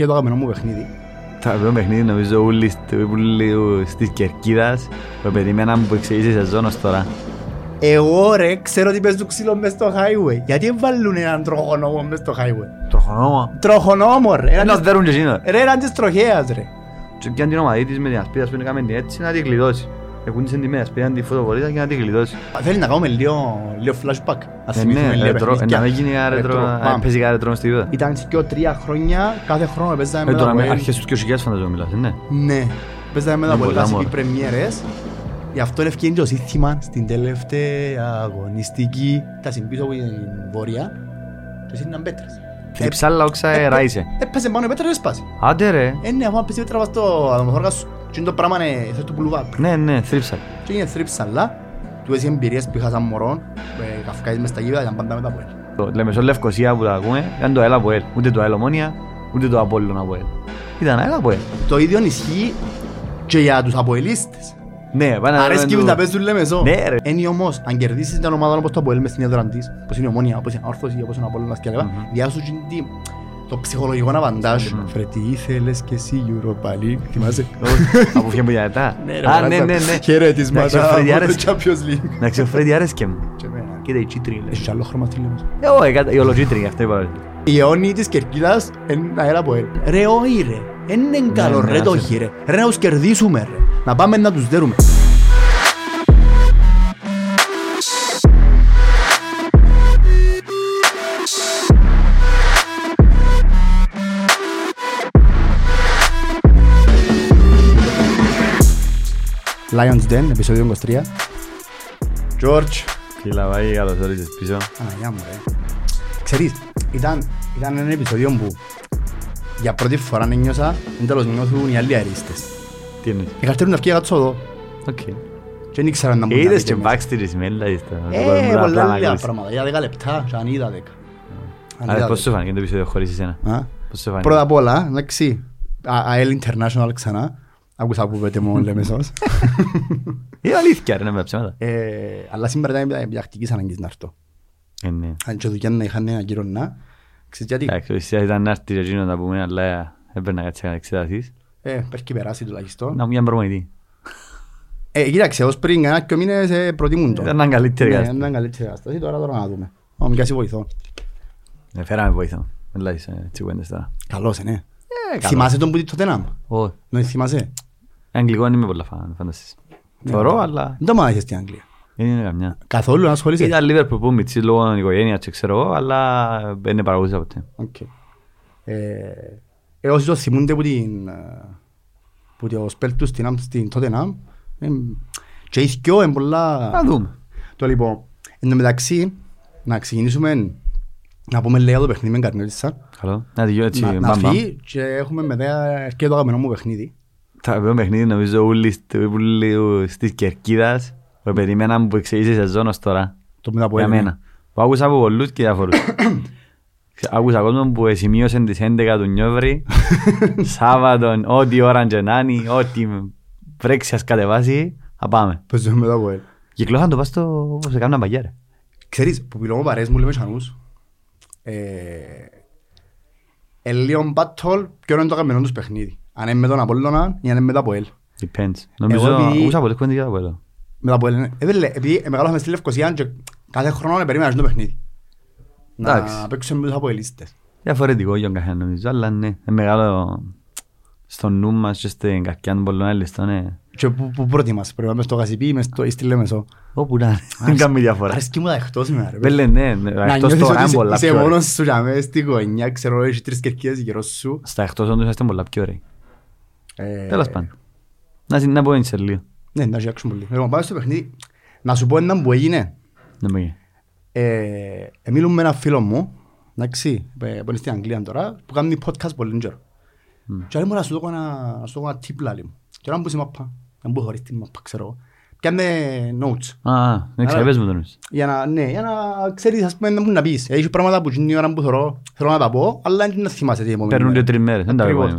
και το αγαπημένο μου παιχνίδι. Το αγαπημένο παιχνίδι νομίζω όλοι στις Κερκίδας που περιμέναν που εξηγήσει η σεζόν ως τώρα. Εγώ ρε, ξέρω ότι παίζουν ξύλο μες στο highway. Γιατί βάλουν έναν τροχονόμο μες στο highway; Τροχονόμο; Τροχονόμο ρε. Ένας δέρουν και εκείνο. Ρε, έναν της τροχέας ρε. Και πιάνε την ομαδή της με την ασπίδα που έκαμε την έτσι να τη γλιτώσει. Εκούντισε την με ασπίδα τη φωτοβολίδα και να τη γλιτώσει. Θέλει να κάνουμε λίγο, λίγο flashback. Ας Ε, θυμηθούμε ναι, λίγο ρετρό, παιχνίδια. να μην γίνει ένα ρετρό, Ρετρό, να πάμε. παίζει κανένα ρετρό μες στη vida. Ήταν και τρία χρόνια, κάθε χρόνο παίζαμε Ε, με τώρα τα με Αποέλ. αρχές τους 2000 φανταζόμαι μιλάς, ναι. Ναι, παίζαμε με τα Είναι Αποέλ πολλά, βασικοί μωρέ. πρεμιέρες. Γι' αυτό ευκαιρία και το σύνθημα στην τελευταία αγωνιστική. Τα συμπίσω από την Βόρεια. Και εσύ ήταν πέτρες. Θρυψάλα όξα Ε, ε, ράισε. Έπαιζε πάνω η πέτρα και σπάσει. Άντε ρε. Ε, ναι, αφού πέσει η πέτρα πας στο ατομοθόρκα σου. Και είναι το πράγμα είναι, θες το πουλουβά. Ναι, ναι, θρύψαλα. Και είναι θρύψαλα. Του έτσι εμπειρίες που είχα σαν μωρό. ε, Καυκάης μες στα γήπεδα, ήταν πάντα με τα Αποέλ. Το Λεμεσό Λευκοσία που τα ακούμε, ήταν το ΕΛ από ΕΛ. Ούτε το ΕΛ Ομόνια, ούτε το Απόλλων από ΕΛ. Ήταν ΕΛ από ΕΛ. Το ίδιο ισχύει και για τους αποελίστες. Ναι, πάνε Αρέσκει μου να παίζουν Λεμεσό. Ναι, ρε. Είναι όμως, αν κερδίσεις την ομάδα όπως το Αποέλ μες στην έδρα της, όπως είναι η Ομόνια, όπως είναι η Όρθωση, όπως είναι ο Απόλλωνας και λοιπά, διάσου και τι- το ψυχολογικό αβαντάζ. Φρε, τι ήθελες και εσύ Europa League, θυμάσαι; Από ποια που γιατά. Ναι, ρε, Α, μαλάκα. ναι, ναι, ναι. Χαιρέτισματα Εντάξει, ο Φρέντι από το άρεσκε. Champions League. Εντάξει, ο Φρέντι άρεσκε μου. Και εμένα. Κοίτα η τσίτρη. Έχει άλλο χρώμα στη Λεμεσό. Ε, όχι, κατα- η ολοτσίτρη, αυτό είπα. Η αιώνη της Κερκίδας είναι αέρα από ελ. Ρε όχι ρε. Είναι καλό ναι, ρε το άσε. όχι ρε. Ρε να τους κερδίσουμε ρε. Να πάμε να τους δέρουμε. Lions Den, επεισόδιο 23. George. Φίλα, πάει, καλώς όρισες πίσω. Αναγιά μου ρε. Ξέρεις, ήταν, ήταν ένα επεισόδιο που για πρώτη φορά νιώσα εν τέλος νιώθουν οι άλλοι αερίστες. Τι είναι. Είχα έρθει να βγει κάτσω εδώ Οκ. και δεν ήξερα να μου Είδες πει και και μέσα. backstage μέλα είστε. Ε, πολλά λίγα πράγματα. Για δέκα λεπτά και αν είδα δέκα. Αν Άρα είδα πώς σου δέκα. φάνηκε το επεισόδιο χωρίς εσένα; Α; Πώς σου φάνηκε; Πρώτα απ' όλα, εντάξει, Α- ΑΕΛ International ξανά. Άκουσα που πέτε μου Λεμεσός. Είναι αλήθεια ρε, ναι, με ψέματα. Ε, Αλλά σήμερα ήταν επιακτικής ανάγκης να έρθω. Ε, ναι. Αν και δουλειά να είχαν ένα κύριο να. Ξέρεις γιατί; Εντάξει, ουσία ήταν να έρθεις και εκείνο να πούμε, αλλά έπαιρνα κάτι να εξετάσεις. Ε, πρέπει περάσει τουλάχιστον. Να μου μια προμονητή. Ε, κοίταξε, ως πριν κανένα και μήνες ε, προτιμούν το. Ήταν έναν καλύτερη Ναι, κατάσταση. ήταν καλύτερη κατάσταση. Τώρα τώρα να δούμε. Ω, μοιάζει βοηθό. Ε, Φέραμε βοήθο. Μιλάς ε, έτσι κουέντες τώρα. Καλός, ε, ναι. Ε, Θυμάσαι τον που είπε τότε να Όχι. Δεν θυμάσαι; Αγγλικό δεν είμαι πολλά φαν, φανταστείς. Θωρώ, αλλά Δεν το μάθηκες στην Αγγλία. δεν είναι καμιά. Καθόλου να ασχολείσαι. Ήταν Liverpool που μητσί λόγω οικογένειας και ξέρω εγώ, αλλά δεν είναι παραγωγής ποτέ. Οκ. Ε, ε, όσοι το θυμούνται που την... ε, που το σπέλ τους στην, Αμ- στην Tottenham, ε, και οι δυο είναι πολλά... Να δούμε. Το λοιπόν, εν τω μεταξύ, να ξεκινήσουμε να πούμε λίγα το παιχνίδι με Καρνέλισσα. Καλό. Να δυο έτσι, Να, να μπαμ, μπαμ. φύγει και έχουμε μετά και το αγαπημένο μου παιχνίδι. Τα αγαπημένο παιχνίδι νομίζω όλοι στο- όλοι στις Κερκίδας που περιμέναν που εξηγήσει η σεζόν ως τώρα. Το μετά από Για έλεγε. μένα. Που άκουσα από πολλούς και διάφορους. Άκουσα κόσμο που σημείωσαν τις 11 του Νιόβρη, Σάββατον, ό,τι ώρα και να είναι, ό,τι βρέξει ας κατεβάσει, θα πάμε. Παίζουμε μετά από έλεγε. Κυκλώσαν το πας στο όπως έκαναν παγιά ρε. Ξέρεις, που μιλώ με παρέες μου λέμε σανούς, ε, ε, λίγο battle ποιο είναι το αγαπημένο τους παιχνίδι; Αν είναι με τον Απόλλωνα ή αν είναι με τα Αποέλ. Depends. Νομίζω, επειδή- άκουσα πολλές κουέντες για το πέλο. Με τα Αποέλ, ναι. Ε, φίλε, επειδή μεγάλωσαμε στη Λευκοσία και κάθε χρόνο περίμενα το παιχνίδι. Εντάξει. Να παίξουμε με τους Αποελίστες. Διαφορετικό για τον καθένα νομίζω, αλλά ναι, είναι μεγάλο στο νου μας και στην καρκιά των πολλών άλλων, ναι. Και που, που προτιμάς, πρέπει να είμαι στο Γασιπί ή μες στο- ή στη Λέμεσο. Όπου να είναι, δεν κάνει διαφορά. Αρέσκει μου τα εκτός με ρε. Βέλε, ναι, ναι, Να εκτός νιώθεις τώρα ότι είναι είσαι- πολλά είσαι πιο ωραία. μόνος σου για μέσα στη γωνιά, ξέρω, έχεις τρεις κερκίδες γύρω σου. Στα εκτός όντως είμαστε πολλά πιο ωραίοι. Ε, Τέλος πάντων. Να συ- Να πω έτσι σε λίγο. Ναι, να γιάξουμε πολύ. Λοιπόν, πάμε στο παιχνίδι. Να σου πω έναν που έγινε. Να πω εκεί. Ε, ε, μιλούμε με έναν φίλο μου, εντάξει, ε, που είναι στην Αγγλία τώρα, που κάνει podcast πολύ καιρό. Και λέει μου να σου δω ένα, να σου δω ένα tip λάλη μου. Και όταν μπούσει μαπά, να μπω χωρίς τη μαπά, ξέρω εγώ. Πιάνε notes. Α, δεν ξέρω, Άρα- πες μου το νους. Για να, ναι, για να ξέρεις, ας πούμε, να μου να πεις. Έχει πράγματα που την ώρα που θωρώ, θέλω να τα πω, αλλά δεν να θυμάσαι τι επόμενη Παίρνουν μέρα. δύο-τρεις μέρες, δεν τα Ακριβώς.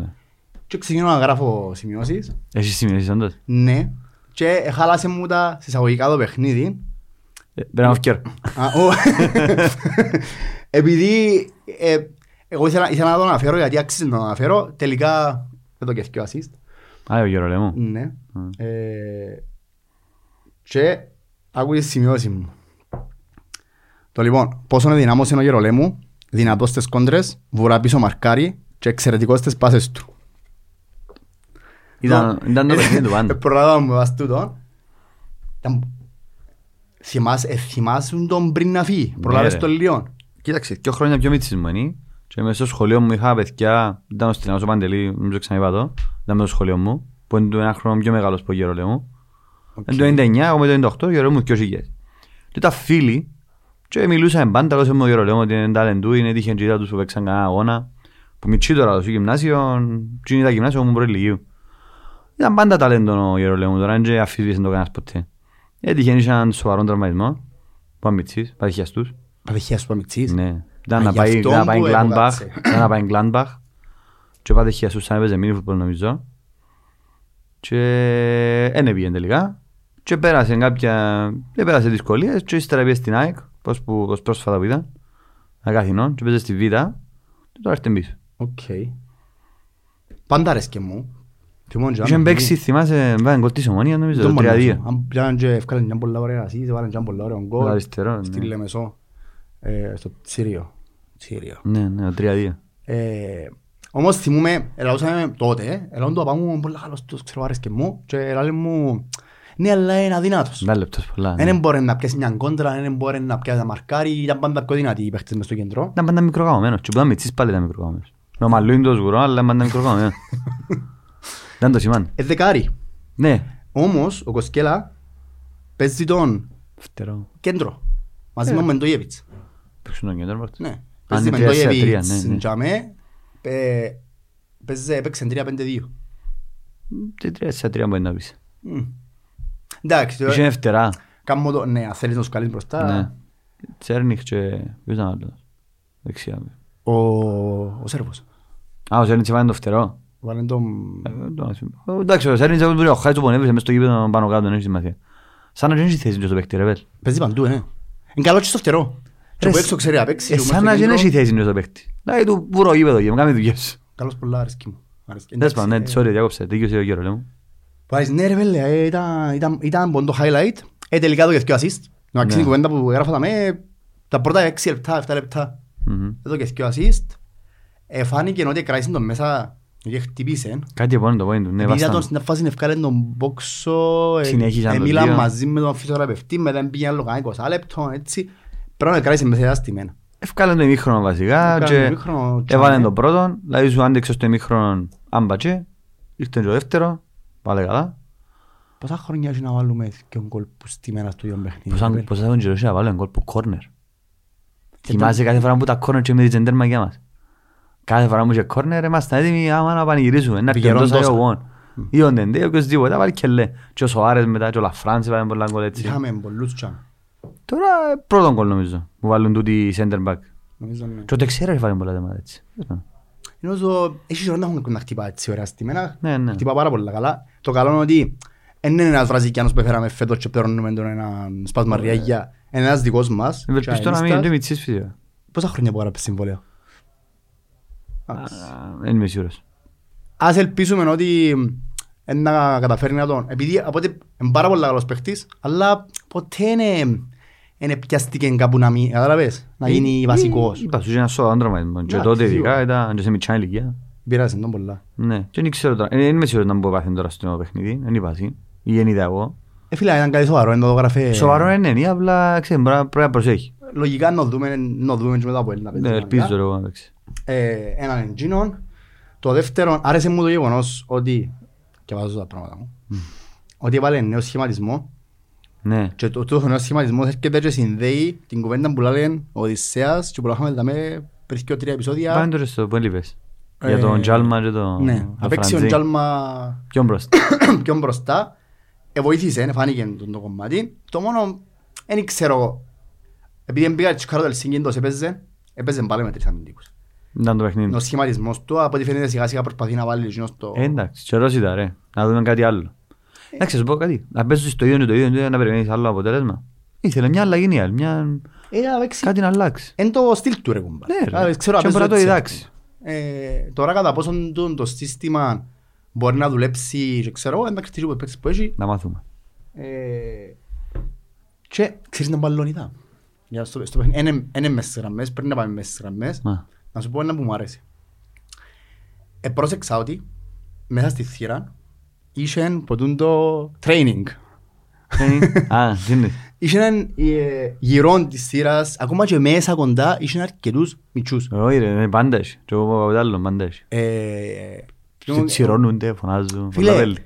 Βλέπω. Και ξεκινώ να γράφω σημειώσεις. Έχεις σημειώσεις όντως; Ναι. Και χάλασε μου τα συσσαγωγικά το παιχνίδι. Ε, Πρέπει να φκέρω. Α, ω. Επειδή ε, Εγώ ήθελα, ήθελα να τον αναφέρω γιατί άξιζε να τον αναφέρω. Τελικά δεν το κέφτει ο assist. Α, ο Γερολέμου. Ναι. Μμ. Ε, και άκου τις σημειώσεις μου. Το λοιπόν, πόσο είναι δυνάμος είναι ο Γερολέμου, δυνατός στις κόντρες, βουρά πίσω μαρκάρι και εξαιρετικός στις πάσες του. Ήταν ήταν το παιχνίδι του πάντα. Προλάβα μου βάσει τούτο. Ήταν- θυμάσαι- ε, Θυμάσαι τον πριν να φύγει. Προλάβες ρε. τον λίγο. Κοίταξε, δύο χρόνια πιο μίτσις μου είναι και μέσα στο σχολείο μου είχα παιδιά, ήταν ο Στυλιανός ο Παντελή, νομίζω ξαναείπα το, ήταν με στο σχολείο μου, που είναι του ένα χρόνο πιο μεγάλος από Γερολέμου. Εν το 99, εγώ με το 98, ο Γερολέμου και ο Σιγές. Και ήταν φίλοι και μιλούσαμε πάντα, λέω σε μου ο Γερολέμου ότι είναι ταλεντού, είναι τύχεν και είδα τους που παίξαν κανένα αγώνα. Που μητσί τώρα, το στο γυμνάσιο, και είναι τα γυμνάσιο μου πρώτη λυκείου. Ήταν πάντα ταλέντο ο Γερολέμου, τώρα δεν αφισβήτησε το κανένας ποτέ. Έτυχε είχε έναν σοβαρό τραυματισμό, που ήταν μητσής, πατηχιαστούς. Πατεχιάς τους αμυτσής. Ναι. Ήταν Α, να γι' πάει, αυτό να πάει που Gladbach. έπαιξε. Ήταν να πάει Gladbach. Και πάτε χιασούς σαν έπαιζε μίνι φουτμπολ νομίζω. Και δεν έπηγε τελικά. Και πέρασε κάποια... Δεν πέρασε δυσκολίες και ύστερα πήγε στην ΑΕΚ, πώς, που, πώς πρόσφατα που ήταν. Αγαθινών και παίζε στη Β. Και τώρα έρθει πίσω. Οκ. Πάντα αρέσκε μου. Θυμόν και Είχε αν- παίξει, θυμάσαι, βάλε γκολ της ομονίας νομίζω, Δεν το μπορώ να 3-2. σου. Αν πιάνουν και ευκάλεν μια πολλά ωραία ασίστ, βάλαν και ένα πολλά ωραίο γκολ. Αριστερό, ναι. Στη Λεμεσό. ε, Στο Τσίριο. Τσίριο. Ναι, ναι, το 3-2. Ε, Όμως θυμούμαι, ελαούσαμε τότε, ελαούν το απάμου πολλά καλός τους, ξέρω άρεσκε μου και ελάλε μου, ναι αλλά είναι αδυνάτος. Δά λεπτός πολλά. ναι. Δεν μπορεί να πιάσει μια κόντρα, δεν μπορεί να πιάσει να μαρκάρει, ήταν πάντα πιο δυνατοί οι παίχτες μες στο κέντρο. Ήταν πάντα μικροκαμωμένος. Και που ήταν μητσής πάλι ήταν μικροκαμωμένος. Με ο Μαλούιν το σγουρό, αλλά πάντα μικροκαμωμένος. Δεν το σημαίνει. Ε, δεκάρι. Ναι. Όμως ο Κοσκέλα παίζει τον Φτερό. κέντρο, μαζί Ε. με τον Μεντογεύιτς. Παίξουν τον κέντρο πάρτε. Ναι. Παίζει είναι με τρία σε τρία, Μεντογεύιτς, ναι, ναι. τζαμέ, πε- παίζει- έπαιξε 3-5-2. Τι τρία σε τρία μπορεί να πεις. Μμ. Εντάξει, Είχε φτερά. κάνω το, ναι, αν θέλεις να σου καλείς μπροστά, Ναι. Τσέρνιχ και... Ποιος ήταν άλλος; Δεξιά. ο, ο Σέρβος. Α, ο Τσέρνιχ βάλει το φτερό. Βάλε τον... Ε, δεν το θυμάμαι. Ε, Εντάξει, ο Τσέρνιχ ο Χάιτς του πονέβησε μες στο γήπεδο πάνω κάτω, δεν έχει σημασία. Σαν να δεν έχει θέση και στο παίκτη ρε πέλ. Παίζει παντού, ναι. Είναι καλό και στο φτερό. Και Ρε, που έξω ξέρει να παίξει. Ε, και σαν μέσα να στο δεν κέντρο, έχει θέση και στο παίκτη. Δηλαδή του βουρώ γήπεδο και μου κάνει δουλειές σου. Καλός πολλά αρέσκει μου. Αρέσκει. Τέλος πάντων, ναι, Εντάξει, ε, sorry, διάκοψε. Δίκιος ο Γερολέμου. που άρεσε, Ναι ρε πέλε, ε, ήταν- ήταν- ήταν πον το highlight. Ε, τελικά το και assist. Να αξίζει Ναι. η κουβέντα που έγραφα τα με, τα πρώτα 6 λεπτά, 7 λεπτά. Μμμ. Εδώ και δύο assist. Ε, φάνηκε ότι κράτησε τον μέσα και χτυπήσε. Κάτι επόμενο το point του. Ναι, Επειδή βάστα. ήταν στην φάση ευκάλε τον μπόξο, ε, Συνέχισαν ε, το μίλαν δύο. μαζί με τον φυσιοθεραπευτή, μετά πήγε άλλο κανένα 20 λεπτό, έτσι. Πρέπει να κράτησε μέσα στημένα. Ευκάλεν το ημίχρονο βασικά Ευκάλεν το και ημίχρονο, έβαλε τσάμε. το πρώτο, δηλαδή σου άντεξε στο ημίχρονο άμπατσε, ήρθε και το δεύτερο, πάλι καλά. Πόσα χρόνια έχει να βάλουμε και τον κόλ που στημένα στο ίδιο παιχνίδι. Πόσα ρε, πόσα τον καιρό είχε να βάλω γκολ που κόρνερ. Θυμάσαι κάθε φορά που τα κόρνερ και με την τέρμα για μας. Κάθε φορά που είχε κόρνερ είμαστε έτοιμοι άμα να πανηγυρίσουμε, να Πηγερών πιέντος τόσα. αγωγών. Ή ο Ντεντέ, οποιοςδήποτε, βάλει και λέ. Και ο Σοάρες μετά και ο Λαφράνς βάλει πολλά γκολ έτσι. Είχαμε πολλούς τσάμε. Τώρα ε, πρώτον γκολ νομίζω, που βάλουν τούτοι οι center back. Νομίζω ναι. Και ο Τεξέρας βάλει πολλά θέματα έτσι. Νομίζω, έχει καιρό να έχουν να χτυπά έτσι ωραία στημένα. Ναι, ναι. Χτυπά πάρα πολλά καλά. Το καλό είναι ότι δεν είναι ένας Βραζικιάνος που έφεραμε φέτος και πληρώνουμε τον έναν σπάσμα ριάγια. Είναι ένας δικός μας. Ευελπιστώ να μην είναι τσαενίστας. και μητσής φυσικά. Πόσα χρόνια που έγραψε συμβόλαιο; Εντάξει. Δεν είμαι σίγουρος. Ας ελπίσουμε ότι ε, να καταφέρει να τον... Επειδή από ότι είναι πάρα πολύ καλός παίχτης, αλλά ποτέ είναι... Είναι πιαστηκε κάπου να μην... Κατάλαβες, να γίνει βασικός. Είπα σου είχε ένα σοβαρό τραυματισμό. Και Ναι, τότε ειδικά σίγουρα. ήταν και σε μικρά ηλικία. Πειράζει τον πολλά. Ναι. Και δεν ξέρω τώρα. ε, Δεν είμαι σίγουρος να μπορεί να πάθει τώρα στο παιχνίδι. Δεν είπα εσύ. Ή δεν είδα εγώ. Ε, φίλε, ήταν κάτι σοβαρό, είναι το γράφε... Σοβαρό είναι, είναι, απλά ξέρεις, μπορεί να- πρέπει να προσέχει. Λογικά να δούμε, να δούμε και μετά από ένα Ναι, ελπίζω εγώ να παίξει. Ε, έναν εντζίνον. Το δεύτερο, άρεσε μου το γεγονός ότι, και βάζω τα πράγματα μου, ότι έβαλε νέο σχηματισμό Ναι. και το, το νέο σχηματισμό έρχεται και συνδέει την κουβέντα που λένε ο Οδυσσέας και που λέγαμε δαμε πριν και τρία επεισόδια. Πάμε τώρα στο που έλειπες. Ε, Για τον Τζάλμα και τον Ναι, τον να παίξει ο Φραντζή. Τζάλμα Ποιον μπροστά; πιο μπροστά. Ε, βοήθησε, ε, φάνηκε το, το κομμάτι. Το μόνο, δεν ξέρω, επειδή δεν πήγα τσικάρω το Ελσίνκι, έπαιζε, έπαιζε πάλι με τρεις αμυντικούς. Ήταν το παιχνίδι. Ο σχηματισμός του, από ό,τι φαίνεται σιγά σιγά προσπαθεί να βάλει εκείνο στο... Ε, Εντάξει, καιρός ήταν ρε. Να δούμε κάτι άλλο. Εντάξει, σου πω κάτι. Να παίζεις στο ίδιο και το ίδιο και να περιμένεις άλλο αποτέλεσμα. Ήθελε μια αλλαγή νέα, μια Ε, να παίξει. Κάτι να αλλάξει. Εν το στυλ του ρε κουμπά. Ναι, ρε. Α, Ξέρω Και να μπορεί να το παίζω έτσι. διδάξει. Ε, Τώρα κατά πόσον το, το σύστημα μπορεί να δουλέψει και ξέρω εγώ, εντάξει τι παίξεις που έχει. Να μάθουμε. Ε, Και ξέρεις να μπαλώνιδα. Για στο, στο παιχνίδι, είναι- είναι μες στις γραμμές, πρέπει να πάμε μες στις γραμμές. Να. Να σου πω ένα που μου άρεσε. Ε, πρόσεξα ότι μέσα στη θύρα είχε ποτούν το training. Α, τι είναι; Είχε έναν ε, γυρόν της θύρας, ακόμα και μέσα κοντά, είχε αρκετούς μητσούς. Όχι ρε, είναι πάντα έχει. Και εγώ από το άλλο πάντα έχει. Ε, Και τσιρώνονται, φωνάζουν. Φίλε, πολλά πέλη.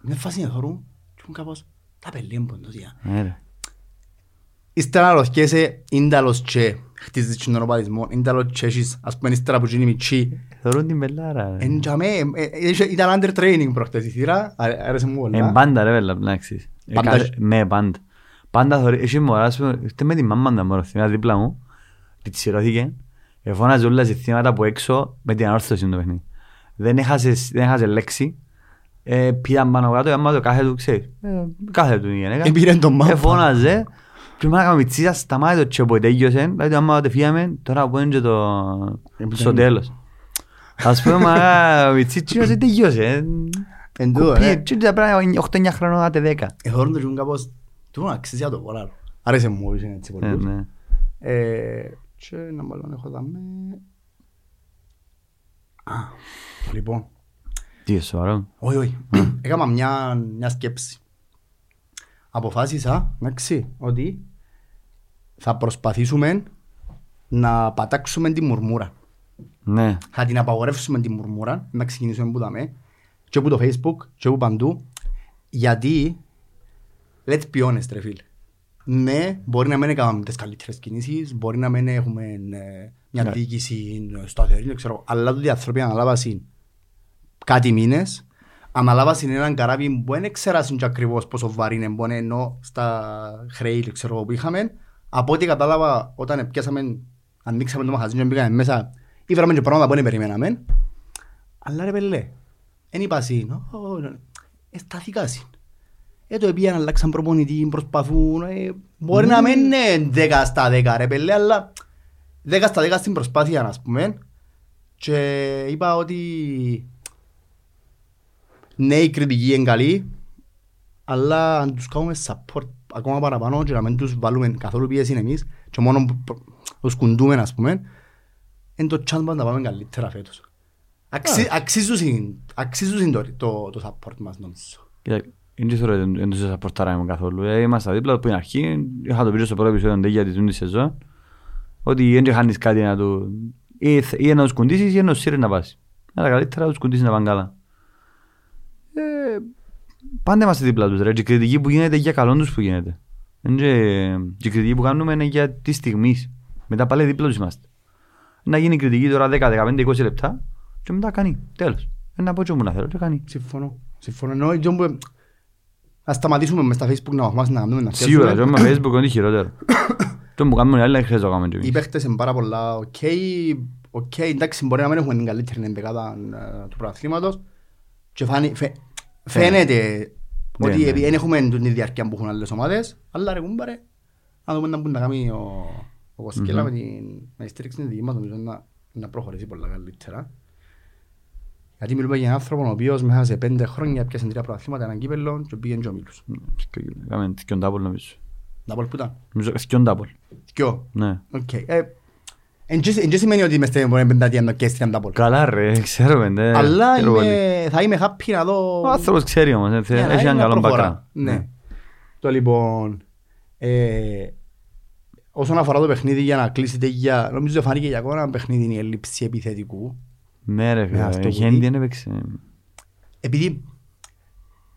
με φάση να θωρούν και μου κάπως τα πελί μου ποντώσια. Ναι, ρε. Ύστερα να ρωτιέσαι ίνταλος και χτίζεις τον οπαδισμό, ίνταλος και έχεις ας πούμε ύστερα που γίνει μητσί. Θεωρούν την πελάρα. ρε. Εν τζαμέ, ε, ε, είχε- ήταν under training προχτές η θύρα, άρε- άρεσε μου Ε, πολλά. πάντα ρε πέλα, να ξέρεις. Ε, Πάντα κάθε- έχει. Ναι, πάντα. Πάντα θωρεί, έχει μωρά, ας πούμε, ήρθε με τη μάμμα τα μωρά, θυμάμαι δίπλα μου, τη τσιρώθηκε, εφώναζε όλα σε θύματα από έξω με την ανόρθωση το παιχνίδι. Δεν έχασε, δεν έχασες λέξη, ε, πήγαν πάνω κάτω, άμα το κάθε του, ξέρεις, ε, κάθε του η γενέκα. Επήρε τον μάπα. Εφώναζε, και μάνα κάμα μητσίσα σταμάτησε το τσέπο, τέλειωσε, δηλαδή άμα το φύγαμε, τώρα που είναι και το... Έπιανε. στο τέλος. Ας πούμε, μα ο μητσίτσιος δεν τελειώσε. ε. Εν τούτο, Πήγε, ε. και τα πράγματα 8-9 χρονών, άτε 10. Εθώρουν το και μου κάπως, του να αξίζει να το πολλά. Άρεσε μου, είχε έτσι Ε, πολύ. ναι. Ε, Και να μπαλόν έχω δάμε. Α, λοιπόν. Τι σοβαρό. Όχι, όχι. Έκανα μια, μια σκέψη. Αποφάσισα, εντάξει, ότι θα προσπαθήσουμε να πατάξουμε τη μουρμούρα. Ναι. Θα την απαγορεύσουμε τη μουρμούρα, να ξεκινήσουμε που δαμε, και από το facebook, και από παντού, γιατί, let's be honest ρε φίλε, ναι, μπορεί να μην έκαναμε τις καλύτερες κινήσεις, μπορεί να μην έχουμε ε, μια Ναι. διοίκηση σταθερή, δεν ξέρω, αλλά τούτοι οι άνθρωποι αναλάβασαν κάτι μήνες, αναλάβασαν έναν καράβι που δεν ξέρασαν και ακριβώς πόσο βαρύ είναι, μπορεί ενώ στα χρέη δεν ξέρω, που είχαμε, από ό,τι κατάλαβα όταν πιάσαμε, ανοίξαμε το μαχαζί και μπήκαμε μέσα, ήβραμε και πράγματα που δεν περιμέναμε, αλλά ρε πελέ, δεν είπα συν, εσταθήκα συν. Ε, το επίαν αλλάξαν προπονητή, προσπαθούν, ε, μπορεί να μην είναι 10 στα 10 ρε πελέ, αλλά 10 στα 10 στην προσπάθεια, ας πούμε. Και είπα ότι ναι, η κριτική είναι καλή, αλλά αν τους κάνουμε support ακόμα παραπάνω και να μην τους βάλουμε καθόλου πίεση εμείς και μόνο που- τους κουντούμε, ας πούμε, είναι το chance μας να πάμε καλύτερα φέτος. Αξι- Αξίζουν αξίζουν το, το, το support μας νομίζω. Κοίτα, δεν ξέρω, δεν δεν τους σαπορτάραμε καθόλου. Ε, Είμαστε δίπλα από την αρχή. Είχα το πει στο πρώτο επεισόδιο τέλεια της τούντης σεζόν. Ότι δεν χάνεις κάτι να του... Ή θε- ή να τους κουντήσεις ή να τους σύρεις να πάσει. Αλλά καλύτερα να τους κουντήσεις να πάνε καλά. Ε, Πάντα είμαστε δίπλα τους ρε. Και η κριτική που γίνεται για καλό τους που γίνεται. Εν και- Και η κριτική που κάνουμε είναι για τη στιγμή. Μετά πάλι δίπλα τους είμαστε. Να γίνει κριτική τώρα 10, 15, 20 λεπτά και μετά κάνει. Τέλος. Ε, Να πω και μου να θέλω και κάνει. Συμφωνώ. Συμφωνώ. Ενώ και όπου- να σταματήσουμε μες στα facebook να μαχμάσουμε να κάνουμε να Σίγουρα, πιάσουμε. και με Facebook είναι χειρότερο. Το που κάνουμε οι άλλοι δεν χρειάζεται να κάνουμε και Οι εμείς. παίχτες είναι πάρα πολλά οκ. Οκ, εντάξει, μπορεί να μην έχουμε την καλύτερη εντεκάδα ε, του πρωταθλήματος. Και φάνη- φαι- φαίνεται Ναι, ότι ναι. επειδή δεν έχουμε την διάρκεια που έχουν άλλες ομάδες, αλλά ρε κουμπάρε, να δούμε να μπορεί να κάνει ο, ο Κοσκέλα με την, με τη στήριξη της δική μας, νομίζω να, να προχωρήσει πολλά καλύτερα. Γιατί μιλούμε για έναν άνθρωπο ο οποίος μέσα σε πέντε χρόνια πιάσε τρία πρωταθλήματα, έναν κύπελλο και πήγαινε και ο Μίλους. Κάμε θκιον τάπολ νομίζω. Να πω που ήταν; Νομίζω θκιον τάπολ. Δυο. Ναι. Οκ. Ε, Εν και- εν και σημαίνει ότι μες στην πενταετία να καίσει την Αντάπολ. Καλά ρε, ξέρουμε. ναι. Αλλά Ξέρω πολύ. είμαι, θα είμαι happy να δω... Ο άνθρωπος ξέρει όμως, ε, θε- για να έχει είναι έναν να καλό προχωρά. background. Ναι. Το λοιπόν... ε, Όσον αφορά το παιχνίδι για να κλείσετε για... Νομίζω φάνηκε για ακόμα ένα παιχνίδι είναι η έλλειψη επιθετικού. Ναι ρε Ναι, αυτό φίλε, που η Χέντι δει. δεν έπαιξε. Επειδή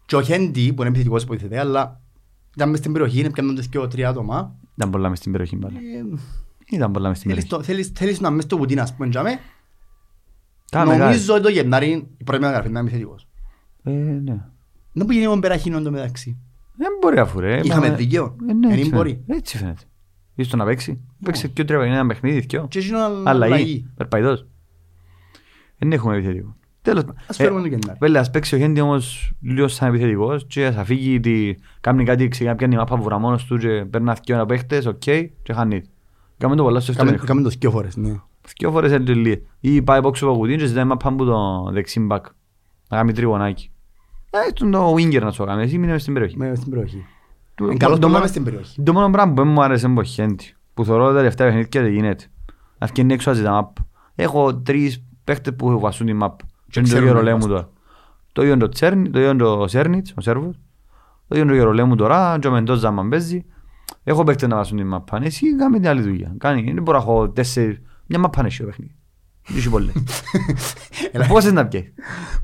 και ο Χέντι που είναι επιθετικός υποθετεί, αλλά ήταν μες στην περιοχή, είναι πιάνοντας και τρία άτομα. Ήταν πολλά μες στην περιοχή πάλι. Ε, Ήταν πολλά μες στην θέλεις περιοχή. το- θέλεις- Θέλεις να μες στο κουτί να πούμε τζάμε. Κάμε κάτι. Νομίζω ότι το Γενάρη η πρώτη μεταγραφή να είναι επιθετικός. Ε, ναι. Δεν πήγαινε με περαχύνον το μεταξύ. Δεν μπορεί αφού ρε. Είχαμε μα- δίκαιο. Ε, ναι, Εν έτσι μπορεί. φαίνεται. Έτσι φαίνεται. Ήρθε να παίξει. Παίξε και τρία παιχνίδια, ένα παιχνίδι, δυο. Και εκείνο Αλλαγή. αλλαγή. Περπαϊδός. Δεν έχουμε επιθετικό. Τέλος. Ας Ε, φέρουμε τον Κεντάρη. Πέλε, ας παίξει ο Χέντι όμως λίγο σαν επιθετικός και ας αφήγει τη... Κάνει κάτι, ξεκινά πιάνει μάπα βουρά μόνος του και παίρνει α θκιο παίχτες, οκ, και χάνει. Κάμε το πολλά στο Κάμε- δεύτερο. Κάμε το δυο φορές, ναι. Δυο φορές είναι τελεία. Ή πάει πόξο από κουτίν και ζητάει μάπα από το δεξί μπακ. Να κάνει τριγωνάκι. Ε, τον το winger να σου κάνει, εσύ μείνε μες στην περιοχή. Με- στην περιοχή. Του- Είναι καλός το πολλά μόνο- μες στην περιοχή. Το μόνο πράγμα που δεν μου άρεσε είναι ο Χέντι. Που θωρώ τα τελευταία παιχνίδια δεν γίνεται. Να βγαίνει έξω να ζητά μαπ. Έχω τρεις παίχτες που βασούν την μαπ. Και είναι το ξέρουν ίδιο να ρολέ μου βάζουν. τώρα. Το ίδιο είναι το Τσέρνι, το ίδιο είναι το Σέρνιτς, ο Σέρβος. Το ίδιο είναι το ρολέ μου τώρα, και ο Μεντόζα μαν παίζει. Έχω παίχτες να βάσουν την μαπ. Εσύ κάμε την άλλη δουλειά. Κάνει, δεν μπορώ να έχω τέσσερις, μια μαπ είναι το παιχνίδι. Δεν έχει πολλές. Έλα. Πόσες να πιέει.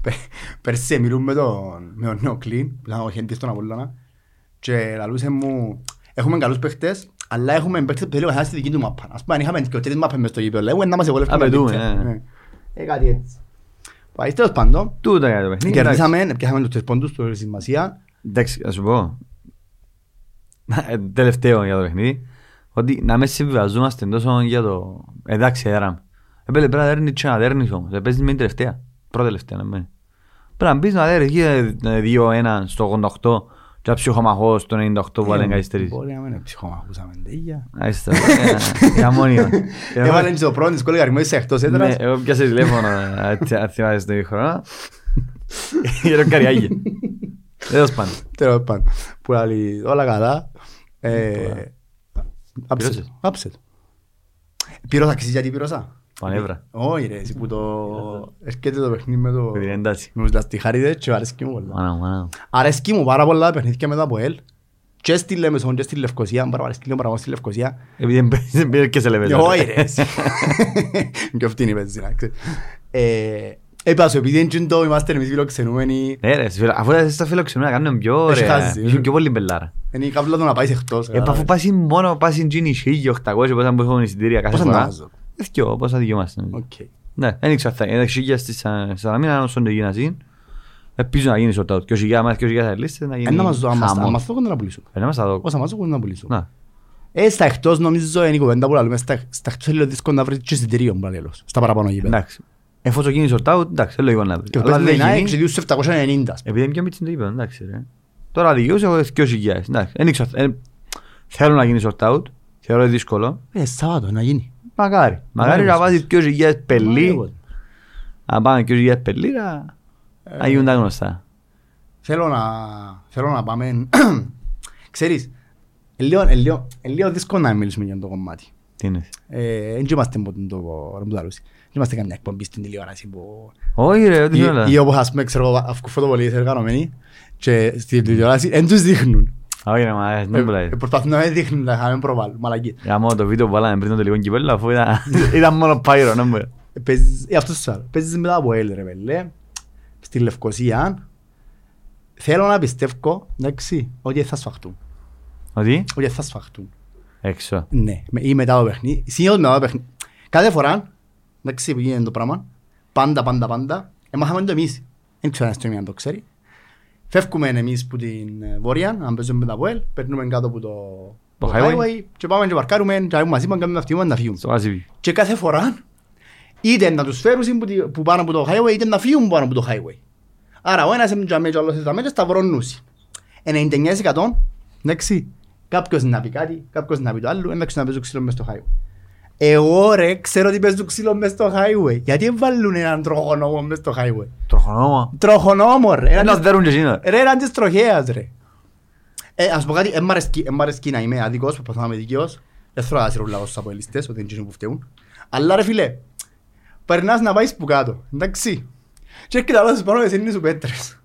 Πε- Πέρσι μιλούν με τον, με τον νέο Κλίν, που ήταν ο Χέντης στον Απολλώνα και λαλούσε μου έχουμε καλούς παίχτες αλλά έχουμε παίχτες που θέλει ο καθένας στη δική του μάπα. Ας πούμε αν είχαμε και τρεις μάπες μες στο γήπεδο λέγουμε να μας ευολεύουν Απαιτούμε, καλύτερα. ναι. Ναι. Ε, κάτι έτσι. Πάει τέλος πάντων. Τούτα για το παιχνίδι. εντάξει. Κερδίσαμε, πιάσαμε τους τρεις πόντους στη σημασία. Εντάξει, θα σου πω. Ε, Τελευταίο για το παιχνίδι. Ότι να με συμβιβαζόμαστε τόσο για το... Εντάξει, έδρα. Επέλε πρέπει να δέρνεις και να δέρνεις όμως. Ε, Παίζεις με την τελευταία. Πρώτη τελευταία να μένει. Πρέπει να μπεις να δέρνεις εκεί 2-1 στο 88 και να ψυχομαχώ στο 98 που βάλει καθυστερήσει. Μπορεί να μην είναι ψυχομαχούσαμε. τέτοια. Άιστα. Για μόνοι μας. Έβαλε και το πρώτο της κόλλη καρμός εκτός Ναι, έδρας. εγώ πιάσα τηλέφωνο ε, αν θυμάσαι το χρόνο. Για το καριάγι. Τέλος πάντων. Τέλος πάντων. Που λέει όλα καλά. Ε, Άψε το. Πήρωσες; Άψε το. Πήρωσα, ξέρεις γιατί πήρωσα; Πανεύρα. Όχι ρε, εσύ που το... Έρχεται το παιχνίδι με το... Με την ένταση. Με τους λαστιχάριδες και αρέσκει μου πολλά. Μάνα μου, μάνα μου. Αρέσκει μου πάρα πολλά τα παιχνίδια με το ΑΠΟΕΛ. Και στη Λέμεσον και στη Λευκοσία. Πάρα αρέσκει λίγο παραπάνω στη Λευκοσία. Επειδή δεν παίζεις, δεν πήρες και σε λεβέτα. Όχι ρε. εσύ. Και αυτή είναι η πεζίνα. ξέρεις. Ε, Είπα σου, επειδή είναι το είμαστε εμείς φιλοξενούμενοι, Ναι ρε, φίλε, αφού είσαι στα φιλοξενούμενα κάνουν πιο Έχει ωραία. χάσει. Έχουν πιο πολύ μπελάρα. είναι η καύλα του να πάεις εκτός. Ε, αφού πας μόνο, πας στην Gini 1800 πόσα που έχουν εισιτήρια κάθε Πόσα φορά. να βάζω. Εθκιο, πόσα δικαιούμαστε. Οκ. Ναι, δεν ήξερα θα είναι. Χίλια στη Σα- Σαλαμίνα όσον το γίνασαι. Ελπίζω να γίνει σωτάουτ. Και όσοι για μας και όσοι για τα λίστες να γίνει Ένα μας δω, αν μας- αν χαμός. μας δω κοντά να πουλήσουμε. Ε, να μας τα δω. Όσα μας δω κοντά να πουλήσουμε. Να. Ε, στα εκτός νομίζω είναι η κουβέντα που λέμε. Στα στα εκτός είναι λίγο δύσκολο να βρεις και εισιτήριο παραλλήλως. Στα παραπάνω γήπεδα. Εντάξει. Εφόσον γίνει σωτάουτ, εντάξει, δεν λογικό να βρει. Και Αλλά παίζουμε δεν την ΑΕΚ γίνει. και διούς 790. Επειδή είναι πιο μίτσι το γήπεδο, εντάξει ρε. Τώρα δικαιούσε εγώ 2.000. Εντάξει, δεν ήξερα. ε, Θέλω να γίνει σωτάουτ. Θεωρώ δύσκολο. Ε, Σάββατο να γίνει. Μακάρι. Μακάρι να βάζει 2.000 πελί. Εγώ. Να πάμε 2.000 πελί να να γίνουν τα γνωστά. Θέλω να, θέλω να πάμε... Ξέρεις, είναι λίγο- είναι λίγο- είναι λίγο δύσκολο να μιλήσουμε για το κομμάτι. Τι είναι; Ε, Δεν είμαστε από το ρε μου το λαλούς. Δεν είμαστε καμιά εκπομπή στην τηλεόραση που... Όχι ρε, ό,τι Ή- θέλω. Ή όπως ας πούμε ξέρω εγώ αυκού φωτοβολίες εργανομένοι και στην τηλεόραση δεν τους δείχνουν. Όχι ρε, μα Ε, δεν μπορεί. ε, Προσπαθούν να μην δείχνουν να είχαμε προβάλλουν. Μαλακή. Γαμώ το βίντεο που βάλαμε πριν το τελικό κυπέλλο αφού ήταν, ήταν μόνο πάιρο, ναι μπορεί. Ε, παίζεις- ε, Αυτός σου άλλο. Παίζεις μετά από έλ ρε πέλε. Στη Λευκοσία. Θέλω να πιστεύω, εντάξει, ότι θα σφαχτούν. Ότι, Ότι θα σφαχτούν. έξω. Ναι, με- ή μετά το παιχνίδι. Συνήθως μετά το παιχνίδι. Κάθε φορά, εντάξει που γίνεται το πράγμα, πάντα, πάντα, πάντα, έμαθαμε το εμείς. Δεν ξέρω αν στο αν το ξέρει. Φεύγουμε εμείς που την ε, βόρεια, αν παίζουμε με τα ΠΟΕΛ, περνούμε κάτω από το, Το το highway. highway και πάμε και παρκάρουμε και έχουμε μαζί μας κάνουμε αυτοί να φύγουμε. Στο Βάσιβι. Και κάθε φορά, είτε να τους φέρουν που, τη- που πάνω από το highway, είτε να φύγουν πάνω από το highway. Άρα ο ένας είναι τζαμέ και ο άλλος είναι τζαμέ και σταυρώνουν. 99% εντάξει, κάποιος να πει κάτι, κάποιος να πει το άλλο, εντάξει να παίζουν ξύλο μες στο highway. Εγώ ρε, ξέρω ότι παίζουν ξύλο μες στο highway. Γιατί δεν βάλουν έναν τροχονόμο μες στο highway; Τροχονόμα. Τροχονόμο ρε. Ένας Έναν δέρουν και εκείνο. Ρε έναν της τροχέας ρε. Ε, ας πω κάτι, εν μ' αρέσκει- εν μ' αρέσκει να είμαι άδικος, προσπαθώ να είμαι δίκαιος. Δεν θέλω να σύρω λαός στους αποελιστές, ότι είναι εκείνοι που φταίουν. Αλλά ρε φίλε, περνάς να πάεις που κάτω, εντάξει. Και έρχεται άλλος πάνω και είναι σου πέτρες.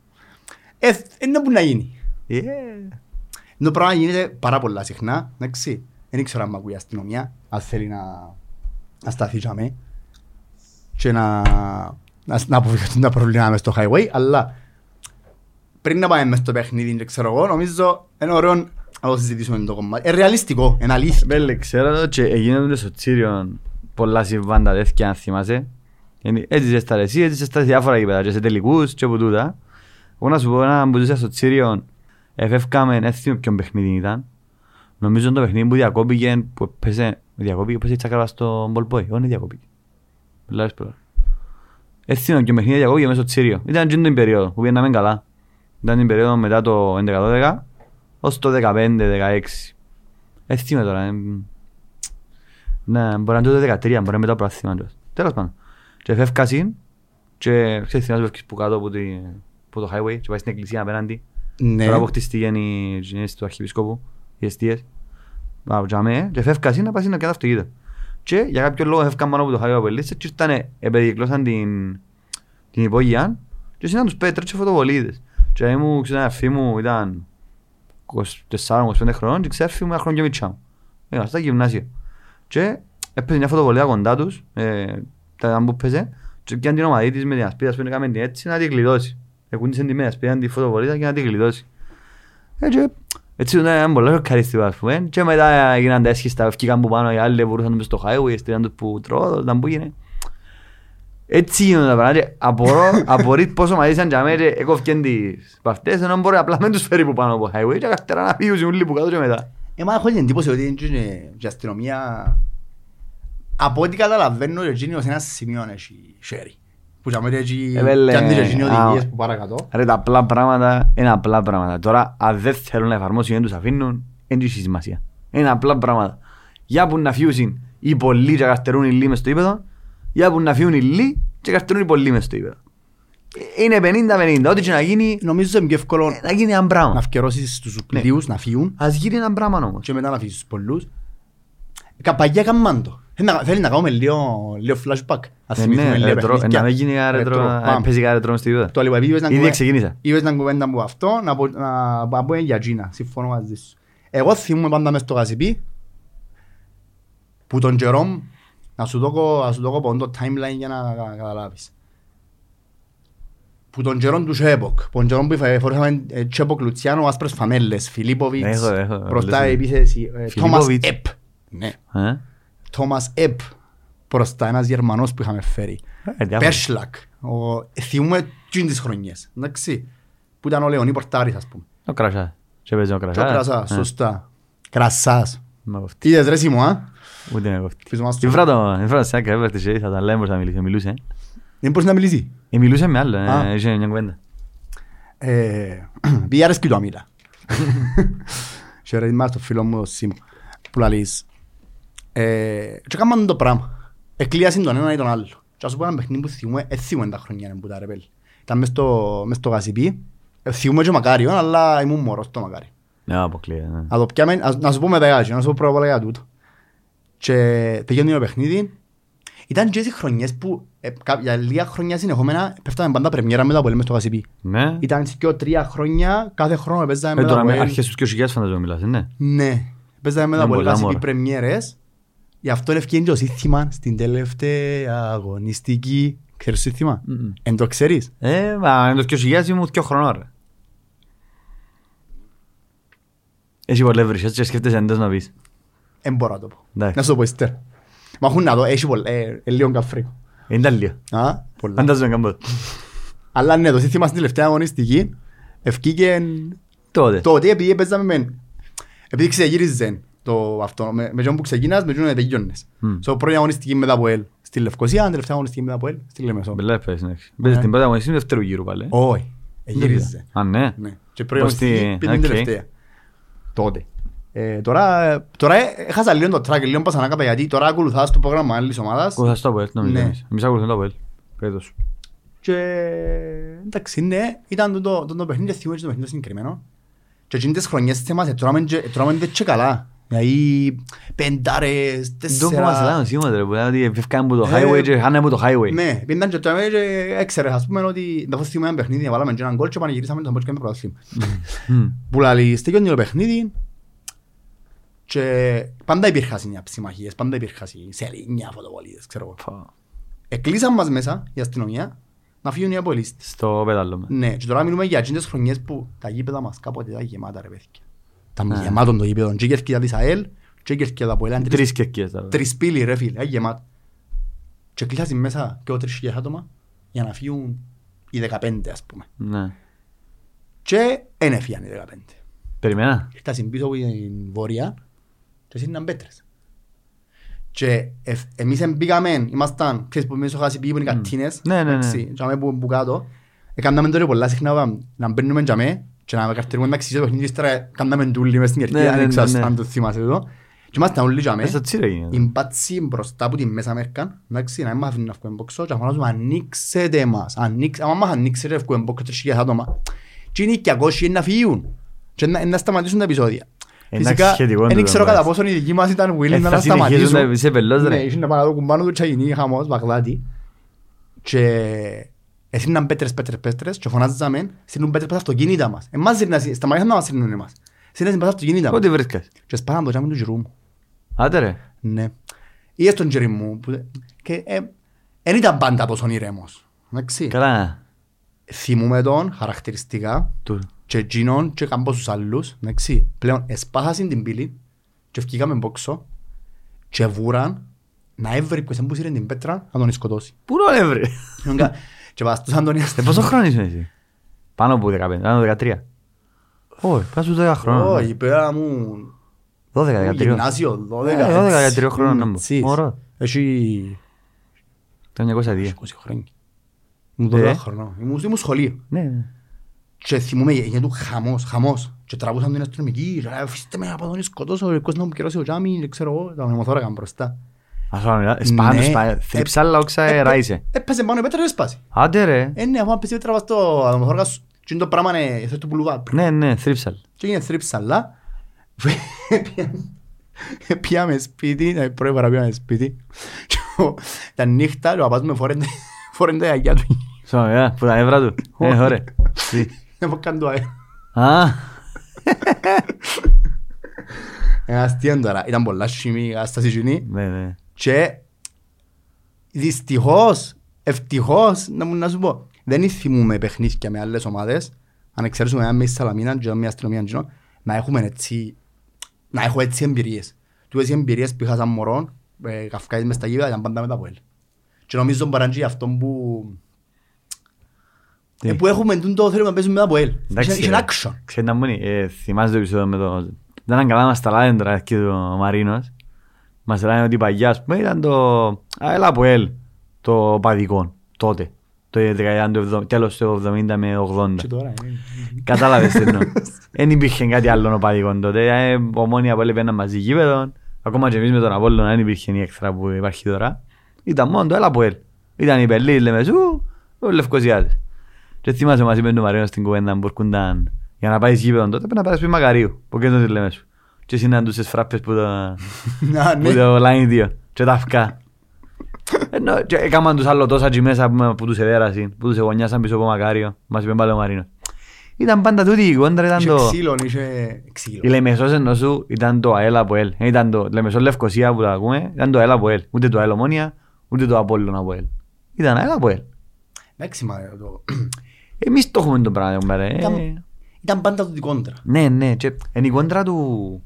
Ε, είναι που να γίνει. Yeah. Το πράγμα γίνεται πάρα πολλά συχνά, εντάξει. Δεν ξέρω αν μ' ακούει η αστυνομία, αν θέλει να, να σταθεί για μέ και να, να, να αποφυγούν τα προβλήματα μες στο highway, αλλά πριν να πάμε μες στο παιχνίδι και ξέρω εγώ, νομίζω είναι ωραίο να το συζητήσουμε το κομμάτι. Είναι ρεαλιστικό, είναι αλήθεια. Μπέλε, ξέρω το και γίνονται στο Τσίριο πολλά συμβάντα τέτοια αν θυμάσαι. Είναι- Έτσι είσαι στα εσύ, έτσι είσαι στα διάφορα γήπεδα και σε τελικούς και από τούτα. Εγώ να σου πω ένα που ζούσα στο Τσίριο, εφεύκαμε, δεν θυμάμαι ποιον παιχνίδι ήταν. Νομίζω το παιχνίδι που διακόπηκε, που έπαιζε, διακόπηκε, έπαιζε η τσάκρα στο Ball Boy, όχι διακόπηκε. Λάρες πολλά. Έτσι και ο παιχνίδι διακόπηκε μέσα στο Τσίριο. Ήταν και την περίοδο που πήγαμε καλά. Ήταν την περίοδο μετά το 11-12 ως το 15-16. Έτσι είμαι τώρα. ε, Ναι, μπορεί να είναι το 13, μπορεί να είναι μετά το πράθυμα. Τέλος πάντων. Και φεύκασαν και ξέρεις θυμάσαι που κάτω από, τη, από το highway και πάει στην εκκλησία απέναντι. Ναι. Τώρα που χτιστήκαν οι γενιές του αρχιεπισκόπου, οι εστίες. Από τζαμέ, και φεύκασαν να πάσουν να κάνουν αυτοκίνητο. Και για κάποιο λόγο φεύκαν πάνω από το highway από ελίσσες και ήρθανε, επεδίκλωσαν την, την υπόγεια και συνάν τους πέτρες και φωτοβολίδες. Και ήμουν, ξέρω, ένα φίλο μου ήταν 24-25 χρονών και ξέφη μου ένα χρόνο και μητσά μου. Είμαστε στα γυμνάσια. Και έπαιζε μια φωτοβολία κοντά τους, ε, τα που παίζε, και πιάνε την ομαδή της με την ασπίδα που έκαμε την έτσι να την γλιτώσει. Εκούντισαν τη με ασπίδα τη φωτοβολίδα και να την γλιτώσει. Ε, και έτσι ήταν πολύ ευχαριστικό ας πούμε. Και μετά έγιναν τα έσχιστα, ευκήκαν που πάνω οι άλλοι, μπορούσαν να μπουν στο highway, στείλαν τους που τρώω, ήταν που έγινε. Έτσι γίνονται τα πράγματα και απορώ, απορείς πόσο μαζί σαν τζαμέ και έκοφκεν τις παυτές ενώ μπορεί απλά με τους φέρει που πάνω από highway και καθέρα να φύγουν όλοι που κάτω και μετά. Εμά έχω την εντύπωση ότι είναι και η αστυνομία από ό,τι καταλαβαίνω και εκείνοι ως ένα σημείο έχει χέρι. Που τζαμέ και εκεί Ε, βέλε, κάνει και εκείνοι α, οδηγίες που παρακατώ. Ρε τα απλά πράγματα είναι απλά πράγματα. Τώρα αν δεν θέλουν να εφαρμόσουν δεν τους αφήνουν, δεν έχει σημασίας. Είναι απλά πράγματα. Για που να φύγουν οι πολλοί και καρτερούν οι λίγοι μες στο ύπεδο, για που να φύγουν οι λίγοι και καρτερούν οι πολλοί μες στο ύπεδο. Ε, Είναι 50-50. Ό,τι και να γίνει, Νομίζω είναι πιο εύκολο ε, να γίνει ένα να πράγμα. αυκαιρώσεις τους Ναι. λίγους να φύγουν Ας γίνει ένα πράγμα όμως. και μετά να αφήσεις τους πολλούς. Καπαγιά έκαναν το. Θέλει να- Θέλει να κάνουμε λίγο λίγο flashback. Ας Ε, θυμηθούμε Ναι, λίγο ρετρό, ε, παιχνίδια. να μην γίνει ένα ρετρό, Ρετρό, ε, πάμε. παίζει κανένα ρετρό στο ύπεδο. Το λίγο, επειδή είπες να Ήδη πούμε- ξεκίνησα. Είπες να κουβέντα από αυτό, να πω- να να πούμε για Τζίνα. Συμφωνώ μαζί σου. Εγώ θυμούμαι πάντα μες στο Γασιπί που τον Τζερόμ να σου δώκω, να σου δώκω από το timeline για να κα- καταλάβεις. Που τον Τζερόμ του Τσέποκ, που τον Τζερόμ που φα- φορούσαμε ε, Τσέποκ Λουτσιάνο, άσπρες φανέλες, Φιλίποβιτς, Έχω, έχω, μπροστά λες, επίθεση, ε, Τόμας Φιλίποβιτς. Επ. Ναι, Ε, Τόμας Επ μπροστά ένας Γερμανός που είχαμε φέρει. ε, διάφορα. Πέρσλακ. Ο- Θυμούμε τσιν τις χρονιές. Εντάξει. Που ήταν ο Λεωνί Πορτάρης ας πούμε. Ο Κρασάς. Και παίζει ο Και ο Κρασάς. Κρασάς, Ε, σωστά. Κρασάς. με κοφτεί. Τι είδες ρε Σίμω, α; Ούτε με κοφτεί. Πίσω μας Η του. φράτο, η φράτο σαν κρέβερτη και θα τα λέμε πως θα μιλήσει, μιλούσε. Δεν μπορείς να μιλήσει; Ε, μιλούσε με άλλο, Α. ε, είχε μια κουβέντα. Ε, Πήγε αρέσκει του αμίλα. Και ρε μάλιστα το φίλο μου ο Σίμω. Που λαλείς. Ε, Και έκαναν το πράγμα. Εκλείασαν τον ένα ή τον άλλο. Και ας σου πω ένα παιχνίδι που θυμούμε, ε, θυμούμε τα χρόνια που τα ρε πέλ. Ήταν μες στο, μες στο Γασιπί. Ε, Θυμούμε και Μακάριο, αλλά ήμουν μωρός το Μακάριο. Ναι, αποκλείεται. ναι. Να το πιάμε, ας- να σου πω μετά για να σου πω πρώτα απ' όλα για τούτο. Και τελειώνει το παιχνίδι. Ήταν και οι χρονιές που ε, κα- για λίγα χρόνια συνεχόμενα πέφταμε πάντα πρεμιέρα με τα Αποέλ μες στο Γασιπί. Ναι. Ήταν και τρία χρόνια, κάθε χρόνο παίζαμε Ε, με τα τώρα με Αποέλ. αρχές τους και χιλιάδες φανταζόμαι μιλάς, ε, ναι. Ναι, παίζαμε με τα Είναι Αποέλ πολλά, Γασιπί μωρέ. πρεμιέρες. Γι' αυτό ευκαιρία και το σύστημα στην τελευταία αγωνιστική. Ξέρεις το σύστημα; Μμμ. Εν το ξέρεις; Ε, μα το και χιλιάδες ήμουν δύο χρονών, ρε. Έχει πολλές βρυσίες και σκέφτεσαι εντός να πεις. Εν μπορώ να το πω. Εντάξει. Να σου το πω ύστερα. Μα έχουν να δω, έχει πολλά, ε, ε, λίγο καφρίκο. Είναι τα λίγο. Α, πολλά. Φαντάζομαι καμπότ. Αλλά ναι, το σύστημα στην τελευταία αγωνιστική ευκήκε Τότε. τότε επειδή παίζαμε με... Επειδή ξεγύριζε το αυτό, με, με τον που ξεκίνας, με τον τελειώνες. Μμ. So, πρώτη αγωνιστική μετά από ελ στη Λευκοσία, τελευταία αγωνιστική μετά από ελ στη Λεμεσό. Μπελά πες, ναι. Παίζεις την πρώτη αγωνιστή του δεύτερου γύρου πάλι. ε. Όχι, εγύριζε. Α, ναι. Ναι. Και πρώτη Πώς τη- αγωνιστική πήγε την οκ. τελευταία. Τότε. Ε, τώρα, τώρα ε, έχασα λίγο το track, λίγο πάσα να κάπα γιατί τώρα ακολουθάς το πρόγραμμα άλλης ομάδας. Ακολουθάς το Αποέλ, νομίζω. Ναι. εμείς. Εμείς ακολουθούμε το Αποέλ. Φέτος. Και εντάξει, ναι, ήταν το, το, το, το παιχνίδι, θυμούμαι και το παιχνίδι συγκεκριμένο. Και εκείνες τις χρονιές θυμάσαι, τρώμε και- τρώμε δεν και καλά. Δηλαδή, πεντάρες, Το που μας τέσσερα... λένε σήμερα, ρε, που λένε ότι φεύγαν από το Ε, highway και χάνε από το highway. Ναι, πήγαιναν και τρώμε και έξερες, ας πούμε, ότι δεν θυμούμε ένα παιχνίδι, βάλαμε και έναν γκολ και πανηγυρίσαμε το μπότς και με πρωτάθλημα. Μμ. Που λαλείς, τελειώνει το παιχνίδι και πάντα υπήρχαν συμμαχίες, πάντα υπήρχαν σελίνια, φωτοβολίδες, ξέρω εγώ. Φα. Εκλείσαν μας μέσα η αστυνομία να φύγουν οι απολύστες. Στο πέταλο με. Ναι, και τώρα μιλούμε για εκείνες χρονιές που τα γήπεδα μας κάποτε ήταν γεμάτα ρε παιδιά. Ήταν Ναι. γεμάτον το γήπεδο. Και η κερκίδα της ΑΕΛ και η κερκίδα από ελάν. Τρεις κερκίες τώρα. Τρεις πύλοι ρε φίλε, ήταν γεμάτο. Και κλείσαν μέσα και ο τρεις χιλιάδες άτομα για να φύγουν οι 15 ας πούμε. Ναι. Και δεν έφυγαν οι 15. Περιμένα. Ήρθαν πίσω από την βόρεια και σύναν πέτρες. Και εφ- εμείς εμπήκαμε, ήμασταν, ξέρεις που μέσα χάσει πήγαινε οι κατίνες. Ναι, ναι, ναι. εντάξει, τζάμε που που κάτω. Έκαναμε τώρα πολλά συχνά πάμε, να μπαίνουμε τζάμε και να καρτέρουμε μεταξύ στο παιχνίδι, ύστερα κάναμε ντούλοι μες στην Ναι, κερκίδα, ναι, δεν ξέρω ναι, ναι. αν το θυμάσαι εδώ. Και ήμασταν όλοι τζάμε. Μες στο τσίρο γίνεται. Η μπάτσι μπροστά από τη μέσα Αμερικάν, εντάξει, να μην μας αφήνουν να βγούμε μπόξο και φωνάζουμε ανοίξετε μας, ανοίξ- άμα μας ανοίξετε να βγούμε μπόξο τρεις χιλιάδες άτομα. Και είναι 200 να φύγουν και να, να σταματήσουν τα επεισόδια. Εντάξει, Φυσικά, σχετικό δεν τούτο, ξέρω κατά εντάξει. πόσο οι δικοί μας ήταν willing Ε, να θα τα συνεχίζουν σταματήσουν. να- είσαι πελός, ρε. Ναι, είχε να πάνε να το κουμπάνω του και να γίνει χαμός, Βαγδάτη. Και έστειλαν πέτρες, πέτρες, πέτρες και φωνάζαμε, στείλουν πέτρες πας αυτοκίνητα μας. Εμάς δεν- σταματήσαν να μας στείλουν εμάς. Στείλαν πας αυτοκίνητα μας. Πότε βρίσκας. Και σπάραν το τζάμι του γυρού μου. Άντε ρε. Ναι. Ή στον τζέρι μου. που- Και δεν ήταν πάντα τόσο ηρέμος. Εντάξει. Καλά. Θυμούμε τον χαρακτηριστικά Του. και εκείνον και κάμποσους άλλους. Εντάξει. Πλέον εσπάχασαν την πύλη και βγήκαμε μπόξο και βούραν να έβρει ποιος εμπούσιρε την πέτρα να τον σκοτώσει. Πού ρε βρε. Και βαστούσαν τον Ε, πόσο χρόνο είσαι εσύ; Πάνω από 15, πάνω από 13. Όχι, πας στους 10 χρόνων. Όχι, πέρα μου 12, 13. γυμνάσιο, 12, Ε, 12, έτσι. 13 χρόνων να μπω. Τσις. Ωραίο. Έχει Το 1902. 20 χρόνια. Ήμουν Ε. 12 χρονών. Ήμουν ήμουν σχολείο. Ναι, ναι. Και θυμούμαι έγινε του χαμός, χαμός. Και τραβούσαν την αστυνομική, και λέει, αφήστε με από τον σκοτώσω, ο κόσμος να μου κυρώσει ο τζάμι, δεν ξέρω εγώ, τα μνημοθόρακα μπροστά. Ας πάμε μιλά. Σπάνω, Ναι. σπάνω. Θρύψα αλλά όξα Ε, ράισε. Έπαιζε πάνω η πέτρα και σπάσει. Άντε ρε. Ε, ναι, αφού αν πέσει η πέτρα βάζει στο μνημοθόρακα σου, και είναι το πράγμα είναι, θες του πουλουβά. Ναι, ναι, θρύψα. Και έγινε θρύψα, αλλά πήγαμε σπίτι, ε, πρώτη φορά πήγαμε σπίτι, και ο- τα νύχτα, και ο παπάς μου φορέντε φορέντε τα γιαγιά του. Σω, ε, που τα νεύρα του. Ε, ωραία. Τι. Δεν μου κάνει το αέρα. Α, Ε, αστείο τώρα, ήταν πολλά σχημή, άσταση κοινή. ναι, ναι. Και δυστυχώς, ευτυχώς, να μου να σου πω, δεν θυμούμε παιχνίδια με άλλες ομάδες, αν εξαιρέσουμε ένα με η Σαλαμίνα και μια αστυνομία κοινό, να έχουμε έτσι, να έχω έτσι εμπειρίες. Τούτες οι εμπειρίες που είχα σαν μωρό, ε, καυκάες μες στα γήπεδα, ήταν πάντα με τα Αποέλ. Και νομίζω μπορεί να είναι και αυτό που... Τι; Ε, που έχουμε τούτο το θέλουμε να παίζουμε με τα Αποέλ. Εντάξει, Είχε ρε. action. Ξέρετε να μου ε, θυμάσαι το επεισόδιο με το... Δεν ήταν καλά μας τα λάδεντρα και το Μαρίνος. Μας λένε ότι παγιά, ας πούμε, ήταν το... Α, έλα από ελ, το παδικό, τότε. Το δεκαετία του 70, τέλος του 70 με 80. Και τώρα, ε, Κατάλαβες τι εννοώ. Δεν υπήρχε κάτι άλλο ο παδικό τότε. Ε, Ομόνια που έλεγε μαζί γήπεδο. Ακόμα και εμείς με τον Απόλλωνα δεν υπήρχε η έξτρα που υπάρχει τώρα. Ήταν μόνο το έλα από ελ. Ήταν οι Πελείς, λέμε σου, ο Λευκοσιάδες. Και θυμάσαι μας είπε ο Μαρίνος στην κουβέντα που έρχονταν για να πάει γήπεδο τότε πρέπει να πάει σπίτι Μακαρίου. Που και τότε λέμε σου. Και συναντούσες φράπες που το, Να, που ναι. το line 2 και τα αυκά. Ενώ και έκαναν τους άλλο τόσα και μέσα που, που τους εδέρασαν, που τους εγωνιάσαν πίσω από Μακάριο. Μας είπε πάλι ο Μαρίνος. Ήταν πάντα τούτη η κόντρα, ήταν Είχε το... ξύλο, είχε ξύλο. Η Λεμεσός ενώ σου ήταν το ΑΕΛ από ΕΛ. Δεν Ήταν το Λεμεσό Λευκοσία που το ακούμε, ήταν το ΑΕΛ από ΕΛ. Ούτε το ΑΕΛ Ομόνια, ούτε το Απόλλων από ΕΛ. Ήταν ΑΕΛ από ΕΛ. Εντάξει, μα το... Εμείς το έχουμε το πράγμα, μπαρέ. Ήταν- Ήταν πάντα το κόντρα. Ναι, ναι, και είναι η κόντρα του,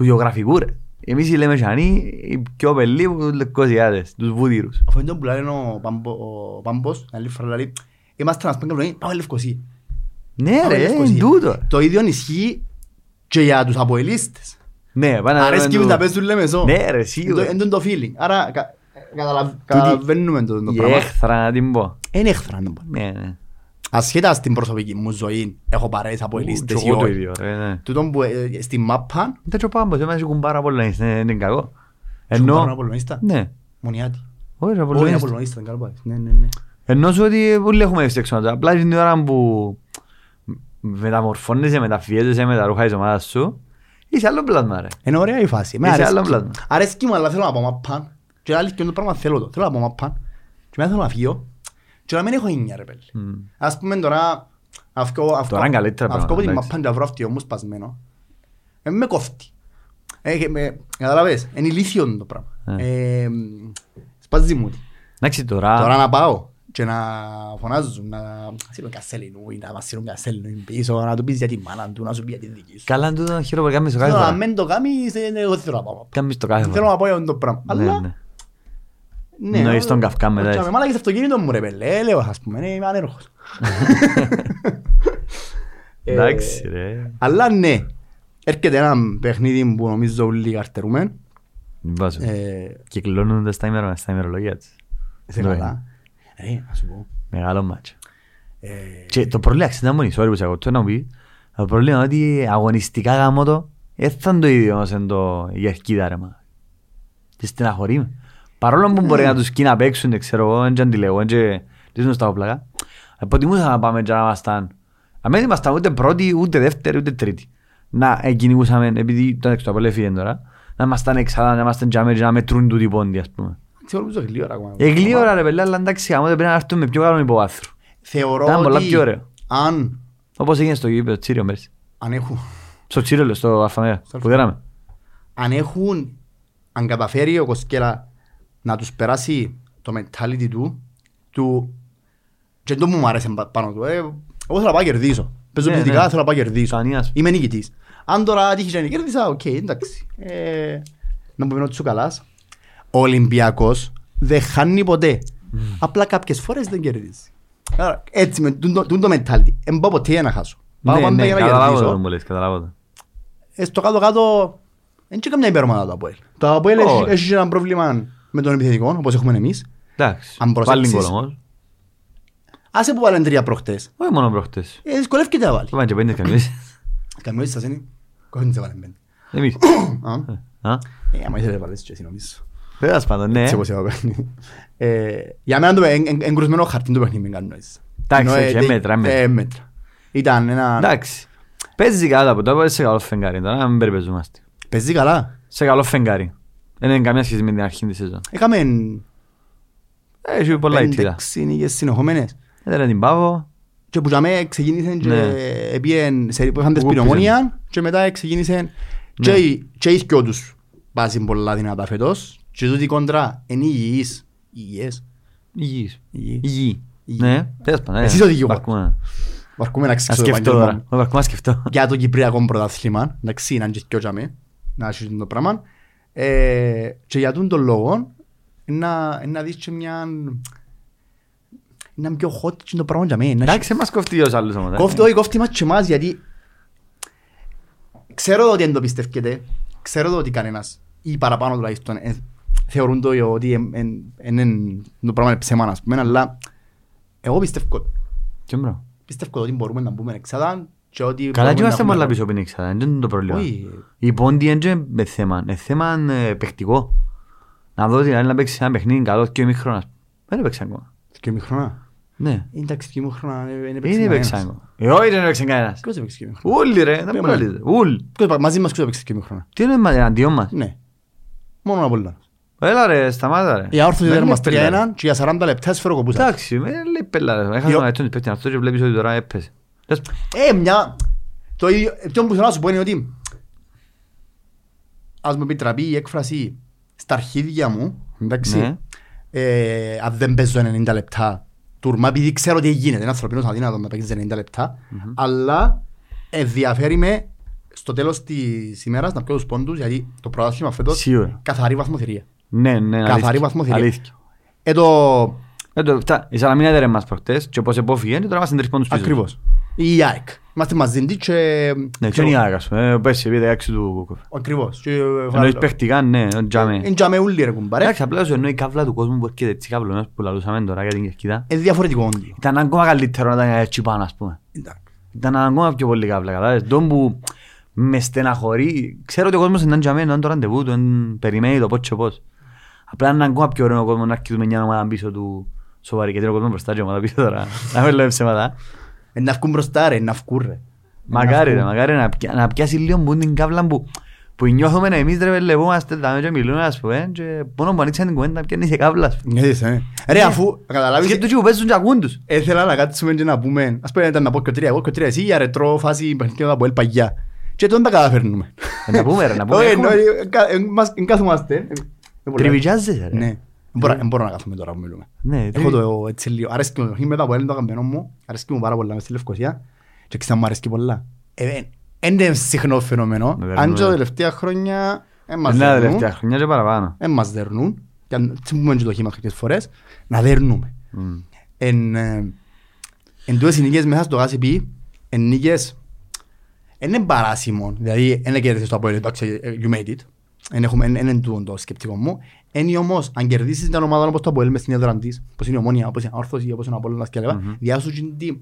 του γεωγραφικού ρε. Εμείς οι Λεμεσανοί, οι πιο πελοί που τους Λευκοσιάδες, τους βούτυρους. Αυτό είναι το που λέει ο Πάμπο- ο Πάμπος, άλλη φορά λέει, είμαστε να σπέγγα πλονή, πάμε Λευκοσία. Ναι Πάμε ρε, Λευκοσία. είναι τούτο. Το ίδιο ισχύει και για τους αποελίστες. Ναι, πάνε Αρέσκει του- τους να παίζουν Λεμεσό. Ναι ρε, σίγουρα. Είναι το feeling. Άρα κα- καταλαβ- καταλαβαίνουμε το το Η πράγμα. έχθρα να την πω. Είναι έχθρα. να πω. Ναι, ναι. Ασχέτα στην προσωπική μου ζωή, έχω παρέες αποελίστες Και ή εγώ το όχι. ίδιο ρε, ναι. Τούτον που ε, στη μάπα, Δεν το πάμπο, δεν μας έχουν πάρα πολλά, είναι είναι κακό. σου Ενώ, πάρουν απολωνίστα. ναι, Μονιάτη. όχι ρε, Όχι, είναι Απολλωνίστα. απολωνίστα, είναι καλό πάει. Ναι, ναι, ναι. Ενώ σου ότι πολύ έχουμε ευστεξόματα. Απλά την ώρα που μεταμορφώνεσαι, μεταφιέζεσαι με τα ρούχα της ομάδας σου, είσαι άλλο πλάσμα ρε. Είναι ωραία η φάση. Με Είσαι αρέσκει. άλλο πλάσμα. Αρέσκει μου, αλλά θέλω να πάω μαπάν. Και άλλη και το πράγμα θέλω το. Θέλω να πάω μαπάν. Και μετά θέλω να φύγω. Και να μην έχω ίνια ρε πέλη. Μμ. Ας πούμε τώρα... αυκώ- αυκώ- Τώρα είναι καλύτερα αυκώ από την πράγματα, μαπάν και βρω αυτιό μου σπασμένο. Ε, με κόφτει. Ε, και με- Καταλαβες, είναι ηλίθιο το πράγμα. Ε. Ε, Σπάζει μου. Εντάξει τώρα, Τώρα να πάω και να φωνάζουν, να σύρουν κασέλινου ή να μας σύρουν κασέλινου πίσω, να του πεις για τη μάνα του, να σου πει για τη δική σου. καλά τούτο χειρό που κάνεις το κάθε Θέλω να φορά. μην το κάνεις, ε, εγώ δεν θέλω να πάω. Κάνεις το κάθε Θέλω φορά. να πάω για το πράγμα. Ναι, Αλλά, ναι. ναι. Νοείς τον καυκά μετά, Και έτσι. με μάλακες στο αυτοκίνητο μου ρε πέλε, ε, λέω ας πούμε, ναι, είμαι ανέροχος. Ε, Εντάξει ρε. Αλλά ναι, έρχεται ένα παιχνίδι που νομίζω όλοι καρτερούμε. Βάζω. Ε, Κυκλώνονται στα ημερο- στα ημερολόγια της. Είσαι Ναι. καλά. Ρε, να σου πω. Μεγάλο μάτσο. Ε, Και το πρόβλημα, ξέρετε μόνοι, sorry που σε ακολουθώ να μου πεις, το πρόβλημα είναι ότι αγωνιστικά γάμο το, δεν θα είναι το ίδιο όμως εν το η Ερκίδα ρε μα. Και στεναχωρεί με. Παρόλο που μπορεί να τους κει να παίξουν, δεν ξέρω εγώ, δεν και αντιλέγω, δεν και λύσουν στα όπλακα. Αποτιμούσα να πάμε και να ήμασταν, αν δεν ήμασταν ούτε πρώτοι, ούτε δεύτεροι, ούτε τρίτοι. Να ε, κυνηγούσαμε, επειδή το έξω από έφυγε τώρα, να ήμασταν εξάδα, να ήμασταν τζάμε και να μετρούν τούτοι πόντι, ας πούμε. Θεωρώ πως το γλύωρα ακόμα. Εγλίωρα ρε παιδιά, αλλά εντάξει, άμα δεν πρέπει να έρθουμε με πιο καλό υποβάθρο. Θεωρώ Ήταν πολλά ότι πιο ωραίο. αν, Όπως έγινε στο γήπεδο Τσίριο πέρσι. αν έχουν Στο Τσίριο, λέω, στο Αλφαμέα, που δέραμε. αν έχουν αν καταφέρει ο Κοσκέλα να τους περάσει το mentality του του και το μου μου άρεσε πα- πάνω του ε, εγώ θέλω να πάω να κερδίσω. Παίζω Ναι, πληθυντικά ναι. θέλω να πάω να κερδίσω. Κανίας. είμαι νικητής. Αν τώρα τύχεις και να κέρδισα οκ εντάξει. Ε, να μου πεις ο Τσουκαλάς ο Ολυμπιακός δεν χάνει ποτέ. Απλά κάποιες φορές δεν κερδίζει. Άρα, έτσι με τούτο τούτο mentality. Δεν πάω ποτέ για να χάσω. Πάω Ναι, πάντα ναι, για να καταλάβω κερδίσω το που λες, καταλάβω το. ε, στο κάτω-κάτω δεν είναι καμιά υπέρομαδα το Αποέλ. Το Αποέλ έχει, Όχι. έχει ένα πρόβλημα με τον επιθετικό, όπως έχουμε εμείς. Εντάξει, Αν πάλι προσέξεις- γκολ όμως. Άσε που βάλουν τρία προχτές. Όχι μόνο προχτές. Ε, δυσκολεύεται να βάλει. Πάμε και πέντε καμίες. Καμιώσεις σας είναι. Κόχιν σε βάλουν πέντε. Εμείς. Α. Α, Ε, άμα ήθελες να βάλεις και εσύ νομίζω. Πέρας πάντων, ναι. Έτσι όπως είπα παιχνίδι. Ε, Για μένα το εν- εν- εγκρουσμένο χαρτί το παιχνίδι με κάνει νόηση. Εντάξει, Ενώ, ε, όχι, τε- μέτρα, μέτρα. ε, μέτρα. Ήταν ένα... Εντάξει. Παίζεις καλά από τώρα, σε καλό φεγγάρι τώρα, να μην περιπεζόμαστε. Παίζεις καλά; Σε καλό φεγγάρι. Δεν είναι καμία σχέση με την αρχή της σεζόν. Έκαμε Έχει πολλά ηττήρα. πέντε-έξι νίκες συνεχόμενες. Έδερε την Πάβο. Και που τζαμέ ξεκίνησαν και Ναι. επίεν σε που είχαν τις Που Ναι. πυρομόνια και μετά ξεκίνησαν και οι- και οι δυο τους πάσουν πολλά δυνατά φετός και τούτοι κόντρα είναι υγιείς. Υγιές. Υγιής. Υγιής. Υγιής. Υγιή. Ναι, τέλος πάντων. Εσύ ε, το δικαιώμα. βαρκούμε. Βαρκούμε να Να ξύξω το σκεφτώ επάγγελμα τώρα. μου. Όχι, βαρκούμε να σκεφτώ. Για το Κυπριακό πρωτάθλημα, εντάξει, είναι και δυο τζαμέ, να έχει το πράγμα. Ε, Και για τον τον λόγο, να να δεις και μια... Είναι πιο hot και το πράγμα για μένα. Εντάξει, μας κοφτεί ως άλλους όμως. ε. Κόφτει, όχι, κόφτει μας και εμάς γιατί ξέρω ότι δεν το πιστεύετε, ξέρω ότι κανένας ή παραπάνω τουλάχιστον ε, θεωρούν το ότι είναι το πράγμα είναι ψέμα ας πούμε, αλλά εγώ πιστεύω, Και μπρο. πιστεύω ότι μπορούμε να μπούμε εξάδα και ότι Καλά μπορούμε και να είμαστε έχουμε πολλά ρόλο. πίσω από την εξάδα, δεν είναι το πρόβλημα. Όχι. Η πόντι είναι με θέμα, είναι θέμα ε, παιχτικό. Να δω ότι να παίξει ένα παιχνίδι καλό και ημίχρονας. Δεν έπαιξε ακόμα. Και ημιχρονά. Ναι. Εντάξει, και ημιχρονά δεν Δεν έπαιξε έπαιξε κανένας. ακόμα. Ε, όχι δεν έπαιξε κανένας. Ποιος έπαιξε και ημιχρονά. Ούλοι ρε, δεν Ποιος μπορεί να είναι; λύσει. Ούλ. Ποιος έπαιξε- Μαζί μας ποιος έπαιξε και ημιχρονά. Τι είναι μα- εναντίον μας; Ναι. Μόνο από όλα. Έλα ρε, σταμάτα ρε. Η άρθρωση Δεν ήταν είναι μας πελάρα. 3-1 και για 40 λεπτά σφαιροκοπούσα. Εντάξει, με λέει πελάρα. Έχασε Yo- τον αετόν της παίκτης αυτός και βλέπεις ότι τώρα έπαιζε. Τέλος- Ε, μια... Το ίδιο... Αυτό που θέλω να σου πω είναι ότι... Ας μου επιτραπεί η έκφραση στα αρχίδια μου, εντάξει, Ναι. ε, αν δεν παίζω 90 λεπτά τουρμά, επειδή ξέρω τι γίνεται, είναι ανθρωπίνος αδύνατος να παίξεις 90 λεπτά, αλλά ενδιαφέρει με στο τέλος της ημέρας να πιω τους πόντους, γιατί το πρωτάθλημα φέτος Σίγουρα. καθαρή βαθμοθυρία. Ναι, ναι, Καθαρή αλήθεια. βαθμοθυρία. Αλήθεια. Ε, το... Ε, το- φτά- Η Σαλαμίνα έδερε μας προχτές και όπως επόφυγε και τώρα είμαστε τρεις πόντους πίσω. Ακριβώς. Η ΑΕΚ. Είμαστε μαζί της και... Ναι, και είναι η Άγας. Ε, Πέσει επί 16 του Κούκοφ. Ακριβώς. Και Εννοείς παιχτικά, ναι, ο Τζάμε. Είναι τζάμε ούλοι ρε κουμπάρε. Εντάξει, απλά σου εννοεί η καύλα του κόσμου που έρχεται έτσι καύλωνος που λαλούσαμε τώρα για την κερκίδα. Είναι διαφορετικό όντιο. Ήταν ακόμα καλύτερο να ήταν έτσι πάνω, ας πούμε. Εντάξει. Ήταν ακόμα πιο πολύ καύλα, κατάλαβες. Τον που με στεναχωρεί. Ξέρω ότι ο κόσμος είναι τζάμε, είναι το ραντεβού του, εν περιμένει το πώς και πώς. Απλά είναι ακόμα πιο ωραίο ο κόσμος να έρχεται με μια ομάδα πίσω του σοβαρή. Γιατί είναι ο κόσμος μπροστά και η ομάδα πίσω τώρα. Να μην λέω ψέματα. Ε, Να βγουν μπροστά ρε, να βγουν ρε. Μακάρι, Να ρε, βγουν. μακάρι να, πια, να πιάσει λίγο που την κάβλα που, που νιώθουμε εμείς ρε βελευόμαστε τα και μιλούμε ας πούμε και μόνο που ανοίξαν την κουβέντα πιάνει σε κάβλα ας πούμε. Έτσι, ε. Ρε αφού καταλάβεις Και τους και που παίζουν και ακούν τους. Έθελα να κάτσουμε και να πούμε Ας πούμε ήταν να πω και τρία Εγώ και τρία εσύ για ρετρό φάση παιχνίδια από ελπαγιά Και τότε τα καταφέρνουμε Ε, να πούμε, ρε, να πούμε, Όχι, έχουμε- εννοεί, ε, κα- ε, μας- εν κάθομαστε ε, ε, πολλά. Τριβιτζάζεσαι ρε. Ναι Δεν μπορώ- δεν μπορώ να κάθομαι τώρα που μιλούμε Ναι, Έχω τριβι- το έτσι λίγο Αρέσκει μου το παιχνίδι μετά από το καμπενό μου Αρέσκει μου πάρα πολλά μες στη Λευκοσία Και ξανά μου αρέσκει πολλά Ε, ε, Είναι συχνό φαινόμενο Με Αν δερνούν, και τα ε. τελευταία χρόνια ε, μας Ναι, δερνούν. τελευταία χρονιά και παραπάνω. Δεν μας δερνούν Και αν τσιμπούμε και το χείμας κάποιες φορές Να δερνούμε Μμ. εν, ε, εν τούτες οι νίκες μέσα στο ΓΑΣΥΠΗ εν νίκες εν είναι παράσιμο δηλαδή δεν κέρδισες το Αποέλ εντάξει ε, you made it Εν έχουμε, εν, εν, εν τούτο το σκεπτικό μου. Είναι όμως, αν κερδίσεις την ομάδα όπως το Αποέλ μες στην έδρα της, όπως είναι η Ομόνια, όπως είναι η Όρθωση, όπως είναι ο Απόλλωνας και λοιπά, Μμμ. διάσου και τι-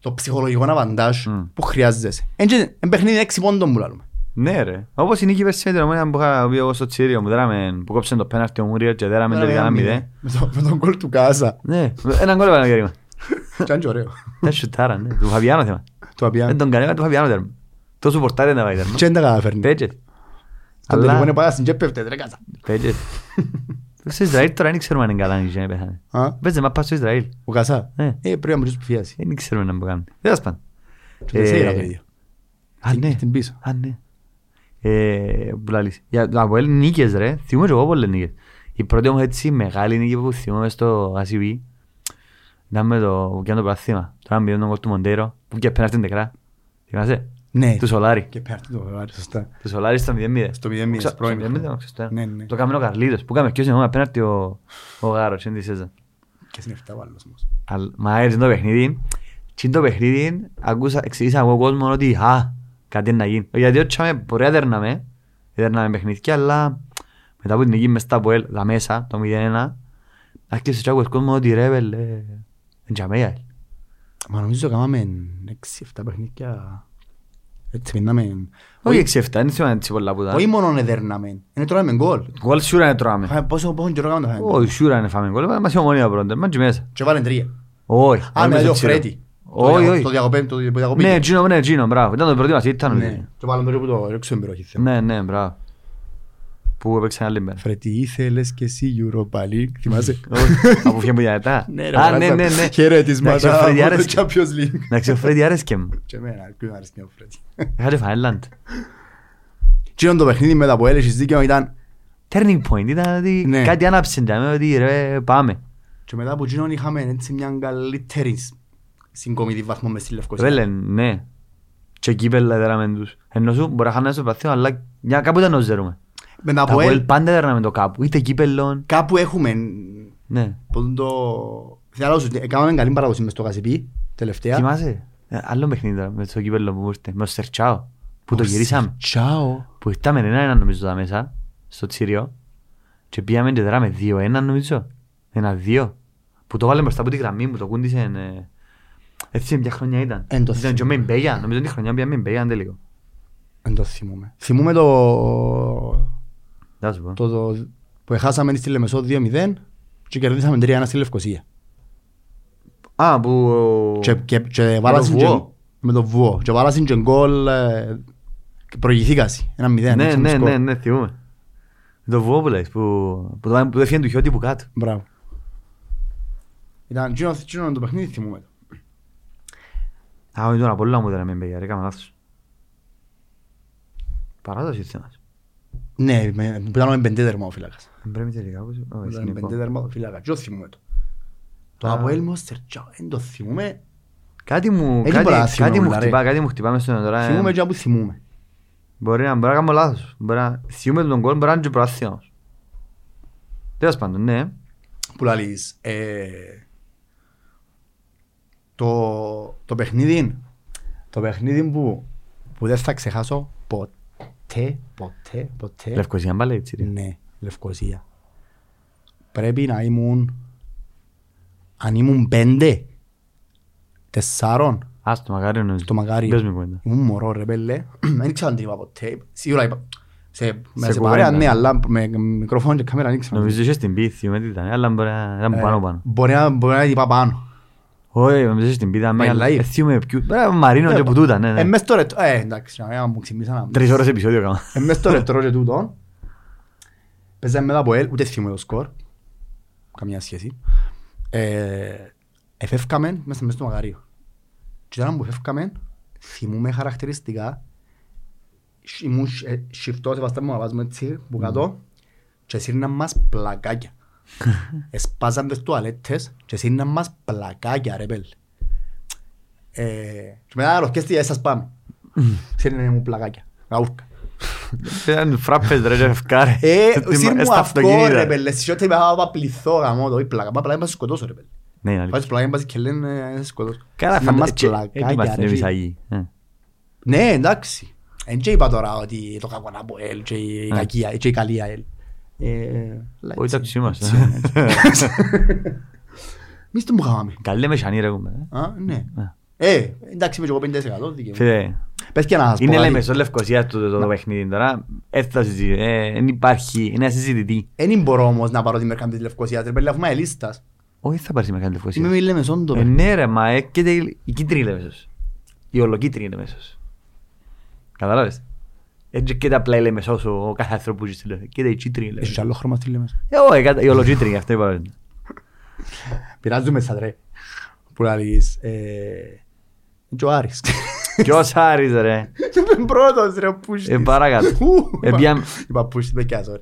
το ψυχολογικό αβαντάζ Μμ. που χρειάζεσαι. Εν και- εν παιχνίδι έξι πόντων που λαλούμε. Ναι ρε. Όπως η νίκη πέρσι με την ομάδα που είχα πει εγώ στο Τσίριο που δέραμε, που κόψε το πέναρτι ο Μούριο και δέραμε τελικά ένα μηδέν. Με το- Με τον κόλ του Κάσα. Ναι, έναν κόλλο πάνω κέρημα. Και αν και ωραίο. Δεν σουτάρα, ναι. Του Φαβιάνο θέμα. Το απιά. Δεν τον κανένα του Φαβιάνο τέρμα. Τόσο πορτάρι δεν τα πάει τέρμα. Και δεν τα καταφέρνει. Πέτζετ. Το τελικό είναι Αλλά πάρα στην και πέφτεται, ρε Κάσα. πέτζετ. Στο Ισραήλ τώρα δεν ξέρουμε αν είναι καλά ή δεν πέθανε. Α, Παίζε μα πάει στο Ισραήλ. Ο Κάσα. Ναι. Ε, πρέπει να μπορείς που φιάσει. Δεν ξέρουμε να μου κάνει. Δεν θα σπάνε. Και δεν σίγουρα το ίδιο. Α, ναι. Στην πίσω. Α, ναι. Ε, που λαλείς. Για το Αποέλ νίκες ρε. Θυμούμαι και εγώ πολλές νίκες. Η πρώτη όμως έτσι μεγάλη νίκη που θυμούμαι στο ACB ήταν με το που πιάνε το πράθυμα. Τώρα με τον κόλ του Μοντέρο που και πέναρτη τεκρά. Θυμάσαι; Ναι. Του Σολάρη. Και πέφτει το βάρη, σωστά. Του Σολάρη στο 0-0. Στο 0-0, Ξα- στο πρώην στο 0-0, χρόνο. όχι, στο- Ναι, ναι. Το κάμενο ο Καρλίδος που κάμε ποιος είναι πέναρτη ο ο Γάρος. είναι τη Σέζα. Και στην 7 ο άλλος όμως. Αλλά- Μα έρθει το παιχνίδι. Τι είναι το παιχνίδι, ακούσα, εξήγησα εγώ κόσμο ότι α, κάτι είναι να γίνει. Γιατί όχι με μπορεί να δέρναμε, δέρναμε παιχνίδια, αλλά μετά που την νίκη μες στα Αποέλ, τα μέσα, το 0-1, άρχισε και άκουσες κόσμος ότι ρε βελ, ε, εν τζαμέα. Μα νομίζω κάναμε 6-7 παιχνίδια. Έτσι μείναμε. Όχι 6-7, δεν θυμάμαι έτσι πολλά που Όχι ήταν. μόνο εδέρναμε. Είναι τώρα με γκολ. Γκολ σίγουρα είναι τρώμε. Φάμε Πόσο πόσο καιρό κάναμε το φάμε. Όχι, σίγουρα είναι φάμε γκολ, μας είναι ομόνια πρώτα, μας και μέσα. Και βάλεν τρία. Όχι. Α, όχι με μέσα το τσίρο. Φρέτι. Όχι, όχι. Το διακοπέ, το διακοπή. Ναι, Τζίνο, ναι, Τζίνο, μπράβο. Ήταν το πρώτο μας, ήταν νομίζω. Ναι. Και βάλεν το που το ρίξω εμπειροχή θέμα. Ναι, ναι, μπράβο. Που έπαιξε άλλη μέρα. Φρέτι, ήθελες και εσύ Europa League; Θυμάσαι; Από φύγε μου για μετά. Ναι, ρε, Α, ναι, παράσα. ναι, ναι. Χαιρετίσματα Εντάξει, ο Φρέντι από το άρεσκε. Champions League. Εντάξει, ο Φρέντι άρεσκε μου. Και εμένα, ποιον άρεσε ο Φρέτι. Είχατε Φάιλαντ. Τι ήταν το παιχνίδι μετά που έλεγες δίκαιο ήταν Turning point ήταν ότι Ναι. κάτι άναψε για μένα ότι ρε πάμε. και μετά από εκείνον είχαμε έτσι μια καλύτερη συγκομιδή βαθμό μες στη Λευκοσία. Βέλε, ναι. Και κύπελα έδεραμε τους. Ενώ σου μπορεί να χάνουμε στο παθήμα, αλλά για κάπου ήταν να ζερούμε. Με Τα τα Αποέλ Αποέλ πάντα έδεραμε το κάπου. Είτε κύπελον. κάπου έχουμε Ναι. που το... Θέλω να σου έκαναμε καλή παραδοσή μες στο Κασιπί τελευταία. Θυμάσαι; Ε, Άλλο παιχνίδι τώρα με το κύπελο που μου ήρθε. Με το Στερτσάο. Που το γυρίσαμε. Τσάο. Που ήρθαμε ένα-ένα νομίζω τα μέσα. Στο Τσίριο. Και πήγαμε και δράμε δύο-ένα νομίζω. Ένα-δύο. Που το βάλε μπροστά από τη γραμμή που το κούντισε. ε, Έτσι μια χρονιά ήταν. Εν το Ήταν και με Μπέγια. Νομίζω ότι η χρονιά πήγαμε με Μπέγια τελικό. Δεν το θυμούμαι. Θυμούμαι το... Θα σου πω. το, το που έχασαμε στη Λεμεσό 2-0 και κερδίσαμε 3-1 στη Λευκοσία. Α, που... Και, και, και βάλασαν και, Βουό. με το βουό. Και βάλασαν και γκολ ε, και προηγηθήκασαι. Ένα μηδέν. Ναι, έτσι, ναι, σκορ. ναι, ναι, θυμούμαι. Το βουό που λες, που, που το που έφυγε του χιώτη που κάτω. Μπράβο. Ήταν εκείνο εκείνο το παιχνίδι θυμούμαι. το. Α, όχι τον Απόλλωνα μου ήταν με Μπέγια, ρε, έκανα λάθος. Παράδοση θέμας. Ναι, με- που ήταν με πεντέ τέρμα ο φύλακας. Δεν πρέπει τελικά, όπως... Όχι, Ήταν με εθνικό. πεντέ τέρμα ο φύλακας. Και το θυμούμαι το; Το Α. Αποέλ Μόστερ, δεν το θυμούμαι. Κάτι μου, Έτσι κάτι, πολλά κάτι θυμούμαι, μου ρε. χτυπά, κάτι μου χτυπά μες στον τώρα. ε, Θυμούμαι και που θυμούμαι. Μπορεί να, μπορεί να κάνω λάθος. Μπορεί να, θυμούμαι τον κόλ, μπορεί να είναι και προάθυμα όμως. Τέλος πάντων, ναι. Που λαλείς, ε, το, το παιχνίδι, το παιχνίδι που, που δεν θα ξεχάσω ποτέ, ποτέ, ποτέ. Λευκοσία μπάλε έτσι, ρε. Ναι, Λευκοσία. Πρέπει να ήμουν, αν ήμουν πέντε, τεσσάρων, Ας το μακάριο νομίζω. το μακάρι. Πες μου κουβέντα. Ήμουν μωρό ρε πέλε, δεν ήξερα αν την είπα ποτέ. Σίγουρα είπα, σε, με Σε σε παρέα, κουβέντα. ναι, αλλά με μικρόφωνο και κάμερα δεν ήξερα. Νομίζω είχες στην πίθη, με τι ήταν, αλλά μπορεί να ήταν Ε, πάνω πάνω. Μπορεί να, μπορεί να την είπα πάνω. Όχι, νομίζω είχε στην πίθη, Μα αλλά live. θυμούμαι ποιου. Μπορεί να Μαρίνο και που τούτα, ναι, Ε, ναι. μες στο ρετρό, ε, εντάξει, να μην μου ξυμίσαν να- Τρεις ώρες επεισόδιο κάμα. Ε, μες στο ρετρό και τούτο, παίζαμε μετά από ελ, ούτε θυμούμαι το σκορ, καμιά σχέση. Ε, εφεύκαμε μέσα μες στο μαγαρίο. Και τώρα που εφεύκαμε, θυμούμαι χαρακτηριστικά, σ- ήμουν σ- ε, σιφτός, εβαστάμε να βάζουμε έτσι που κάτω και σύρναν μας πλακάκια. Εσπάζαν τις τουαλέτες και σύρναν μας πλακάκια ρε πέλ. Ε, και μετά αρρωστιέστηκε, σας πάμε. Σύρναν μου πλακάκια, γαούρκα. Ήταν φράπες ρε και ευκάρε. Ε, Στη- σύρ μου στα αυτό αυτοκίνητα. ρε πέλε, στις ό,τι είπα να πληθώ γαμώ το, ή πλάκα, μα πλάκα να σε σκοτώσω ρε πέλε. Ναι, είναι αλήθεια. Βάζεις πλάκα να και λένε να σε σκοτώσω. Καλά, Να μας φαντάζεσαι. πλακάκια, Έτσι είμαστε ρε, εμείς φίλε. Αγίοι. Ε. Ναι, εντάξει. Εν και είπα τώρα ότι το κακό να πω ελ και η Ναι. κακία, και η καλή ελ. Ε, αλλά Όχι τα έτσι. ψήμαστε. Εμείς τον που χάμαμε. Καλή με σανί ρε κουμπέ. Α, ναι. Ναι. Ε, εντάξει είμαι και εγώ 50% δικαιούμαι. Φίλε, Πες και να σας πω Είναι κάτι. λέμε στο Λευκοσία του το, το παιχνίδι τώρα. Έτσι δεν υπάρχει, είναι ασυζητητή. Εν μπορώ όμως να πάρω τη μερκάμπη της Λευκοσίας, ρε πέλε, αφού είμαι λίστας. Όχι θα πάρεις μεγάλη Είμαι Λευκοσίας. με Λεμεσόν το. Ε, ναι ρε, μα έρχεται η η κίτρινη Λεμεσός. Η ολοκίτρινη Λεμεσός. Καταλάβες; Έτσι και απλά η Λεμεσός ο ο κάθε άνθρωπος που ζει στη Λεμεσό. Και η κίτρινη Έχεις Λεμεσός. άλλο χρώμα στη Λεμεσό. Ε, όχι, κατα- η ολοκίτρινη αυτό είπα. Πειράζουμε σαν ρε. Που να λες, ε, και ο Άρης. Ποιος Άρης ρε. Είμαι πρώτος ρε, πούστης. Ε, παρακάτω. Ου, Ε, είπα- πιάμε- Είπα πούστης, με κι άσο, ρε.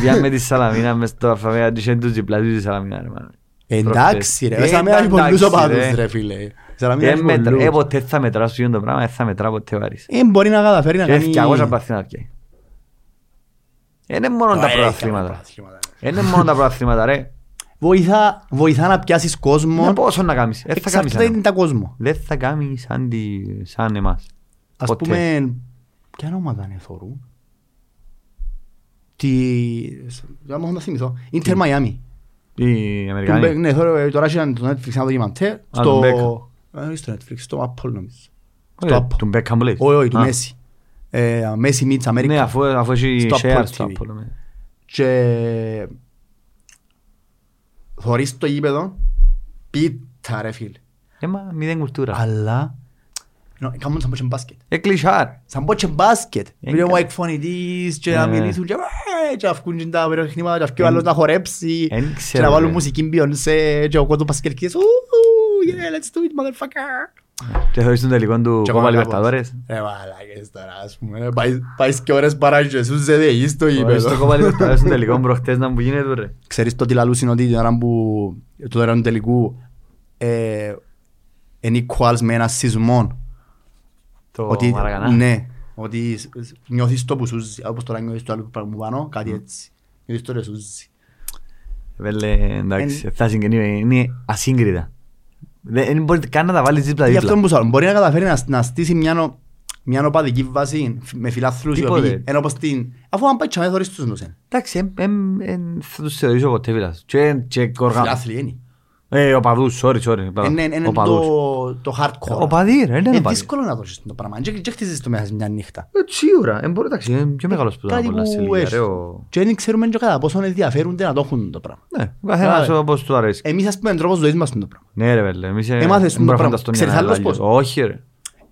Πιάμε τη Σαλαμίνα μες στο αλφαβήτα και είχε τους διπλάτους της Σαλαμίνα ρε μάνα. Εντάξει ρε, Ε, σαν με πολλούς εντάξει, οπαδούς ρε. ρε φίλε. Σαν με Ε, έχει μέτρα- πολλούς. ε, ποτέ θα μετράσω για το πράγμα, δεν θα μετρά ποτέ ο Άρης. Ε, μπορεί να καταφέρει να Και κάνει... 200 παθήματα πια. Είναι μόνο τα Ε, πρωταθλήματα. πρωταθλήματα. Είναι μόνο τα πρωταθλήματα ρε. Βοηθά, βοηθά να πιάσεις κόσμο. Με πόσο να κάνεις. Δεν θα κάνεις Εξαρτάται σαν είναι τα κόσμο. Δεν θα κάνεις σαν, τη, σαν εμάς. Ας Ποτέ. πούμε, ποια ομάδα είναι θωρούν; Τι... Δεν μπορώ να θυμηθώ. Inter Miami. Οι Του Μπε- Αμερικανοί. Ναι, θωρώ, τώρα είχε το Netflix ένα δοκιμαντέρ. τον Στο... Beckham. Ε, όχι στο Netflix, στο Apple νομίζω. Στο Όχι, Apple. Του Beckham που λες. Όχι, όχι, του Α. Messi. Ε, Messi meets America. Ναι, αφού, αφού έχει Στο share Apple στο TV. Apple. ναι. Και... Θωρείς το γήπεδο, πίτα ρε φίλε. Ε, μα μηδέν κουλτούρα. Αλλά... νο, Κάμουν σαν πω και μπάσκετ. Ε, κλεισάρ. Σαν πω και μπάσκετ. Ε, Βρε ο κα- εκφωνητής και να Ε. μιλήσουν και ε, και να βγουν και τα παιχνίδια και να βγει ο άλλος να χορέψει Εν και ξέρω, να βάλουν ρε. μουσική Beyoncé και ο κόντο μπασκετκίες «Ου, yeah, let's do it motherfucker». Και θα δεις τον τελικό του Και Κόπα εγώ να Λιμπερταδόρες. Ε, μαλάκες τώρα, ας πούμε. Πάει- Πάεις και ώρες παρά και σου ζεδεείς στο Όχι, Στο γήπεδο. Κόπα Λιμπερταδόρες τον τελικό προχτές να μου γίνεται ρε. Ξέρεις το τι λαλούς είναι ότι την ώρα που το ώρα του τελικού ε, είναι equals με ένα σεισμό. Το Ότι, Μαρακανά. ναι, ότι σ- σ- νιώθεις το που σούζει, όπως τώρα νιώθεις το άλλο πράγμα που πάνω, κάτι έτσι. Νιώθεις το ρε σούζει. Βέλε, εντάξει, θα συγκινεί, είναι ασύγκριτα. Δεν μπορεί καν να τα βάλεις Γι' αυτό δίπλα-δίπλα. που σου λέω, μπορεί να καταφέρει να, να στήσει μια, νο- μια οπαδική βάση με φιλάθλους οι Τίποτε. οποίοι, ενώ πως την, αφού αν πάει τσαμέ θωρείς τους νοσέν. Εντάξει, εμ- εμ- εμ θα τους θεωρήσω ποτέ φίλας. Και, και οργα... Φιλάθλοι είναι. Ε, οπαδούς, sorry, sorry. Είναι, είναι Οπαδούς. το, το hardcore. Οπαδοί ρε, είναι Είναι οπαδοί. δύσκολο να δώσεις το πράγμα. Και, και χτίζεις το μέσα σε μια νύχτα. Ε, Σίγουρα, ε, μπορεί, εντάξει, είναι και μεγάλος που ήταν Κάτι πολλά σε που λίγα, έχεις. ρε, ο- Και δεν ξέρουμε και κατά πόσο ενδιαφέρονται να το έχουν το πράγμα. Ναι, ο καθένας Άρα, όπως του αρέσει. Εμείς ας πούμε τρόπος ζωής μας είναι το πράγμα. Ναι ρε βέλε, εμείς ε, Έμαθες δεν το μπορώ να πράγμα. φανταστώ Ξέρεις μια άλλος άλλη πώς; αλλιώς. Όχι ρε.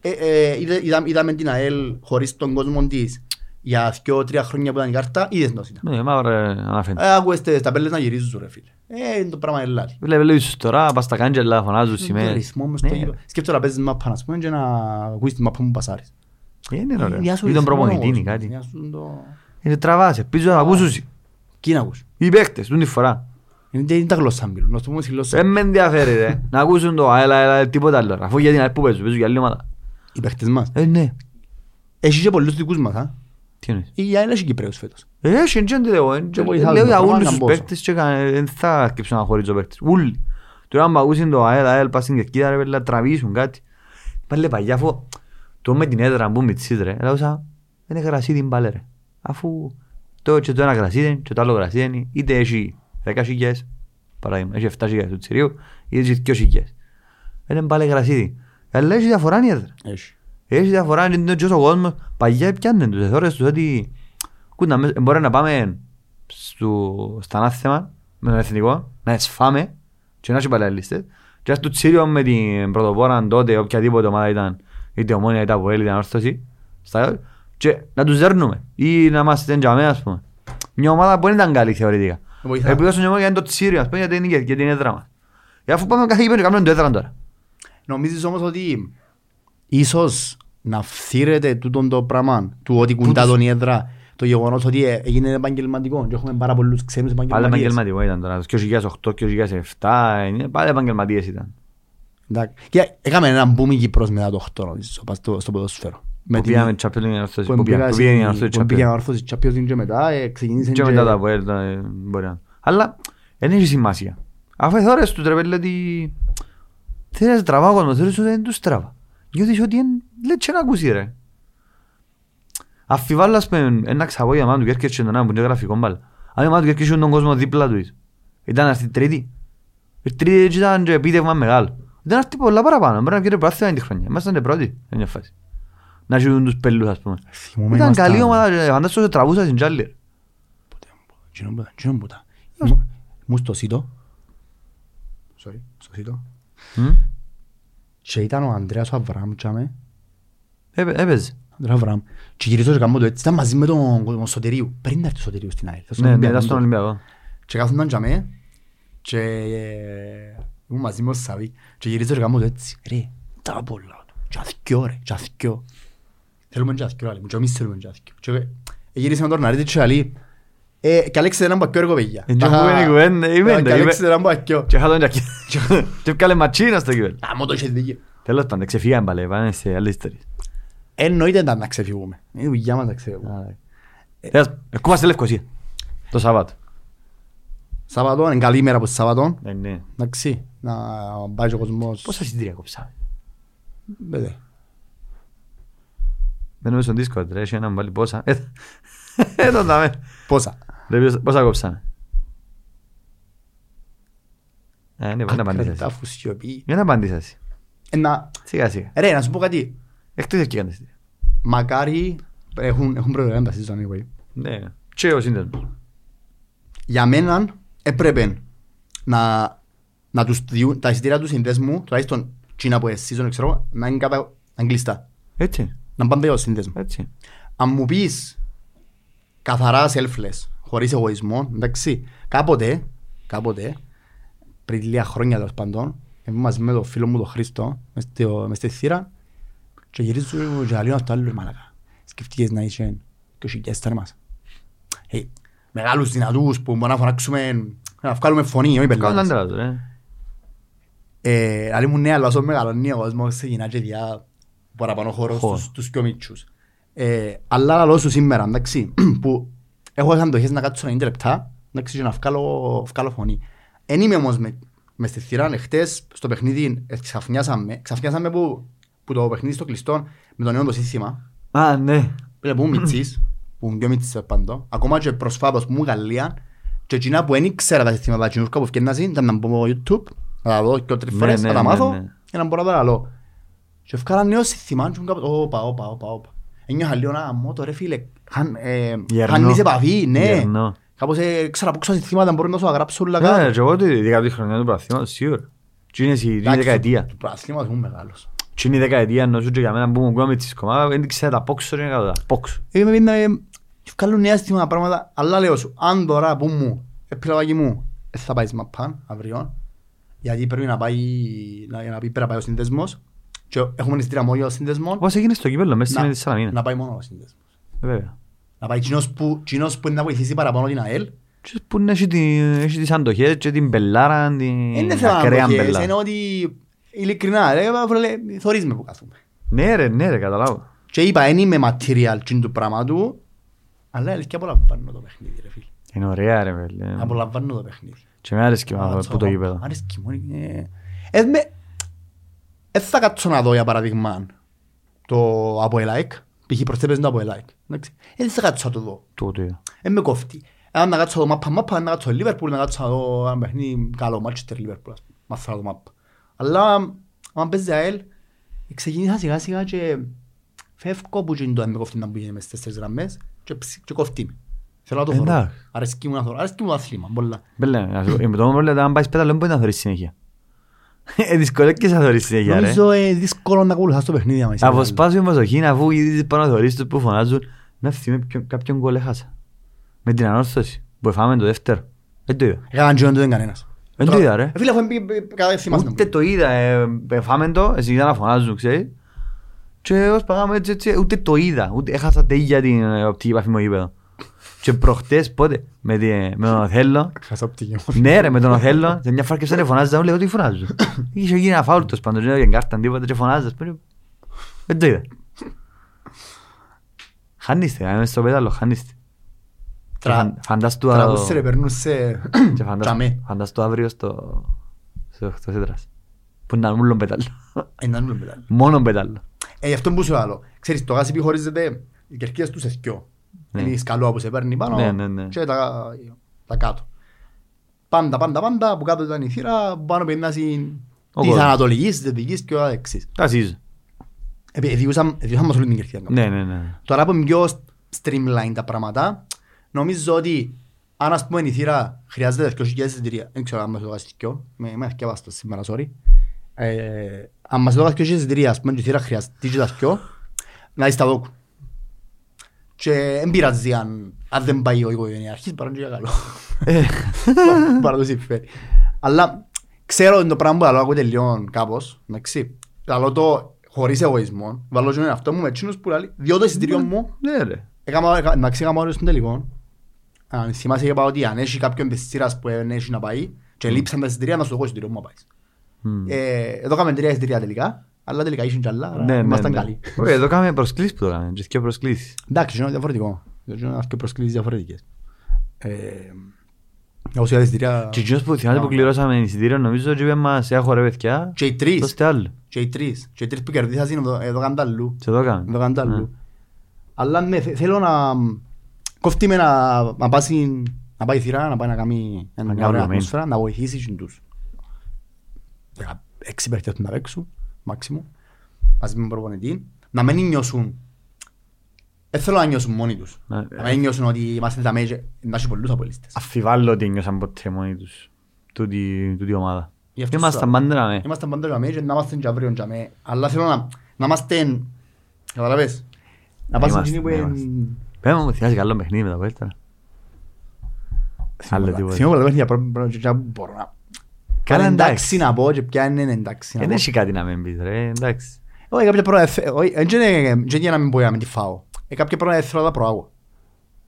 Ε, ε, είδε- είδα- είδαμε την ΑΕΛ χωρίς τον κόσμο της για δυο-τρία χρόνια που ήταν η κάρτα, είδες νόσητα. Ναι, μα ρε, αναφέρει. Ε, άκουες τε- τα πέλες να γυρίζουν ρε φίλε. Ε, είναι το πράγμα ελάλη. Βλέπει, βλέπεις τώρα, πας στα κάντζελα, φωνάζουν Το σημαίες. ρυθμό μες στο Ναι, γήπεδο. Σκέφτομαι να παίζεις μάπα να πούμε και να ακούεις τη μάπα μου πασάρεις. ε, Είναι ωραίο. Διάσου Ή τον ρυθμό προπονητή όμως, είναι κάτι. διάσου το- Είναι τραβάς, ελπίζω να ακούσουν. Κι να ακούς. Οι παίκτες, τούν τη φορά. Είναι είναι τα γλώσσα μιλούν, να το πούμε στη γλώσσα. Δεν με ενδιαφέρει ρε. Να ακούσουν το αέλα, αέλα, τίποτα άλλο. ρε. Αφού για την ΑΕΛ που παίζουν, παίζουν για άλλη ομάδα. Οι παίχτες μας. Ε, ναι. Έχει και πολλούς δικούς μας, α. Τι εννοείς; Η ΑΕΛ έχει Κυπρέους φέτος. Ε, Έχει, έτσι δεν λέω. ε, Και βοηθάς Λέω με, για πράγμα όλους να τους μπώσω. παίκτες και κα- δεν θα αρκεψουν να χωρίζω παίκτες. Ούλοι. Τώρα αν ακούσουν το ΑΕΛ, ΑΕΛ, πας στην κερκίδα ρε, να τραβήσουν κάτι. Πάλι παλιά, αφού το με την έδρα που μητσείς ρε, έλαουσα, δεν είναι γρασίδι μπάλε ρε. Αφού το και το ένα γρασίδι και το άλλο γρασίδι, είτε έχει 10 χιλιές, παράδειγμα, έχει 7 χιλιές του τσιρίου, είτε έχει 2 χιλιές. Δεν είναι μπάλε γρασίδι. Αλλά έχει διαφορά η έδρα. Έχει. Έχει διαφορά είναι το τόσο κόσμος. Παγιά πιάνε τους εθώρες τους ότι κούτα, μες- μπορεί να πάμε στο, στα ανάθεμα με τον εθνικό, να εσφάμε και να έχει παλαιαλίστες και στο τσίριο με την πρωτοπόρα τότε οποιαδήποτε ομάδα ήταν είτε ομόνια είτε από είτε ανόρθωση στα, και να τους δέρνουμε ή να είμαστε τζαμέ ας πούμε. Μια ομάδα που δεν ήταν καλή θεωρητικά. Βοηθά. Επειδή όσο νιώμο για το τσίριο ας πούμε γιατί είναι για την έδρα μας. Και αφού πάμε κάθε γήπεδο και κάνουμε το έδρα τώρα. Νομίζεις όμως ότι ίσως να φθήρεται τούτο το πράγμα του ότι κουντά τον η έδρα το γεγονός ότι ε, έγινε επαγγελματικό και έχουμε πάρα πολλούς ξένους Πάλι επαγγελματίες. επαγγελματικό ήταν τώρα. Το 2008-2007 είναι πάλι επαγγελματίες ήταν. Εντάξει. Και έκαμε έναν boom η Κύπρος μετά το 8 νομίζω, πας στο, στο ποδόσφαιρο. Με Που την- πήγαμε Champions League ανόρθωση. που Που πήγαμε που πήγαμε η πήγα ανόρθωση που πήγα Champions. ανόρθωση Champions League και μετά ε, ξεκινήσαν Και μετά τα Αποέλ, τα- ε, μπορεί να. Αλλά δεν έχει σημασία. Αφού οι θόρες του τρεπέλε ότι θέλεις να τραβά ο κόσμος, θέλεις ότι δεν τους τραβά. Νιώθεις ότι εν- λέει και να ακούσει ρε. Αφιβάλλω ας πούμε ένα ξαβό για μάνα του Κέρκερ και τον άλλο που είναι γραφικό μπάλα. Αν η μάνα του Κέρκερ είχε τον κόσμο δίπλα του. Ήταν αυτή τρίτη. Η τρίτη έτσι ήταν και επίτευγμα μεγάλο. Ήταν αυτή πολλά παραπάνω. Μπορεί να βγει το πράθυμα την χρονιά. Ήμασταν και πρώτοι. σε μια φάση. Να ζουν τους πελούς ας πούμε. Θυμούμαι Ήταν ήμασταν- καλή ομάδα. και Φαντάσου σε τραβούσα στην Τζάλλη. Τζινόν που ήταν, τζινόν που ήταν. Ήμουν- Ήμουν στο ΣΥΤΟ. Sorry, στο ΣΥΤΟ. Μμ. Και ήταν ο Ανδρέας ο Αβραάμ τζάμε. Έπαι- Έπαιζε. Ανδρέας Αβραάμ. Και γυρίζω και κάνω το έτσι. Ήταν μαζί με τον τον Σωτηρίου. Πριν να έρθει ο Σωτηρίου στην ΑΕΛ. Ναι, ναι, ήταν στον Ολυμπιακό. Και κάθονταν τζάμε. Και ε, ήμουν μαζί με ο Σαβί. Και γυρίζω και κάνω το έτσι. Ρε, τα πολλά του. Και αθκιό ρε, και αθκιό. Θέλουμε και αθκιό, λέει μου. Και εμείς θέλουμε και αθκιό. Και ε, γύρισαμε τώρα να ρίξει και λέει, ε, και Αλέξης έναν μπακιό ρε κοπέγια. Ε, και μου είναι η κουβέντα, είπε, Και είπε. Αλέξης έναν μπακιό. Και είχα τον τζακί. Και έπιαλε ματσίνα στο κύπελο. Άμα το είχες δίκιο. Τέλος πάντων, ξεφύγαμε πάλι, πάνε σε άλλες ιστορίες. Εννοείται ήταν να ξεφύγουμε. Είναι η δουλειά μας να ξεφύγουμε. Τέλος, ερχόμαστε Λευκοσία. Το Σαββάτο. Σάββατο, είναι καλή ημέρα από το Σάββατο. Ναι, ναι. Εντάξει, να πάει και ο κόσμος. Πόσα εισιτήρια κόψαμε; Βέβαια. Μπαίνουμε στον Discord, ρε, έχει έναν πάλι πόσα. Ε, ε, το δάμε. Πόσα; Ρε, πόσα- Πόσα κόψαμε. Ε, ναι, δεν απαντήσεις. Ακρατά φουσιοπή. Δεν απαντήσεις. Ε, να- Σιγά σιγά. Ρε, να σου πω κάτι. Εκτός ευκήκαν τα εισιτήρια. Μακάρι έχουν, έχουν προηγούμενα τα season anyway. Ναι. Και ο σύνδεσμος. Για μένα έπρεπε να, να τους διούν, τα εισιτήρια του συνδέσμου, τουλάχιστον Κίνα που είναι season, ξέρω, εγώ, να είναι κατά να είναι κλειστά. Έτσι. Να πάνε ο σύνδεσμο. Έτσι. Αν μου πεις καθαρά selfless, χωρίς εγωισμό, εντάξει, κάποτε, κάποτε, πριν λίγα χρόνια τέλος πάντων, ήμουν μαζί με τον φίλο μου τον Χρήστο, μες στο- μες στη θύρα, και γυρίζω και λέω αυτό άλλο, ρε μαλάκα. Σκεφτήκες να είσαι και ο χιλιάς ήταν μας. Ε, Μεγάλους δυνατούς που μπορούμε να φωνάξουμε, να βγάλουμε φωνή, όχι Κάνουν πελάτες. άντρα του, ρε. Ε, αλλά ήμουν ναι, αλλά όσο μεγαλώνει ο κόσμος ξεκινά και διά παραπάνω χώρο Χώρο. στους, στους πιο μίτσους. Ε, αλλά λαλό σου σήμερα, εντάξει, που έχω αντοχές να κάτσω 90 λεπτά, εντάξει, και να βγάλω, βγάλω φωνή. Εν είμαι όμως με, μες στη θύρα, εχθές στο παιχνίδι ε, ξαφνιάσαμε, ξαφνιάσαμε που, που το παιχνίδι στο κλειστό με τον νέο το σύστημα, Α, ναι. Πήρε που μητσής, που είναι πιο μητσής παντό, ακόμα και προσφάτως που μου Γαλλία, και εκείνα που δεν ήξερα τα συστήματα κοινούργα που ευκαιρνάζει, ήταν να μπω στο YouTube, να τα δω και τρεις Ναι, φορές, ναι, να τα ναι, μάθω, ναι. και να μπορώ να τα λαλώ. Και ευκάλα νέο σύστημα, και μου κάπου, όπα, όπα, όπα, όπα. Ένιωχα λίγο να μότο ρε φίλε, χαν- ε, Γερνό. Χάνεις επαφή, ναι. Γερνό. Κάπως ε, ξέρα από ξέρω συστήματα μπορούν να σου αγράψουν όλα Ναι, κάτω. και εγώ τη δεκαετία χρονιά του πρωταθλήματος, σίγουρα. Τι είναι η- τι είναι η Εντάξει, δεκαετία; Το πράσινο είναι μεγάλος. Τι είναι η δεκαετία ενός και για μένα που μου κόμμα τις κομμάτια, δεν ξέρω τα πόξω είναι κάτω, τα πόξω. Είμαι πίντα, ε, βγάλουν νέα συστήματα πράγματα, αλλά λέω σου, αν τώρα που μου, επιλογάκι μου, ε, θα πάει μαπάν αύριο, γιατί πρέπει να πάει, να, να πει πρέπει να πάει ο σύνδεσμος, και έχουμε εισιτήρια μόνο για ο σύνδεσμο, Πώς έγινε στο κύπελλο, μέσα να, στη Σαλαμίνα. να πάει μόνο ο σύνδεσμος. Ε, Βέβαια. Να πάει κοινός που, κοινός που είναι να βοηθήσει παραπάνω την ΑΕΛ, Και που είναι, έχει την- έχει τις αντοχές και την πελάρα, δεν είναι την θέμα ακραία αποχές, πελάρα. είναι ότι ειλικρινά, ρε, βρε, θωρείς με που κάθομαι. Ναι ρε, ναι ρε, καταλάβω. Και είπα, δεν είμαι material τσιν του πράγματου, αλλά αλήθεια απολαμβάνω το παιχνίδι, ρε φίλε. Είναι ωραία ρε φίλε. Απολαμβάνω το παιχνίδι. Και με άρεσε και Α, που το τσακώ. γήπεδο. Αρέσκει μου, είναι- Ε, με- ε, θα κάτσω να δω για παράδειγμα το από ελάικ, π.χ. προσθέπες το από ελάικ. Δεν θα κάτσω να το δω. Το το είδα. Δεν με κόφτει. Αν να κάτσω να δω μάπα μάπα, να κάτσω Λίβερπουλ, να κάτσω να δω ένα παιχνίδι καλό, Μάτσεστερ Λίβερπουλ, ας πούμε. μάθω να δω μάπα. Αλλά αν παίζει ΑΕΛ, ξεκίνησα σιγά σιγά και φεύγω που είναι το αν με κόφτει να μπει μες στις τέσσερις γραμμές και ψ- και κόφτει με. Θέλω να το θωρώ. Εντάξει. Αρέσκει μου να θωρώ. Αρέσκει μου το αθλήμα, πολλά. Μπέλε, να σου πω, με το μόνο πρόβλημα, αν πάεις πέταλο, δεν μπορεί να θωρείς συνέχεια. Ε, δυσκολεύκες να θωρείς συνέχεια ρε. Νομίζω ε, δύσκολο να ακολουθάς το παιχνίδι άμα είσαι Από Real. σπάσου η προσοχή αφού είδες πάνω να θωρείς τους που φωνάζουν να θυμάμαι ποιον- κάποιον γκολ έχασα. Με την ανόρθωση που εφάμε το δεύτερο. Δεν το είδα. Έκαναν και δεν το είδε κανένας. Δεν το είδα, ρε. Ε, Φίλε, έχω μπει κατά θυμάσαι. Ούτε το είδα. ε, Εφάμε το, εσύ είδα να φωνάζουν, ξέρεις. Και ως παγάμε έτσι, έτσι, ούτε το είδα. Ούτε έχασα τέλεια την ε, οπτική επαφή μου γήπεδο. Και προχτές πότε, με, τη- με τον Οθέλο, Χάσα οπτική μου. ναι ρε με τον Οθέλο, σε μια φορά και φωνάζα, λέω τι φωνάζω. Είχε γίνει ένα φάουλ τους πάντως, δεν έδωκε κάρτα τίποτα και φωνάζα. ας πούμε. Δεν το είδα. Χάνιστε, αν είμαι στο πέταλο, χάνιστε. Και Τρα- φαν- Φαντάστου Τραβούσε ρε, α- περνούσε και φαντάστου- τζαμέ. φαντάστου αύριο στο στο οκτώ σέντρας. Που είναι μόνο πέταλο. Έναν ούλο μετά. Μόνο πέταλο. Ε, γι' αυτό που σου λέω. Ξέρεις, το γάσιπι χωρίζεται οι κερκίδες τους σε δυο. Ναι. Είναι η σκαλούα που σε παίρνει πάνω Ναι, ναι, ναι. και τα, τα κάτω. Πάντα, πάντα, πάντα, από κάτω ήταν η θύρα, από πάνω περνάς η- Ο της κόσμος. Ανατολικής, της Δυτικής και ο δεξής. Τα ζήσω. Επί- Διούσαμε διούσαμε μας όλη την κερκίδα. Ναι, ναι, ναι. Τώρα που είναι πιο streamline τα πράγματα, νομίζω ότι αν ας πούμε η θύρα χρειάζεται 2.000 εισιτήρια, δεν ξέρω αν μας το κάνει δυο, με με αρκεύαστο σήμερα, sorry. Ε, αν μας το κάνει 2.000 εισιτήρια, ας πούμε, και η θύρα χρειάζεται και τα δυο, να δεις τα δόκου. Και δεν πειράζει αν, αν δεν πάει ο οικογενειάρχης, παρά και για καλό. Παρά το συμφέρει. Αλλά ξέρω ότι το πράγμα που λέω ακούγεται λίγο κάπως, εντάξει. Λαλώ το χωρίς εγωισμό, βάλω και με αυτό μου με εκείνους που λέει, διώ το εισιτήριο μου, Ναι, ρε. Έκαμα, έκα- εντάξει έκαμα όριο στον τελικό. Αν θυμάσαι είπα ότι αν έχει κάποιον της σειράς που δεν έχει να πάει και λείψαν τα εισιτήρια να σου το έχω εισιτήριο μου να πάεις. Μμ. Ε, Εδώ έκαμε τρία εισιτήρια τελικά, αλλά τελικά ήσουν κι άλλα, άρα Ναι, ναι, ήμασταν ναι. καλοί. Όχι, εδώ κάνουμε προσκλήσεις που το κάνουμε. Και δύο προσκλήσεις. Εντάξει, είναι διαφορετικό. Είναι και προσκλήσεις διαφορετικές. Ε, Όσοι τα εισιτήρια... Και εκείνος που θυμάται που κληρώσαμε εισιτήριο νομίζω ότι είπε μας έχω ρε παιδιά. Και οι τρεις. Δώστε άλλο. Και οι τρεις. Και οι τρεις που κερδίσαν είναι εδώ- εδώ κάνουν τα αλλού. Και εδώ κάνουμε. Εδώ κάνουν τα Ναι. αλλού. Αλλά ναι, θε- θέλω να... Κόφτει με να, να, πάει, να πάει η θύρα, να πάει να κάνει Να μια κάνει ωραία το main. ατμόσφαιρα, να βοηθήσει και τους. Δεκα- Έξι παίχτες να παίξουν, μάξιμου, μαζί με τον προπονητή, να μην νιώσουν δεν θέλω να νιώσουν μόνοι τους. Ναι, Να μην νιώσουν ότι είμαστε τα μέτια, να έχει πολλούς απολύστες. Αφιβάλλω ότι νιώσαν ποτέ μόνοι τους. Τούτη τούτη ομάδα. Γι' αυτό Ήμασταν σου- πάντα να με. Είμαστε πάντα για μέτια, να είμαστε και αύριο για μέ. Αλλά θέλω να, να είμαστε, καταλαβες, να πάσουν Είμαστε, εκείνοι που ναι, είναι... είμαστε. Πέμε μου θυμάσαι καλό παιχνίδι με τα Πέλτα. Άλλο τίποτα. Θυμώ πολλά παιχνίδια πρώτα πρώτα και μπορώ να... Καλά, εντάξει εντάξει. να πω και ποια είναι εντάξει να Δεν πω. έχει κάτι να μην πεις ρε, εντάξει. Όχι, κάποια πρώτα, θε- όχι, δεν είναι δεν είναι να μην πω να μην τη φάω. Ε, κάποια πρώτα θέλω να τα προάγω.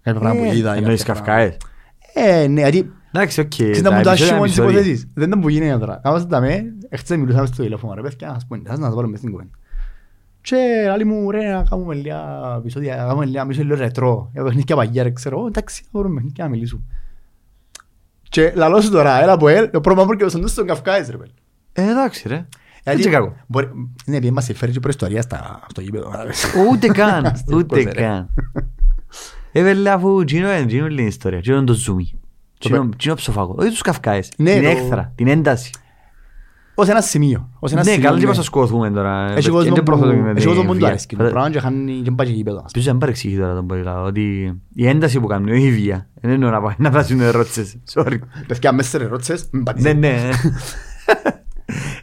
Κάποια πράγματα που είδα. ή Εννοείς κάποια καυκάες. πράγματα. Ε, ναι, γιατί Εντάξει, οκ. ξέρεις τα να μου το επεισόδια άσχημο τις επεισόδια. υποθέσεις. Δεν ήταν που γίνεται τώρα. Κάμαστε τα με, εχθές μιλούσαμε στο τηλέφωνο ρε παιδιά, ας πούμε, ας να τα βάλουμε μες στην κουβέντα. Και άλλοι μου ρε να κάνουμε λίγα επεισόδια, να κάνουμε λίγα μισό λίγο ρετρό, για παιχνίδια παγιά ρε ξέρω, «Ω, εντάξει να βρούμε παιχνίδια να μιλήσουμε. Και λαλώ σου τώρα, έλα από ελ, το πρώτο μου και στον στον Καυκάες ρε παιδί. Ε, εντάξει ρε. Γιατί- Έτσι κακό. μπορεί- Ναι, επειδή μας φέρει και προϊστορία στα- στο γήπεδο. κατάλαβες. Ούτε καν, Αστείος ούτε πώς, ρε. καν. Ε, βέβαια, αφού γίνω είναι γίνω είναι η ιστορία, γίνω είναι το ζούμι. Το Γίνω γίνω ψοφάκο, όχι τους καυκάες, Ναι, την το- έκθρα, την ένταση. Ως ένα σημείο. Ως ένα Ναι, σημείο, καλά και ναι. μας ασκοθούμε τώρα. Έχει κόσμο Δεν που- προχωρούμε με έχει την κόσμο που του βία. αρέσκει το πράγμα και χάνει και πάει και γήπεδο. ας πούμε. Πίσω δεν παρεξηγεί τώρα τον Πολυλά, ότι η ένταση που κάνουν, όχι η βία. Δεν εννοώ να πάει να βάζουν ερώτησες, sorry. Παιδιά, μέσα σε ρερώτσες, μην πατήσεις. Ναι, ναι.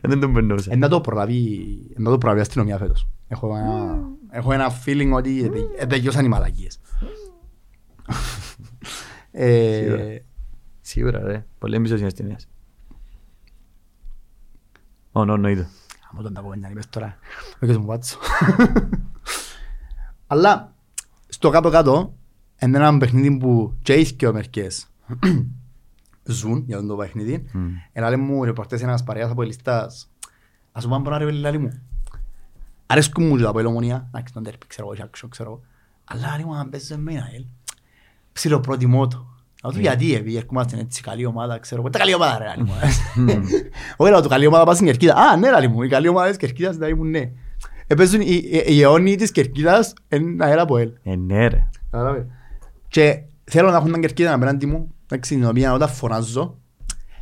Δεν τον περνούσα. Ε, να το προλάβει, να το προλάβει η αστυνομία φέτος. Έχω ένα, έχω ένα feeling ότι ε, τελειώσαν οι μαλακίες. Ε, Σίγουρα. Σίγουρα ρε, πολύ εμπιστοσύνη στην ταινία. Ω, νο, νοήτο. άμα τον τα πω, είπες τώρα, όχι μου πάτσω. Αλλά, στο κάτω-κάτω, είναι ένα παιχνίδι που και οι δυο μερικές ζουν για το παιχνίδι. Μμ. Ένα λέει μου ρεπορτές ένας παρέας από ελιστάς. Ας σου πάμε τώρα ρε παιδί μου. Αρέσκουν μου και τα από ελομονία. Εντάξει, τον τέρπι, ξέρω εγώ, και άξιο, ξέρω εγώ. Αλλά λέει μου, αν παίζεις με εμένα, ελ. Ψηλό προτιμώ το. Να του γιατί, επειδή ερχόμαστε έτσι καλή ομάδα, ξέρω εγώ. Τα καλή ομάδα ρε, λέει μου. Όχι, λέω, το καλή ομάδα πας στην Κερκίδα. Α, ναι, λέει μου, η καλή ομάδα της Κερκίδας, λέει μου, ναι. Επέζουν οι- οι- οι αιώνιοι της Κερκίδας, είναι αέρα από ελ. Ε, ναι ρε. Κατάλαβε. Και θέλω να έχουν την κερκίδα απέναντι μου, εντάξει, την οποία όταν φωνάζω,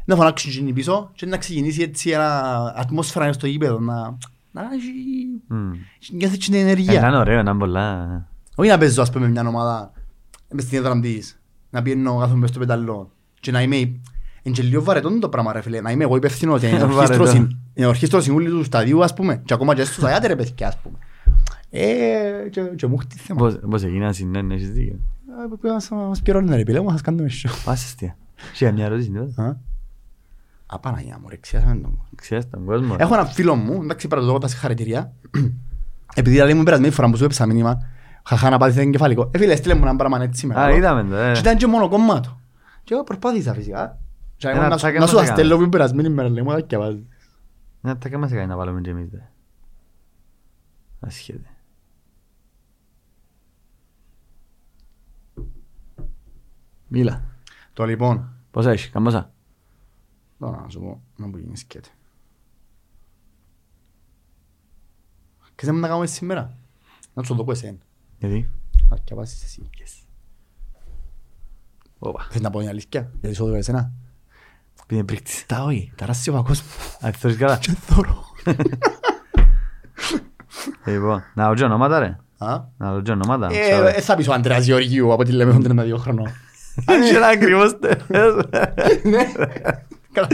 να φωνάξουν εκείνοι πίσω και να ξεκινήσει έτσι ένα ατμόσφαιρα μες στο γήπεδο, να, να έχει, Μμ. νιώθει την Ε, Να ενεργεία. είναι ωραίο, να είναι πολλά. Όχι να παίζω, ας πούμε, με μια ομάδα, μες στην έδρα της, να πιένω κάθομαι μες στο πεταλό και να είμαι, είναι και λίγο βαρετό το πράγμα ρε φίλε, να είμαι εγώ υπεύθυνος για την Βαρετό. ορχήστρωση- την ορχήστρωση ούλη του σταδίου, ας πούμε, και ακόμα και στους αγιάτε ρε παιδιά, ας πούμε. Ε, και, και μου έχει τη θέμα. Πώς- Πώς έγινε να συνένει, έχεις δίκιο; Ε, πρέπει να σας- μας πληρώνουν ρε πιλέ μου, σας κάνουμε show. Πάσε αστεία. Είχε μια ερώτηση, τίποτα. Α. Α, Παναγιά μου, ρε, ξέχασαμε το. Ξέρεις τον κόσμο. Έχω έναν φίλο μου, εντάξει, πρέπει να του δω τα συγχαρητήρια. Επειδή δηλαδή μου περασμένη φορά που σου έπαιξα μήνυμα, χαχά να πάθεις εγκεφαλικό. Ε, φίλε, στείλε μου ένα πράγμα έτσι Α, μεγάλο. είδαμε το, ε. Και ήταν και μόνο κομμάτο. Και εγώ προσπάθησα φυσικά. Και εγώ Ένα να σου- τσάκα Να σου μας τα έκανε. στέλνω που περασμένη μέρα, λέει μου, τα διαβάζεις. Ναι, τα κάμαστε κάνει να βάλουμε και εμείς, δε. Ασχέτε. Μίλα. Το λοιπόν, Πόσα έχεις, καμπόσα; τώρα να σου πω, να μου γίνεις σκέτη. Και δεν μου να κάνουμε σήμερα; Να σου το πω εσένα. Γιατί; Να διαβάσεις εσύ. Όπα. Θες να πω την αλήθεια, γιατί σου έδωκα εσένα. Πήγαινε πρίκτης. Τα όχι, τα ράσει ο κόσμο. Α, θωρείς καλά. Και θωρώ. Λοιπόν, να ρωτήσω ονόματα ρε. Α; Να ρωτήσω ονόματα. Ε, ε, θα πεις ο Αντρέας Γεωργίου από τη λέμε τον με δύο χρονών. Αν είναι ακριβώς Ναι. Καλά.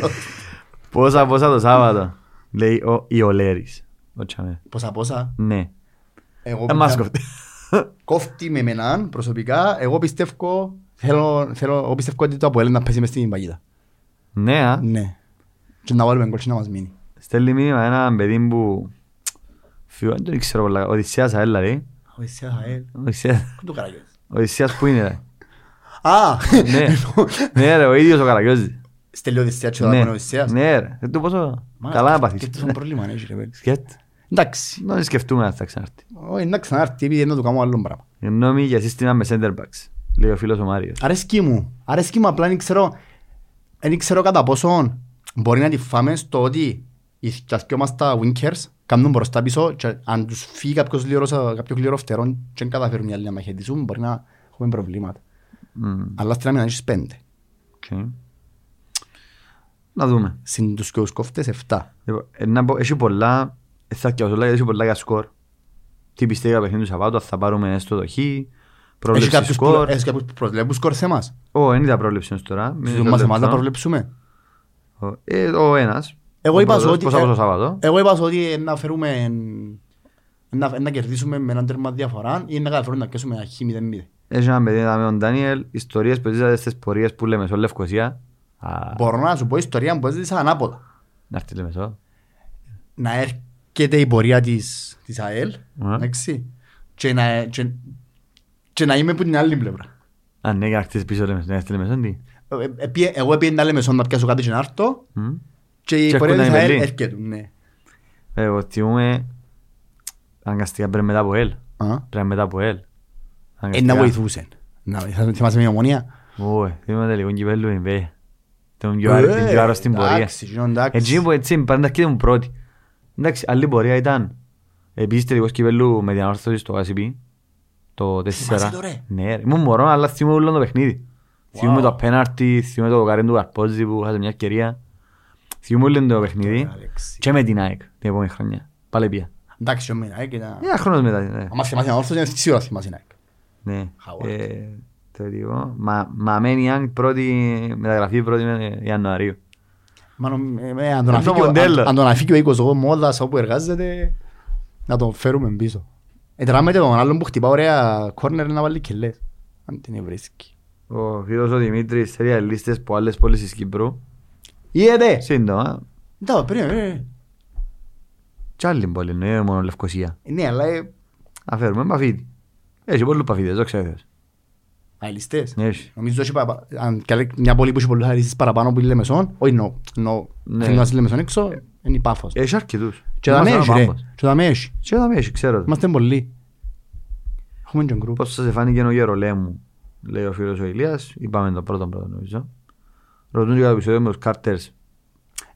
Πόσα πόσα το Σάββατο. Λέει ο Ιολέρης. Ο Τσαμέ. Πόσα πόσα; Ναι. Εγώ Ε, μας πια- κοφτεί. Κόφτει με εμενάν προσωπικά. Εγώ πιστεύω, θέλω, θέλω, εγώ πιστεύω ότι το Αποέλ να πέσει μες στην παγίδα. Ναι, α. Ναι. Και να βάλουμε γκολ και να μας μείνει. Στέλνει μήνυμα ένα παιδί που... Φύγω, δεν το ξέρω πολλά. Οδυσσέας αέλ, δηλαδή. Ο Ισιάς Αέλ. Οδυσσέας- Πού το καραγιώζεις. Οδυσσέας που είναι, ρε. Α! Ναι. Ναι, ρε, ο ίδιος ο Καραγιώζης. Στέλνει ο Οδυσσέας και ο Δάκον ο Οδυσσέας. Ναι, ρε. Δεν του πόσο καλά να παθείς. Και τόσο πρόβλημα έχει ρε παιδί. Σκέφτε. Εντάξει. Να σκεφτούμε να θα ξανάρθει. Όχι, να ξανάρθει επειδή να του κάνω άλλο πράγμα. Γνώμη για σύστημα με center backs. Λέει ο φίλος ο Μάριος. Αρέσκει μου. Αρέσκει μου απλά δεν ξέρω, δεν ξέρω κατά πόσο μπορεί να τη φάμε στο ότι οι δυο μας τα winkers κάνουν μπροστά πίσω και αν τους φύγει κάποιος λιωρός, κάποιο κλήρο φτερόν και δεν καταφέρουν οι άλλοι να μαχαιτήσουν μπορεί να έχουμε προβλήματα. Μμμ, Αλλά στην άμυνα έχεις πέντε. οκ. Να δούμε. Συν τους και τους κόφτες εφτά. Λοιπόν, ε, να πω, έχει πολλά, ε, θα αρκεώσω πολλά, γιατί έχει πολλά για σκορ. Τι πιστεύει για παιχνίδι του Σαββάτου, αν θα πάρουμε έστω το χ, Έχεις πρόβλεψη κάποιους που- σκορ. έχεις κάποιους που προβλέπουν σκορ σε εμάς; Ω, δεν είδα πρόβλεψη ως τώρα. Μην Στους σας μας εμάς να λεπτό. προβλέψουμε. Ο- ε, Ο ένας. Εγώ Ο είπα σου πρώτος, ότι, Πόσα από το ε, Σάββατο. εγώ είπα σου ότι ε, να φέρουμε να, να κερδίσουμε με έναν τέρμα διαφορά ή να καταφέρουμε να κέσουμε ένα χ 0-0. Έχει ένα παιδί με τον Ντάνιελ, ιστορίες που ζήσατε στις πορείες που λέμε στο Λευκοσία. Α, Μπορώ να σου πω ιστορία που έζησα ανάποδα. Να έρθει λέμε στο. Να έρχεται η πορεία της, της ΑΕΛ, Ναι. εντάξει, και να, και, και να είμαι από την άλλη πλευρά. Α, ναι, για να χτίσεις πίσω λέμε, να έρθει λέμε στο, τι. Ε, ε, επίε- Εγώ έπιεν να λέμε σόν να πιάσω κάτι και να έρθω Μμ. και η Και πορεία της έρχονταν οι ΑΕΛ Μπερλίν. έρχεται, ναι. Εγώ θυμούμαι, αναγκαστικά πρέπει μετά από ελ. Α. Πρέπει μετά από ελ. Ε, να βοηθούσε. Να, θα θυμάσαι μια ομονία. Ω, θυμάμαι λίγο κυπέλλου είναι πέ. Τον πιο άρρη- την πιο άρρωστη πορεία. Ε, Εντάξει, εκείνο εντάξει. Έτσι που έτσι πάντα και ήμουν πρώτη. Εντάξει, άλλη πορεία ήταν. Επίσης τελικός κυπέλλου με την ανόρθωση στο ACP. Το 4. Θυμάσαι το, ρε; Ναι, ρε. Ήμουν μωρό, αλλά θυμούμαι όλο το παιχνίδι. Θυμούμαι το απέναρτι, θυμούμαι το καρέν του Καρπόζη που είχατε μια ευκαιρία. Θυμούμαι όλο το παιχνίδι. Ωραία, Αλέξη. Και με την ΑΕΚ την επόμενη χρονιά. Πάλι πια. Εντάξει, ο Μίνα, ε, και να- Ένα χρόνος μετά. ναι. Άμα θυμάσαι να όρθος, είναι σίγουρα θυμάσαι να Ναι. Χαουάρτ. Ε, Το δικό. Μα- Μαμένη Ιάνγκ πρώτη μεταγραφή πρώτη Ιανουαρίου. Μάνο, ε, ε, αν τον Είναι το αφήκει ο- μοντέλο. αν- αν τον αφήκει ο οίκος εγώ μόδας όπου εργάζεται, να τον φέρουμε πίσω. Ε, τράμεται τον άλλον που χτυπά ωραία κόρνερ να βάλει κελές. Αν την βρίσκει. Ο φίλος ο Δημήτρης θέλει λίστες από άλλες πόλεις της Κύπρου. Είδετε! Σύντομα. Τα, περίμενε, περίμενε. Κι άλλη πόλη, είναι μόνο Λευκοσία. Ε, Ναι, αλλά ε, Αφαίρουμε Παφίτη. Έχει πολλούς Παφίτες, το ξέρεις. Αελιστές. Έχεις. Νομίζω ότι παραπα- αν κι άλλη- μια πόλη που έχει πολλούς αελιστές παραπάνω που είναι Λεμεσόν, όχι νο, νο, Ναι. θέλει να είσαι Λεμεσόν έξω, είναι η Πάφος. Έχεις αρκετούς. Και δαμέ Είμαστε έχει, ένα ρε. πάμπος. Και δαμέ έχει. Και δαμέ έχει, ξέρω. το. Είμαστε πολλοί. Έχουμε και γκρουπ. Πώς σας εφάνηκε ο Γερολέμου, λέει ο φίλος ο Ηλίας. Είπαμε το πρώτο πρώτο νομίζω. Ρωτούν για το επεισόδιο με τους Κάρτερς